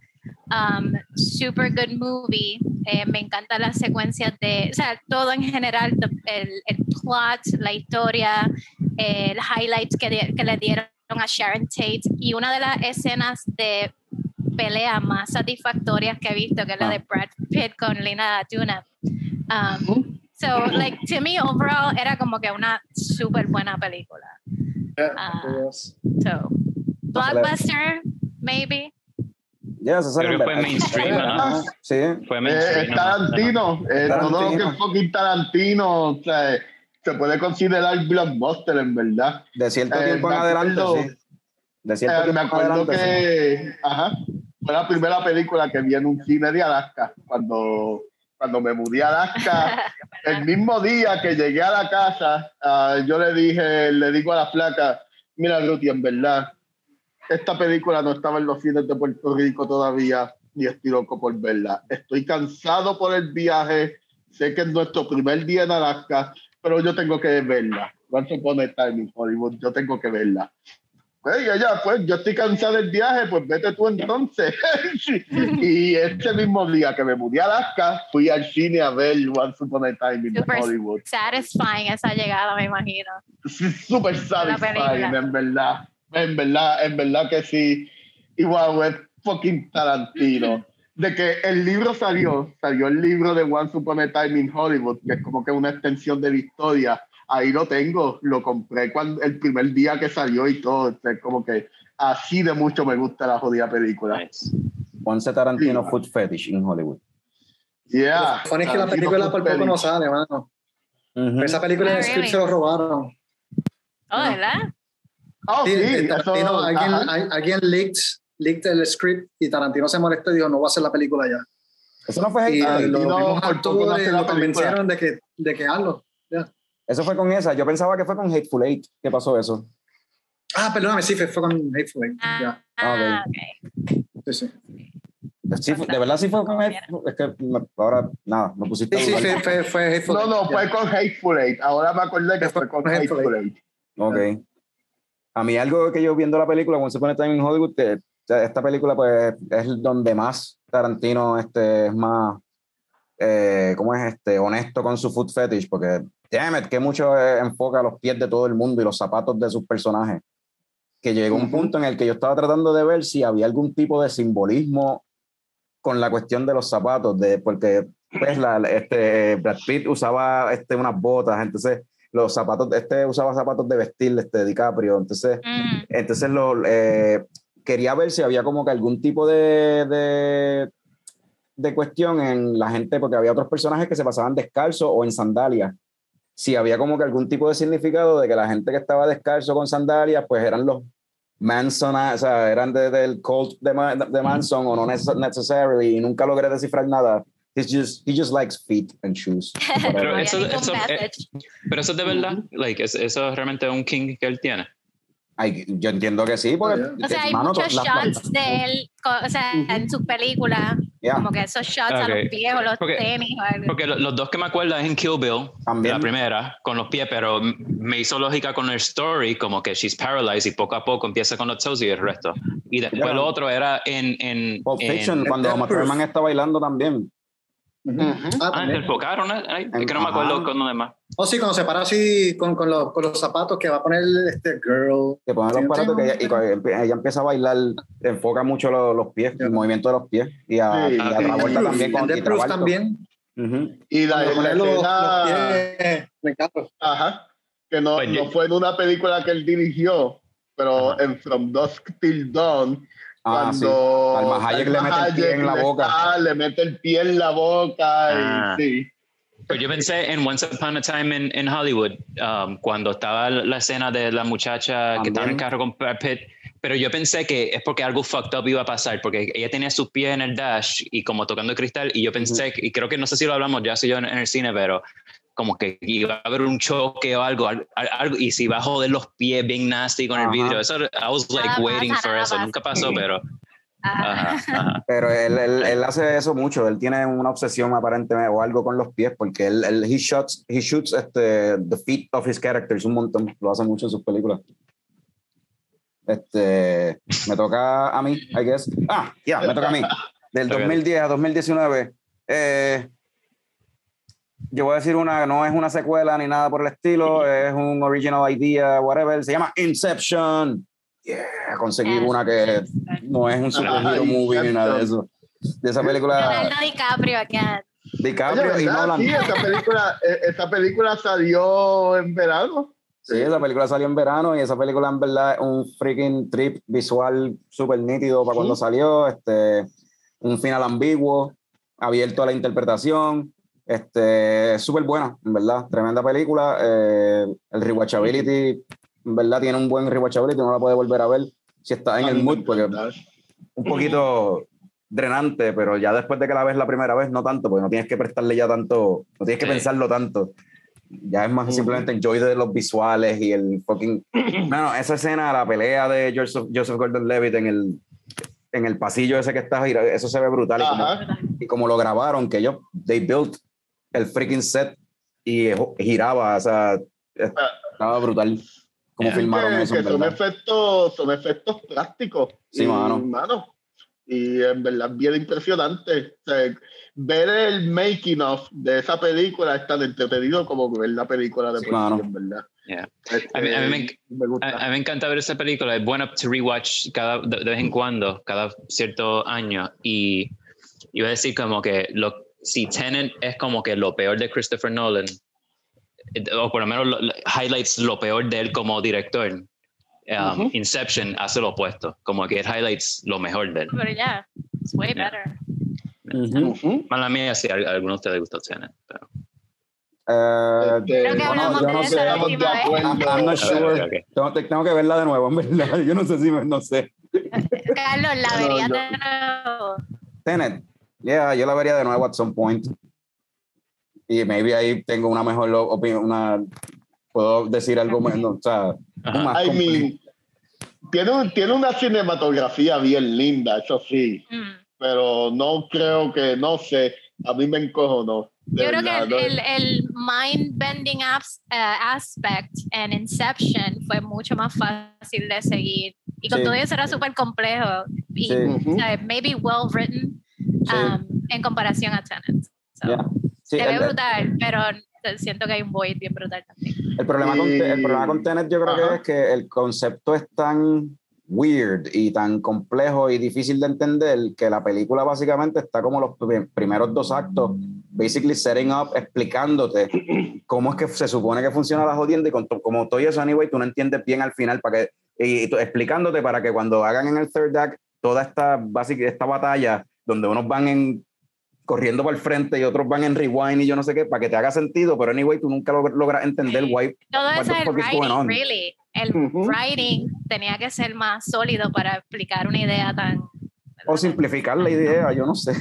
um, super good movie. Eh, me encantan las secuencias de, o sea, todo en general, el, el plot, la historia, eh, el highlights que, que le dieron a Sharon Tate y una de las escenas de pelea más satisfactorias que he visto, que es la de Brad Pitt con Lina Dunham. Um, so, like, to me, overall, era como que una súper buena película. Ah. So, blockbuster, maybe. Ya, eso Creo sale que fue mainstream, ¿no? Sí. Fue Eh, mainstream. es ¿no? Tarantino, eh, todo lo que Tarantino. es fucking Tarantino, o sea, se puede considerar blockbuster en verdad. De cierto Eh, tiempo en me adelante, acuerdo- sí. De cierto Eh, me tiempo en acuerdo adelante, sí. que ajá, fue la primera película que vi en un cine de Alaska, cuando, cuando me mudé a Alaska. el mismo día que llegué a la casa, ah, yo le dije, le digo a la flaca, mira Ruti, en verdad, esta película no estaba en los cines de Puerto Rico todavía y estoy loco por verla. Estoy cansado por el viaje, sé que es nuestro primer día en Alaska, pero yo tengo que verla. Once Upon a Time in Hollywood, yo tengo que verla. Pues y ella, pues yo estoy cansado del viaje, pues vete tú entonces. y ese mismo día que me mudé a Alaska, fui al cine a ver Once Upon a Time in Super Hollywood. satisfying esa llegada, me imagino. Súper película. satisfying, en verdad. En verdad, en verdad que sí. Y wow, es fucking Tarantino. De que el libro salió, salió el libro de Once Upon a Time in Hollywood, que es como que una extensión de la historia. Ahí lo tengo, lo compré cuando, el primer día que salió y todo. Es como que así de mucho me gusta la jodida película. Nice. Ponce Tarantino Sí. Food Fetish en Hollywood. Yeah. Lo es que la película por poco no sale, mano. Ujú. Esa película Ah, de script really? se lo robaron. Oh, ¿verdad? Oh, sí, Sí, eso- alguien, alguien leaked, leaked el script y Tarantino se molestó y dijo, no voy a hacer la película ya. Eso no fue Y Ah, no hace actores la lo convencieron de que, de que hazlo. Eso fue con esa. Yo pensaba que fue con Hateful Eight. ¿Qué pasó eso? Ah, perdóname, sí, fue, fue con Hateful Eight. Ya, Ah, ok. ok. sí, sí. Sí, fue- de verdad sí fue con Hateful Es que ahora, nada, me pusiste. Sí, sí, fue, fue, fue Hateful No, no, fue con Hateful Eight. Ahora me acordé que Fue con Hateful Eight. Ok. A mí algo que yo viendo la película, Once Upon a Time in Hollywood, que, sea, esta película pues es donde más Tarantino este, es más, eh, ¿cómo es? este Honesto con su food fetish, porque, damn it, que mucho eh, enfoca los pies de todo el mundo y los zapatos de sus personajes. que llegó un punto en el que yo estaba tratando de ver si había algún tipo de simbolismo con la cuestión de los zapatos, de, porque pues, la, este, Brad Pitt usaba este, unas botas, entonces los zapatos, este usaba zapatos de vestir, este DiCaprio, entonces, entonces lo, eh, quería ver si había como que algún tipo de, de, de, cuestión en la gente, porque había otros personajes que se pasaban descalzo o en sandalias. Si había como que algún tipo de significado de que la gente que estaba descalzo con sandalias, pues eran los Manson, o sea, eran del cult de, de Manson o no necessarily, y nunca logré descifrar nada. He's just, he just likes feet and shoes. pero, eso, eso, eh, pero eso es de verdad, like, eso es realmente un king que él tiene. Ay, yo entiendo que sí, porque... O sea, hay muchos shots de él, o sea, en sus películas, como que esos shots a los pies o los tenis. O algo. Porque los dos que me acuerdo es en Kill Bill, la primera, con los pies, pero me hizo lógica con el story, como que she's paralyzed y poco a poco empieza con los toes y el resto. Y después lo otro era en... en Pulp Fiction, en, cuando Uma Thurman está bailando también. Ah, ah enfocaron, es que no me acuerdo con lo demás. Oh, sí, cuando se para así con, con, los, con los zapatos que va a poner este girl. Que pone los zapatos que ella, y cuando ella empieza a bailar, enfoca mucho los, los pies, el movimiento de los pies. Y a, sí. y a Travolta también. Con, y Travolta también. Uh -huh. Y la, la los, los pies, me encanta. Ajá. Que no, pues no fue en una película que él dirigió, pero en From Dusk Till Dawn Ah, cuando sí. Al Hayek le mete el pie en la boca. le mete el pie en la boca ah. y sí. Pero yo pensé en Once Upon a Time in, in Hollywood, um, cuando estaba la escena de la muchacha ¿También? que estaba en el carro con Brad Pitt, pero yo pensé que es porque algo fucked up iba a pasar, porque ella tenía sus pies en el dash y como tocando cristal, y yo pensé, uh -huh. y creo que no sé si lo hablamos ya, si yo en, en el cine, pero como que iba a haber un choque o algo, algo y si iba a joder los pies bien nasty con el vidrio. Eso, I was like ah, waiting for eso. Nunca pasó, pero. Ajá, ajá. Pero él, él, él, hace eso mucho. Él tiene una obsesión aparentemente o algo con los pies, porque él, él he shoots, he shoots este, the feet of his characters un montón. Lo hace mucho en sus películas. Este, me toca a mí, I guess. Ah, ya, yeah, me toca a mí. Del 2010 a 2019. Eh, yo voy a decir una, no es una secuela ni nada por el estilo, es un original idea, whatever, se llama Inception. Yeah, conseguí una que no es un superhero movie ni nada de eso. De esa película. Leonardo DiCaprio acá. DiCaprio y Nolan. Sí, esa película, e, esa película salió en verano. Sí, esa película salió en verano y esa película en verdad es un freaking trip visual súper nítido para cuando salió, este, un final ambiguo, abierto a la interpretación, este, es súper buena, en verdad. Tremenda película. Eh, el rewatchability, en verdad, tiene un buen rewatchability. No la puede volver a ver si está en el mood, porque un poquito drenante, pero ya después de que la ves la primera vez, no tanto, porque no tienes que prestarle ya tanto, no tienes que sí. pensarlo tanto. Ya es más simplemente enjoy de los visuales y el fucking. Bueno, esa escena, la pelea de Joseph, Joseph Gordon Levitt en el, en el pasillo ese que está eso se ve brutal. Y como, y como, lo grabaron, que ellos, they built el freaking set y giraba, o sea, estaba brutal como es filmaron que, eso. Que son, efectos, son efectos prácticos. Sí, y, mano. mano. Y en verdad bien impresionante. O sea, ver el making of de esa película es tan entretenido como ver la película de sí, por sí, en verdad. Yeah. Este, a, mí, a, mí me, me. A, a, mí, me, encanta ver esa película. Es buena to rewatch cada, de, de vez en cuando, cada cierto año. Y iba a decir como que lo, si Tenet es como que lo peor de Christopher Nolan, o por lo menos lo, highlights lo peor de él como director, um, uh -huh. Inception hace lo opuesto, como que highlights lo mejor de él. Pero ya, yeah, it's way yeah. better. Uh -huh. Mala mía, si a, a algunos de ustedes les gustó Tenet, pero... Uh, Creo que hablamos yo de no eso sé, la última vez. I'm, I'm not sure. Okay, okay. Tengo, tengo, que verla de nuevo, en verdad. Yo no sé si, me, no sé. Carlos, la vería de nuevo. Tenet, yeah, yo la vería de nuevo at some point. Y maybe ahí tengo una mejor opinión, una, puedo decir algo menos, o sea, más I mean, tiene, tiene una cinematografía bien linda, eso sí, mm. pero no creo que, no sé, a mí me encojo, no. Yo creo que el, el, el mind-bending uh, aspect en Inception fue mucho más fácil de seguir. Y con sí. todo eso era súper complejo. Y, sí. uh -huh. maybe well written um, en comparación a Tenet. So, yeah. Sí, se ve brutal, pero siento que hay un void bien brutal también. El problema, con, el problema con Tenet yo creo que es que el concepto es tan weird y tan complejo y difícil de entender que la película básicamente está como los primeros dos actos, basically setting up, explicándote cómo es que se supone que funciona la jodienda y con como todo eso, anyway, tú no entiendes bien al final para que, y, explicándote para que cuando hagan en el third act toda esta, básica, esta batalla donde unos van en corriendo para el frente y otros van en rewind y yo no sé qué, para que te haga sentido, pero anyway, tú nunca logras entender why. Todo eso es el writing, really. El writing tenía que ser más sólido para explicar una idea tan... O simplificar la idea, yo no sé.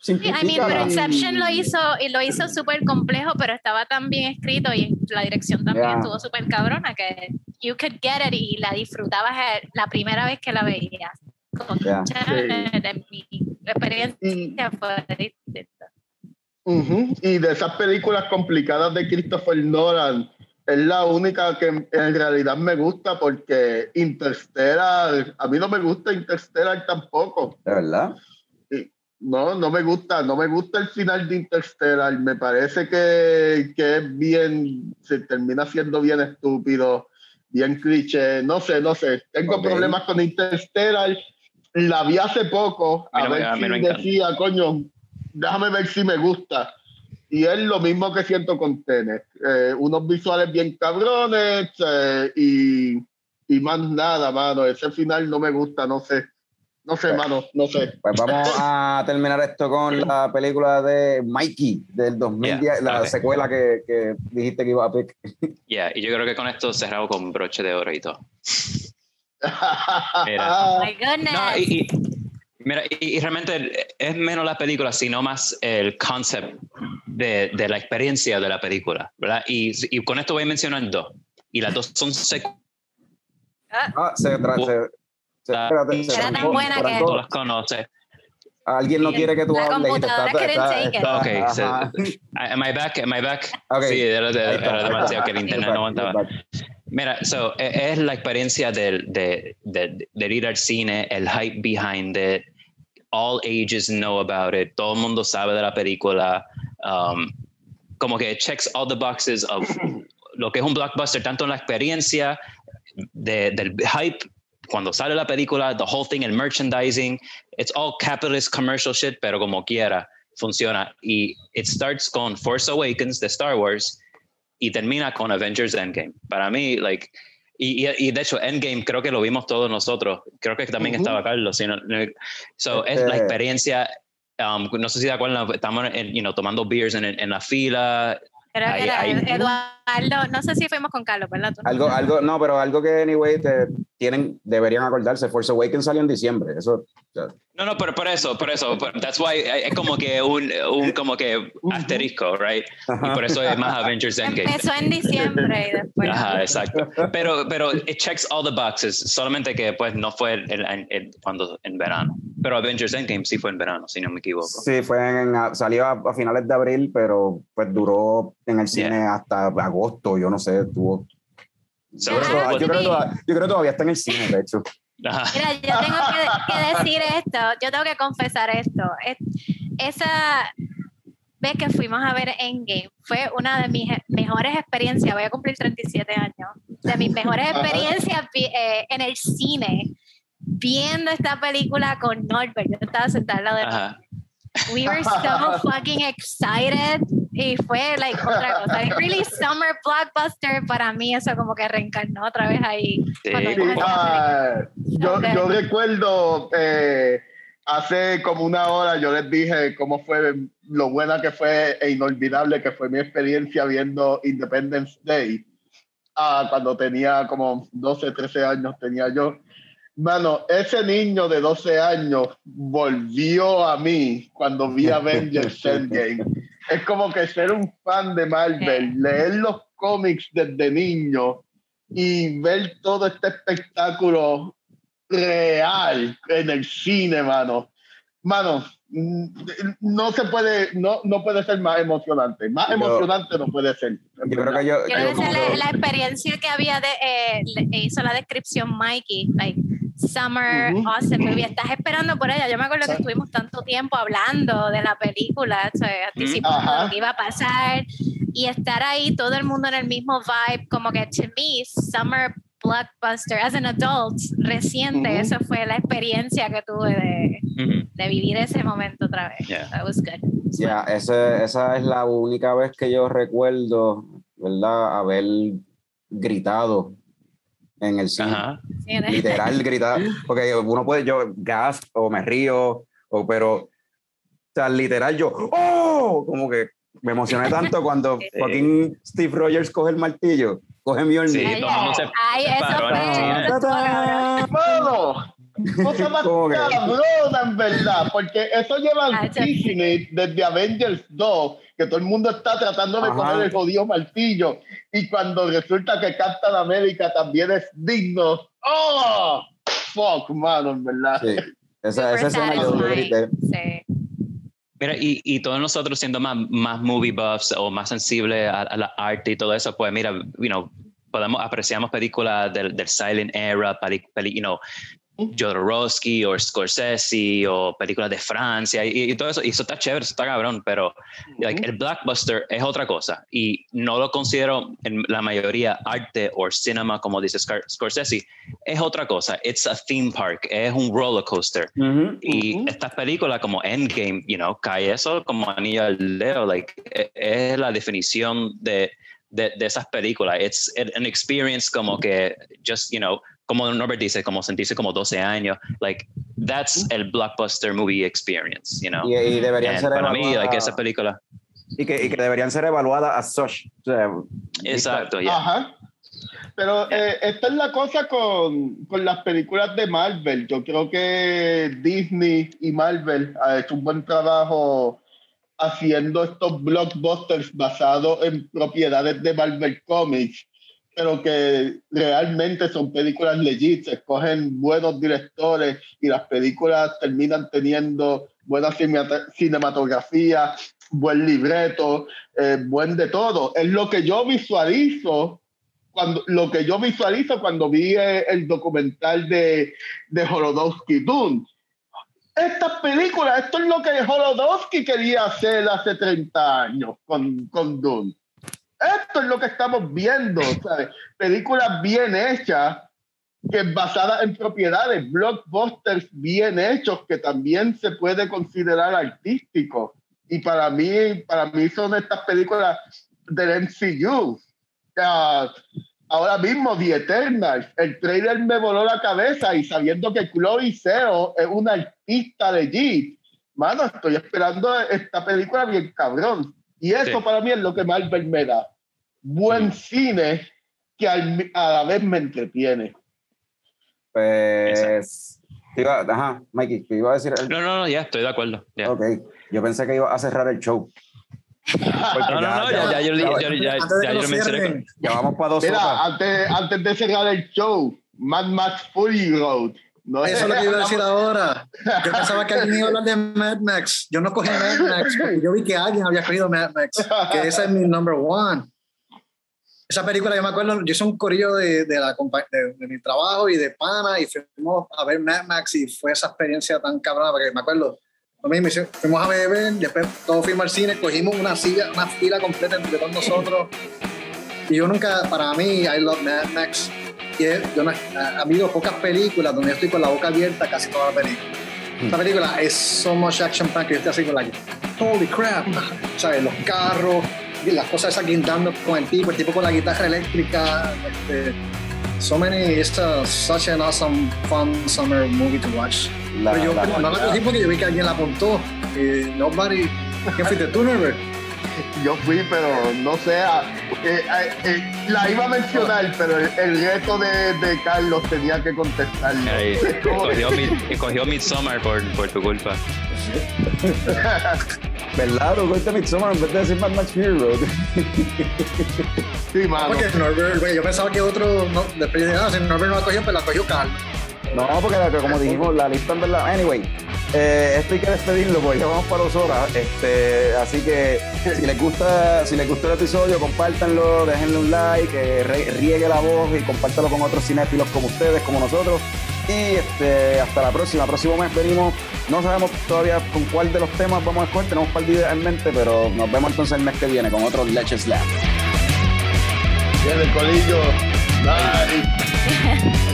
Sí, I mean, pero Inception lo hizo y lo hizo súper complejo, pero estaba tan bien escrito y la dirección también estuvo súper cabrona que you could get it y la disfrutabas la primera vez que la veías. Yeah. Mi experiencia fue distinta. Y de esas películas complicadas de Christopher Nolan, es la única que en realidad me gusta porque Interstellar, a mí no me gusta Interstellar tampoco. ¿De verdad? No, no me gusta, no me gusta el final de Interstellar. Me parece que, que es bien, se termina siendo bien estúpido, bien cliché. No sé, no sé. Tengo problemas con Interstellar la vi hace poco, a ver si decía, coño, déjame ver si me gusta. Y es lo mismo que siento con Tenet. Eh, unos visuales bien cabrones eh, y, y, más nada, mano. Ese final no me gusta, no sé. No sé, pues, mano, no sé. Pues vamos a terminar esto con la película de Mikey del 2010, la secuela que, que, dijiste que iba a pick. Yeah, y yo creo que con esto cerrado con broche de oro y todo. Oh my goodness. y, mira, y, realmente es menos la película, sino más el concept de, de, la experiencia de la película, ¿verdad? Y, y, con esto voy a mencionar dos. Y las dos son sec Ah, se, tra se, se, espérate, se Era tan buena que... Tú las conoces. Alguien no quiere que tú la hables. computadora quiere take it. Ok, so, am I back? Am I back? Okay. Sí, era, era demasiado que el internet no aguantaba. Mira, so, e, es la experiencia de, de, de, de, ir al cine, el hype behind it. All ages know about it. Todo el mundo sabe de la película. Um, como que checks all the boxes of lo que es un blockbuster, tanto en la experiencia de, del hype cuando sale la película, the whole thing, el merchandising. It's all capitalist commercial shit, pero como quiera funciona. Y it starts con Force Awakens de Star Wars y termina con Avengers Endgame. Para mí, like, y, y, de hecho, Endgame creo que lo vimos todos nosotros. Creo que también estaba Carlos. Sino, so, es la este experiencia. Um, no sé si de acuerdo, estamos you know, tomando beers en, en la fila, Creo que era Eduardo, no sé si fuimos con Carlos, ¿verdad? algo, algo, no, pero algo que, anyway, te tienen, deberían acordarse. Force Awakens salió en diciembre. Eso. No, no, pero por eso, por eso. That's why es como que un, un como que asterisco, right? Y por eso es más Avengers Endgame. Empezó en diciembre y después. Ajá, exacto. Pero, pero it checks all the boxes. Solamente que pues no fue el, el, cuando en verano. Pero Avengers Endgame sí fue en verano, si no me equivoco. Sí, fue en, salió a, finales de abril, pero pues duró en el cine hasta agosto. Yo no sé, tuvo yo, creo, que todavía está en el cine, de hecho. Mira, yo tengo que, decir esto, yo tengo que confesar esto. esa vez que fuimos a ver Endgame fue una de mis mejores experiencias, voy a cumplir 37 años, de mis mejores experiencias eh, en el cine, viendo esta película con Norbert. Yo estaba sentada al lado de We were so fucking excited y fue like otra cosa. really summer blockbuster para mí eso como que reencarnó otra vez ahí. Ah, yo, yo, recuerdo eh, hace como una hora yo les dije cómo fue lo buena que fue e inolvidable que fue mi experiencia viendo Independence Day. Ah, cuando tenía como 12, 13 años tenía yo. Mano, ese niño de 12 años volvió a mí cuando vi Avengers Endgame. Es como que ser un fan de Marvel, leer los cómics desde niño y ver todo este espectáculo real en el cine, mano. Mano, no se puede, no, no puede ser más emocionante. Más emocionante no puede ser. Yo creo que yo, la, experiencia que había de, eh, hizo la descripción Mikey, like, Summer Awesome Movie. Estás esperando por ella. Yo me acuerdo que estuvimos tanto tiempo hablando de la película, anticipando lo que iba a pasar. y estar ahí todo el mundo en el mismo vibe, como que to me, Summer blockbuster as an adult reciente, eso fue la experiencia que tuve de, de, vivir ese momento otra vez. That was good. Ya, esa es la única vez que yo recuerdo, ¿verdad? Haber gritado en el cine. Literal gritar, porque uno puede, yo gas o me río, o, pero, o sea, literal yo, ¡oh! Como que me emocioné tanto cuando fucking Steve Rogers coge el martillo coge mi Sí, Ay, eso fue. Cosa más cabrona, en verdad, porque eso lleva Disney desde Avengers 2, que todo el mundo está tratando de coger el jodido martillo, y cuando resulta que Captain America también es digno, ¡oh! Fuck, mano, en verdad. Sí. Esa, esa escena yo Sí. Mira, y, y, todos nosotros siendo más, más movie buffs o más sensibles a, la arte y todo eso, pues mira, you know, podemos apreciamos películas del, del silent era, peli, you know, Jodorowsky o Scorsese o películas de Francia y, todo eso, y eso está chévere, eso está cabrón, pero el blockbuster es otra cosa y no lo considero en la mayoría arte o cinema como dice Scorsese, es otra cosa, it's a theme park, es un roller coaster. Y estas películas como Endgame, you know, cae eso como anillo al dedo, like, e, es la definición de, de, de esas películas, it's an experience como que just, you know, como Norbert dice, como sentirse como 12 años, like, that's el blockbuster movie experience, you know. Y, deberían ser Para mí, like, esa película. Y que, y que deberían ser evaluadas as such. Exacto, ya. Ajá. Pero eh, esta es la cosa con, con, las películas de Marvel. Yo creo que Disney y Marvel ha hecho un buen trabajo haciendo estos blockbusters basados en propiedades de Marvel Comics pero que realmente son películas legit, se escogen buenos directores y las películas terminan teniendo buena cinematografía, buen libreto, eh, buen de todo. Es lo que yo visualizo cuando lo que yo visualizo cuando vi eh, el documental de, de Holodowski Dune. Estas películas, esto es lo que Holodowski quería hacer hace 30 años con, con Dune esto es lo que estamos viendo, ¿sabes? Películas bien hechas, que basadas en propiedades, blockbusters bien hechos, que también se puede considerar artísticos. Y para mí, para mí son estas películas del MCU. ahora mismo, The Eternals, el trailer me voló la cabeza y sabiendo que Chloe Seo es una artista de G, mano, estoy esperando esta película bien cabrón. Y eso para mí es lo que Marvel me da. Buen cine que a la vez me entretiene. Pues. Iba, ajá, Mikey, ¿te iba a decir? No, no, no, ya estoy de acuerdo. Ya. Ok, yo pensé que iba a cerrar el show. no, no, no, ya, ya, yo, ya, ya, ya, yo mencioné. Ya vamos para dos Mira, antes, antes de cerrar el show, Mad Max Fury Road. No Eso es lo que iba a decir ahora. Yo pensaba que alguien iba a hablar de Mad Max. Yo no cogí Mad Max, yo vi que alguien había cogido Mad Max, que ese es mi number one. Esa película, yo me acuerdo, yo hice un corillo de, de, la, de, de, mi trabajo y de pana y fuimos a ver Mad Max y fue esa experiencia tan cabrona, porque me acuerdo, fuimos a beber, después todos fuimos al cine, cogimos una silla, una fila completa entre todos nosotros. Y yo nunca, para mí, I love Mad Max. Y yo no, ha habido pocas películas donde yo estoy con la boca abierta casi toda la película. Esta mm. película es so much action pack que yo estoy así con la holy crap, ¿sabes? Los carros, las cosas esas guindando con el tipo, el tipo con la guitarra eléctrica. Este, so many, it's a, such an awesome, fun summer movie to watch. La, Pero yo la, no la cogí porque yo vi que alguien la apuntó. Y nobody. ¿Quién fuiste tú, Norbert? Yo fui, pero no sé. Eh, eh, eh, la iba a mencionar, pero el, el reto de, de, Carlos tenía que contestarlo. cogió, cogió Midsommar por, por tu culpa. ¿Verdad? Lo cuesta Midsommar en vez de decir Mad Max Fury Road. sí, mano. Porque Norbert, güey, yo pensaba que otro, no, después de nada, si Norbert no la cogió, pues la cogió Carl. No, porque como dijimos, la lista en verdad. Anyway, eh, esto hay que despedirlo porque ya vamos para dos horas. Este, así que si les gusta, si les gustó el episodio, compártanlo, déjenle un like, eh, riegue la voz y compártalo con otros cinéfilos como ustedes, como nosotros. Y este, hasta la próxima. Próximo mes venimos. No sabemos todavía con cuál de los temas vamos a escoger. Tenemos un par de ideas en mente, pero nos vemos entonces el mes que viene con otro Leche Slam. Bien, el colillo. Bye.